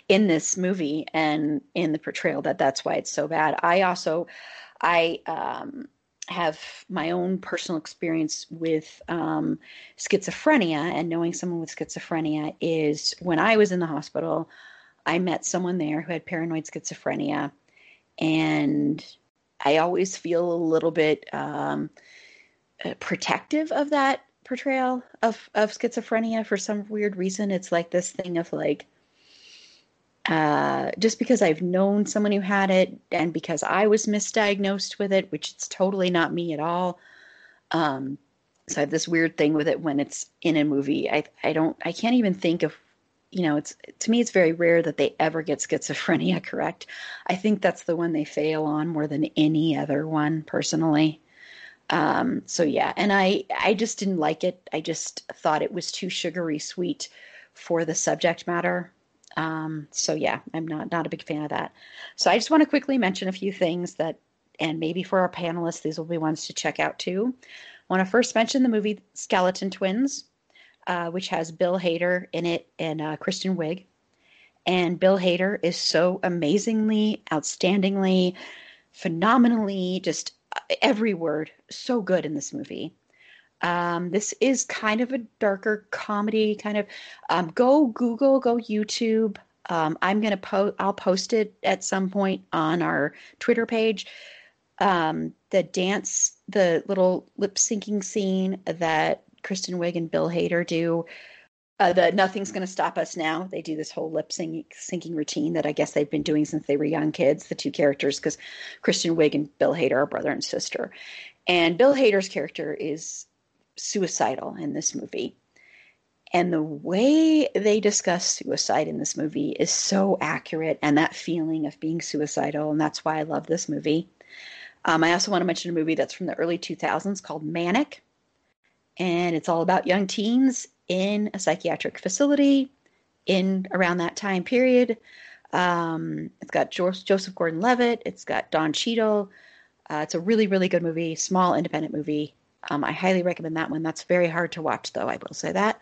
[SPEAKER 2] in this movie and in the portrayal that that's why it's so bad. I also, I um, have my own personal experience with um, schizophrenia, and knowing someone with schizophrenia is when I was in the hospital, I met someone there who had paranoid schizophrenia, and I always feel a little bit um, uh, protective of that portrayal of of schizophrenia for some weird reason. It's like this thing of like uh, just because I've known someone who had it and because I was misdiagnosed with it, which it's totally not me at all. Um, so I have this weird thing with it when it's in a movie. I I don't I can't even think of you know it's to me it's very rare that they ever get schizophrenia correct. I think that's the one they fail on more than any other one personally. Um, so yeah, and I I just didn't like it. I just thought it was too sugary sweet for the subject matter. Um, so yeah, I'm not not a big fan of that. So I just want to quickly mention a few things that, and maybe for our panelists, these will be ones to check out too. I want to first mention the movie Skeleton Twins, uh, which has Bill Hader in it and uh, Kristen Wiig. And Bill Hader is so amazingly, outstandingly, phenomenally, just uh, every word, so good in this movie. Um, this is kind of a darker comedy, kind of. Um, go Google, go YouTube. Um, I'm gonna post. I'll post it at some point on our Twitter page. Um, the dance, the little lip syncing scene that Kristen Wiig and Bill Hader do. Uh, the Nothing's Gonna Stop Us Now. They do this whole lip syncing routine that I guess they've been doing since they were young kids. The two characters, because Kristen Wiig and Bill Hader are brother and sister, and Bill Hader's character is suicidal in this movie. And the way they discuss suicide in this movie is so accurate, and that feeling of being suicidal, and that's why I love this movie. Um, I also want to mention a movie that's from the early 2000s called Manic, and it's all about young teens in a psychiatric facility in around that time period. Um, it's got Joseph Gordon-Levitt, it's got Don Cheadle. Uh, it's a really, really good movie, small independent movie. Um, I highly recommend that one. That's very hard to watch, though, I will say that.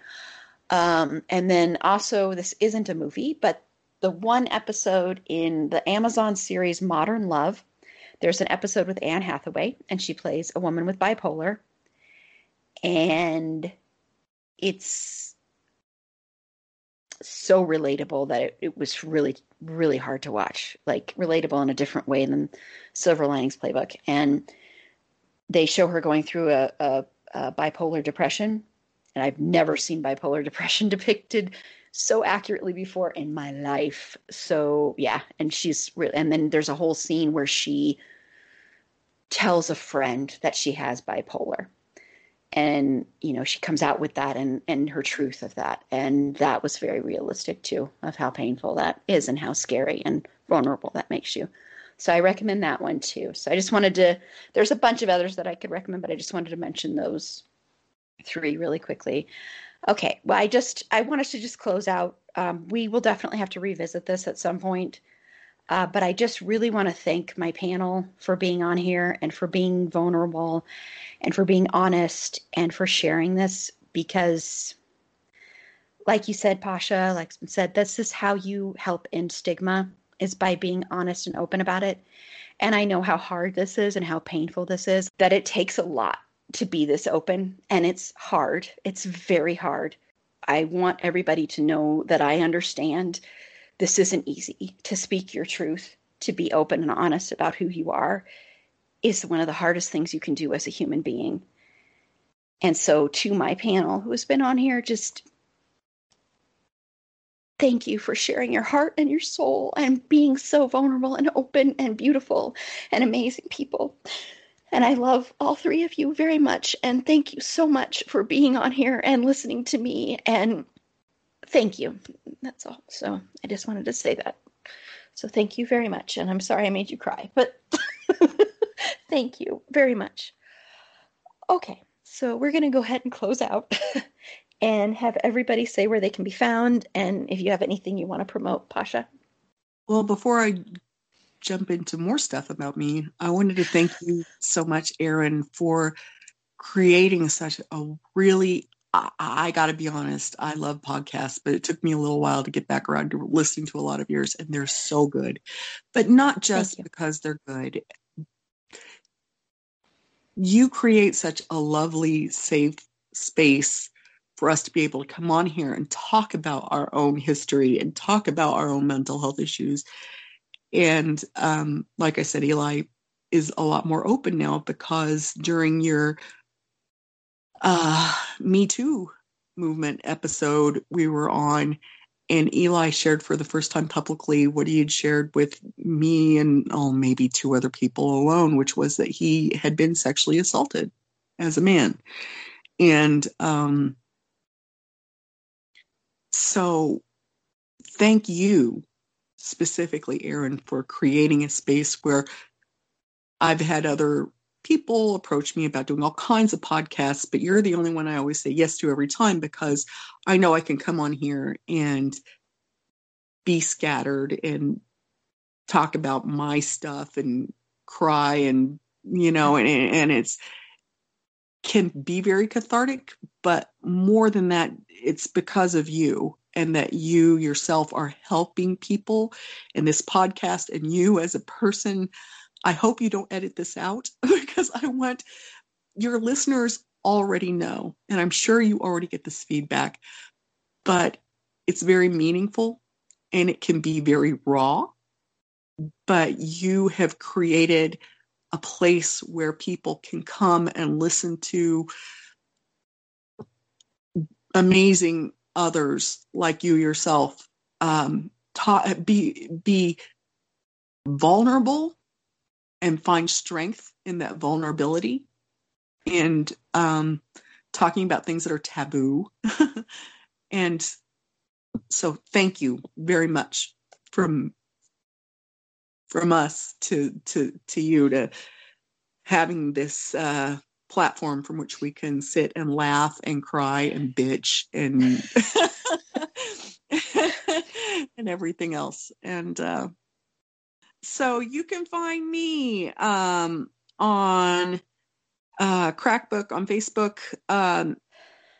[SPEAKER 2] Um, and then also, this isn't a movie, but the one episode in the Amazon series Modern Love, there's an episode with Anne Hathaway, and she plays a woman with bipolar. And it's so relatable that it, it was really, really hard to watch. Like, relatable in a different way than Silver Linings Playbook. And they show her going through a, a, a bipolar depression, and I've never seen bipolar depression depicted so accurately before in my life. So yeah, and she's really, and then there's a whole scene where she tells a friend that she has bipolar. And you know she comes out with that and and her truth of that. And that was very realistic too of how painful that is and how scary and vulnerable that makes you so I recommend that one too. So I just wanted to, there's a bunch of others that I could recommend, but I just wanted to mention those three really quickly. Okay. Well, I just, I want us to just close out. Um, we will definitely have to revisit this at some point. Uh, but I just really want to thank my panel for being on here and for being vulnerable and for being honest and for sharing this because, like you said, Pasha, like said, this is how you help end stigma is by being honest and open about it. And I know how hard this is and how painful this is, that it takes a lot to be this open. And it's hard. It's very hard. I want everybody to know that I understand this isn't easy to speak your truth, to be open and honest about who you are is one of the hardest things you can do as a human being. And so, to my panel who has been on here, just Thank you for sharing your heart and your soul and being so vulnerable and open and beautiful and amazing people. And I love all three of you very much. And thank you so much for being on here and listening to me. And thank you. That's all. So I just wanted to say that. So thank you very much. And I'm sorry I made you cry, but thank you very much. Okay, so we're going to go ahead and close out. and have everybody say where they can be found and if you have anything you want to promote, Pasha.
[SPEAKER 3] Well, before I jump into more stuff about me, I wanted to thank you so much, Erin, for creating such a really I, I got to be honest, I love podcasts, but it took me a little while to get back around to listening to a lot of yours, and they're so good. But not just because they're good. You create such a lovely, safe space for us to be able to come on here and talk about our own history and talk about our own mental health issues. And um, like I said, Eli is a lot more open now because during your uh, Me Too movement episode we were on, and Eli shared for the first time publicly what he had shared with me and oh maybe two other people alone, which was that he had been sexually assaulted as a man, and um, so thank you specifically, Erin, for creating a space where I've had other people approach me about doing all kinds of podcasts, but you're the only one I always say yes to every time because I know I can come on here and be scattered and talk about my stuff and cry and you know and and it's can be very cathartic but more than that it's because of you and that you yourself are helping people in this podcast and you as a person I hope you don't edit this out because I want your listeners already know, and I'm sure you already get this feedback, but it's very meaningful and it can be very raw. But you have created a place where people can come and listen to amazing others like you yourself um, be be vulnerable and find strength in that vulnerability and um, talking about things that are taboo. and so thank you very much from from us to to to you to having this uh, platform from which we can sit and laugh and cry and bitch and and everything else and uh, so you can find me um, on uh, Crackbook on Facebook, um,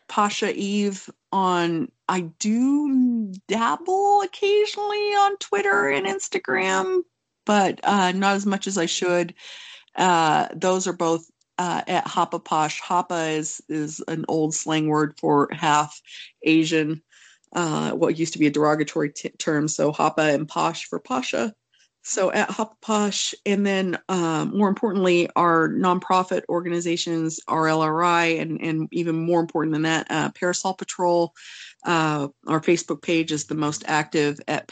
[SPEAKER 3] Pasha Eve on. I do dabble occasionally on Twitter and Instagram, but uh, not as much as I should. Uh, those are both uh, at Hapa Posh. Hapa is is an old slang word for half Asian. Uh, what used to be a derogatory t- term, so Hapa and Posh for Pasha. So at Hapa Posh, and then um, more importantly, our nonprofit organizations, RLRI, and, and even more important than that, uh, Parasol Patrol. Uh, our Facebook page is the most active at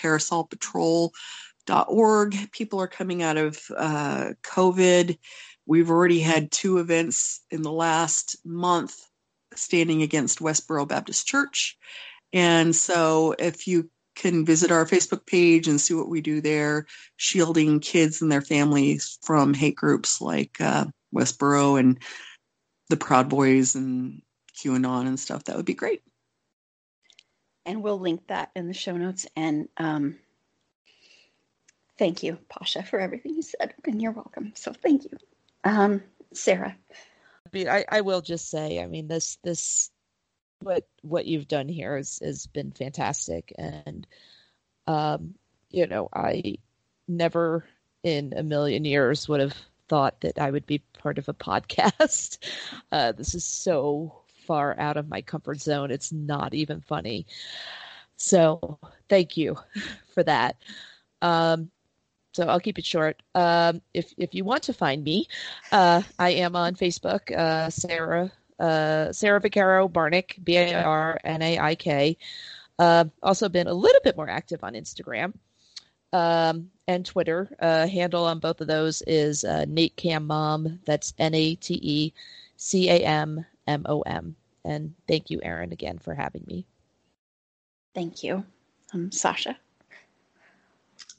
[SPEAKER 3] parasolpatrol.org. People are coming out of uh, COVID. We've already had two events in the last month standing against Westboro Baptist Church. And so if you can visit our Facebook page and see what we do there, shielding kids and their families from hate groups like uh, Westboro and the Proud Boys and QAnon and stuff. That would be great.
[SPEAKER 2] And we'll link that in the show notes. And um, thank you, Pasha, for everything you said. And you're welcome. So thank you. Um, Sarah.
[SPEAKER 4] I mean, I, I will just say, I mean, this this what what you've done here has has been fantastic, and um, you know, I never in a million years would have thought that I would be part of a podcast. Uh, this is so far out of my comfort zone. It's not even funny. So thank you for that. Um, so I'll keep it short. Um, if if you want to find me, uh, I am on Facebook, uh, Sarah uh, Sarah Vaccaro Barnaik, B A R N A I K. Uh, also been a little bit more active on Instagram um, and Twitter. Uh, handle on both of those is uh, Nate Cam Mom. That's N A T E C A M M O M. And thank you, Erin, again for having me.
[SPEAKER 2] Thank you, um, Sasha.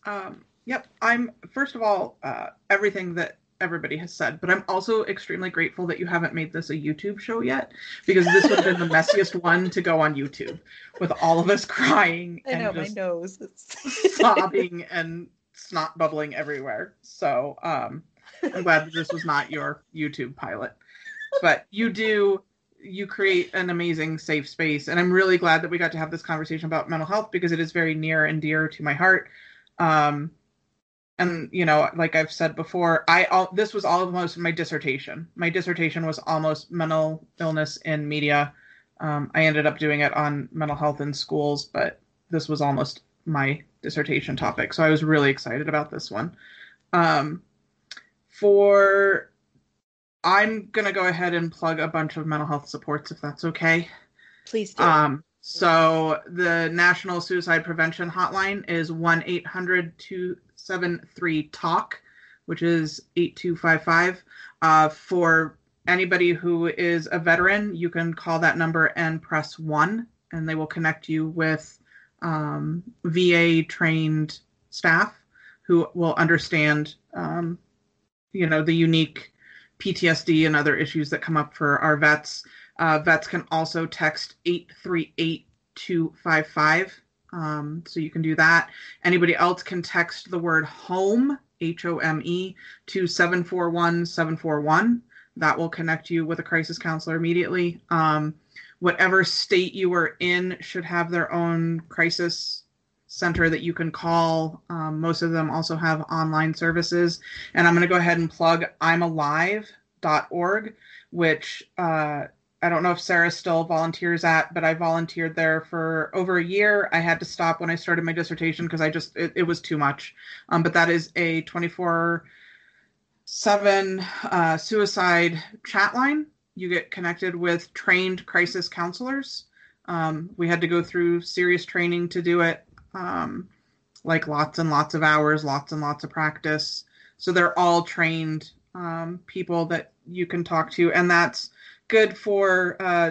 [SPEAKER 5] Um, yep, I'm first of all uh, everything that everybody has said, but I'm also extremely grateful that you haven't made this a YouTube show yet because this would have been the messiest one to go on YouTube with all of us crying
[SPEAKER 2] I
[SPEAKER 5] and
[SPEAKER 2] know,
[SPEAKER 5] just
[SPEAKER 2] my nose.
[SPEAKER 5] sobbing and snot bubbling everywhere. So um, I'm glad that this was not your YouTube pilot. But you do you create an amazing safe space. And I'm really glad that we got to have this conversation about mental health because it is very near and dear to my heart. Um, and you know, like I've said before, I all, this was almost my dissertation. My dissertation was almost mental illness in media. Um, I ended up doing it on mental health in schools, but this was almost my dissertation topic. So I was really excited about this one. Um, for I'm gonna go ahead and plug a bunch of mental health supports if that's okay.
[SPEAKER 2] Please do.
[SPEAKER 5] Um, so the National Suicide Prevention Hotline is 1 800 273 TALK, which is 8255 uh, for anybody who is a veteran you can call that number and press 1 and they will connect you with um, va trained staff who will understand um, you know the unique ptsd and other issues that come up for our vets uh, vets can also text 838255 um, so you can do that. Anybody else can text the word home, H O M E, to 741 741. That will connect you with a crisis counselor immediately. Um, whatever state you are in should have their own crisis center that you can call. Um, most of them also have online services. And I'm going to go ahead and plug imalive.org, which uh, I don't know if Sarah still volunteers at, but I volunteered there for over a year. I had to stop when I started my dissertation because I just it, it, was too much. Um, but that is a 24 seven uh, suicide chat line. You get connected with trained crisis counselors. Um, we had to go through serious training to do it, um, like lots and lots of hours, lots and lots of practice. So they're all trained um, people that you can talk to, and that's good for uh,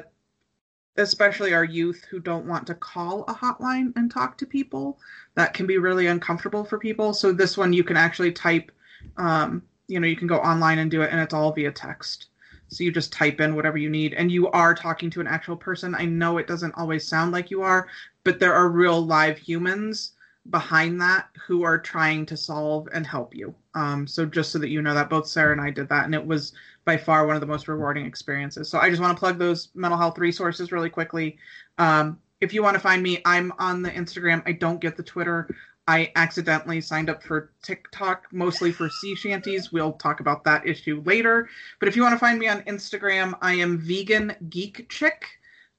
[SPEAKER 5] especially our youth who don't want to call a hotline and talk to people. That can be really uncomfortable for people. So this one you can actually type, um, you know, you can go online and do it, and it's all via text. So you just type in whatever you need, and you are talking to an actual person. I know it doesn't always sound like you are, but there are real live humans behind that who are trying to solve and help you. Um, so just so that you know that both Sarah and I did that, and it was by far one of the most rewarding experiences. So I just want to plug those mental health resources really quickly. Um, if you want to find me, I'm on the Instagram. I don't get the Twitter. I accidentally signed up for TikTok, mostly for sea shanties. We'll talk about that issue later. But if you want to find me on Instagram, I am vegan geek chick.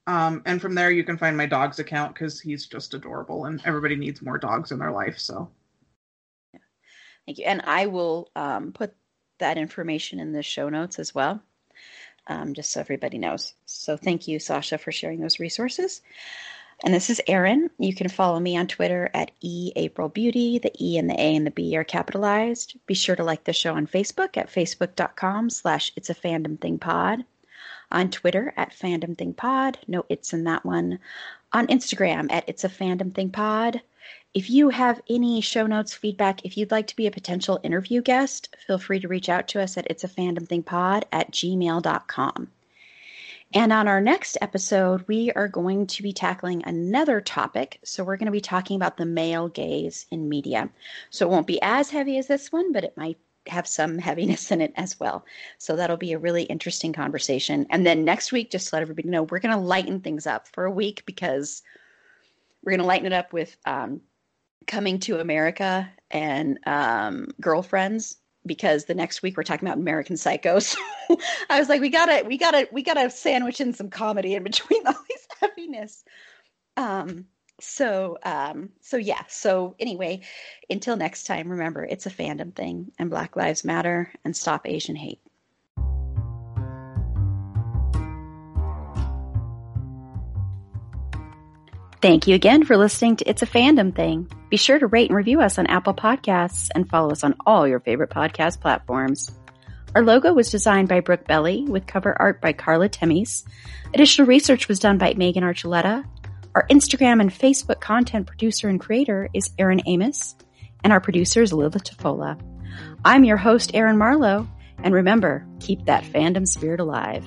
[SPEAKER 5] Um, and from there, you can find my dog's account because he's just adorable, and everybody needs more dogs in their life. So,
[SPEAKER 2] yeah. thank you. And I will um, put that information in the show notes as well, um, just so everybody knows. So thank you, Sasha, for sharing those resources. And this is Erin. You can follow me on Twitter at eAprilBeauty. The E and the A and the B are capitalized. Be sure to like the show on Facebook at facebook.com slash it's a fandom thing pod. On Twitter at fandom thing pod. No it's in that one. On Instagram at it's a fandom thing pod. If you have any show notes, feedback, if you'd like to be a potential interview guest, feel free to reach out to us at it's a fandom thing pod at gmail.com. And on our next episode, we are going to be tackling another topic. So, we're going to be talking about the male gaze in media. So, it won't be as heavy as this one, but it might have some heaviness in it as well. So, that'll be a really interesting conversation. And then next week, just to let everybody know, we're going to lighten things up for a week because we're going to lighten it up with um, coming to America and um, girlfriends because the next week we're talking about American Psychos. I was like, we gotta, we gotta, we gotta sandwich in some comedy in between all these heaviness. Um, so, um, so yeah. So anyway, until next time, remember it's a fandom thing, and Black Lives Matter, and stop Asian hate. Thank you again for listening to It's a Fandom Thing. Be sure to rate and review us on Apple Podcasts and follow us on all your favorite podcast platforms. Our logo was designed by Brooke Belly with cover art by Carla Temis. Additional research was done by Megan Archuleta. Our Instagram and Facebook content producer and creator is Erin Amos, and our producer is Lila Tafola. I'm your host, Erin Marlowe, and remember, keep that fandom spirit alive.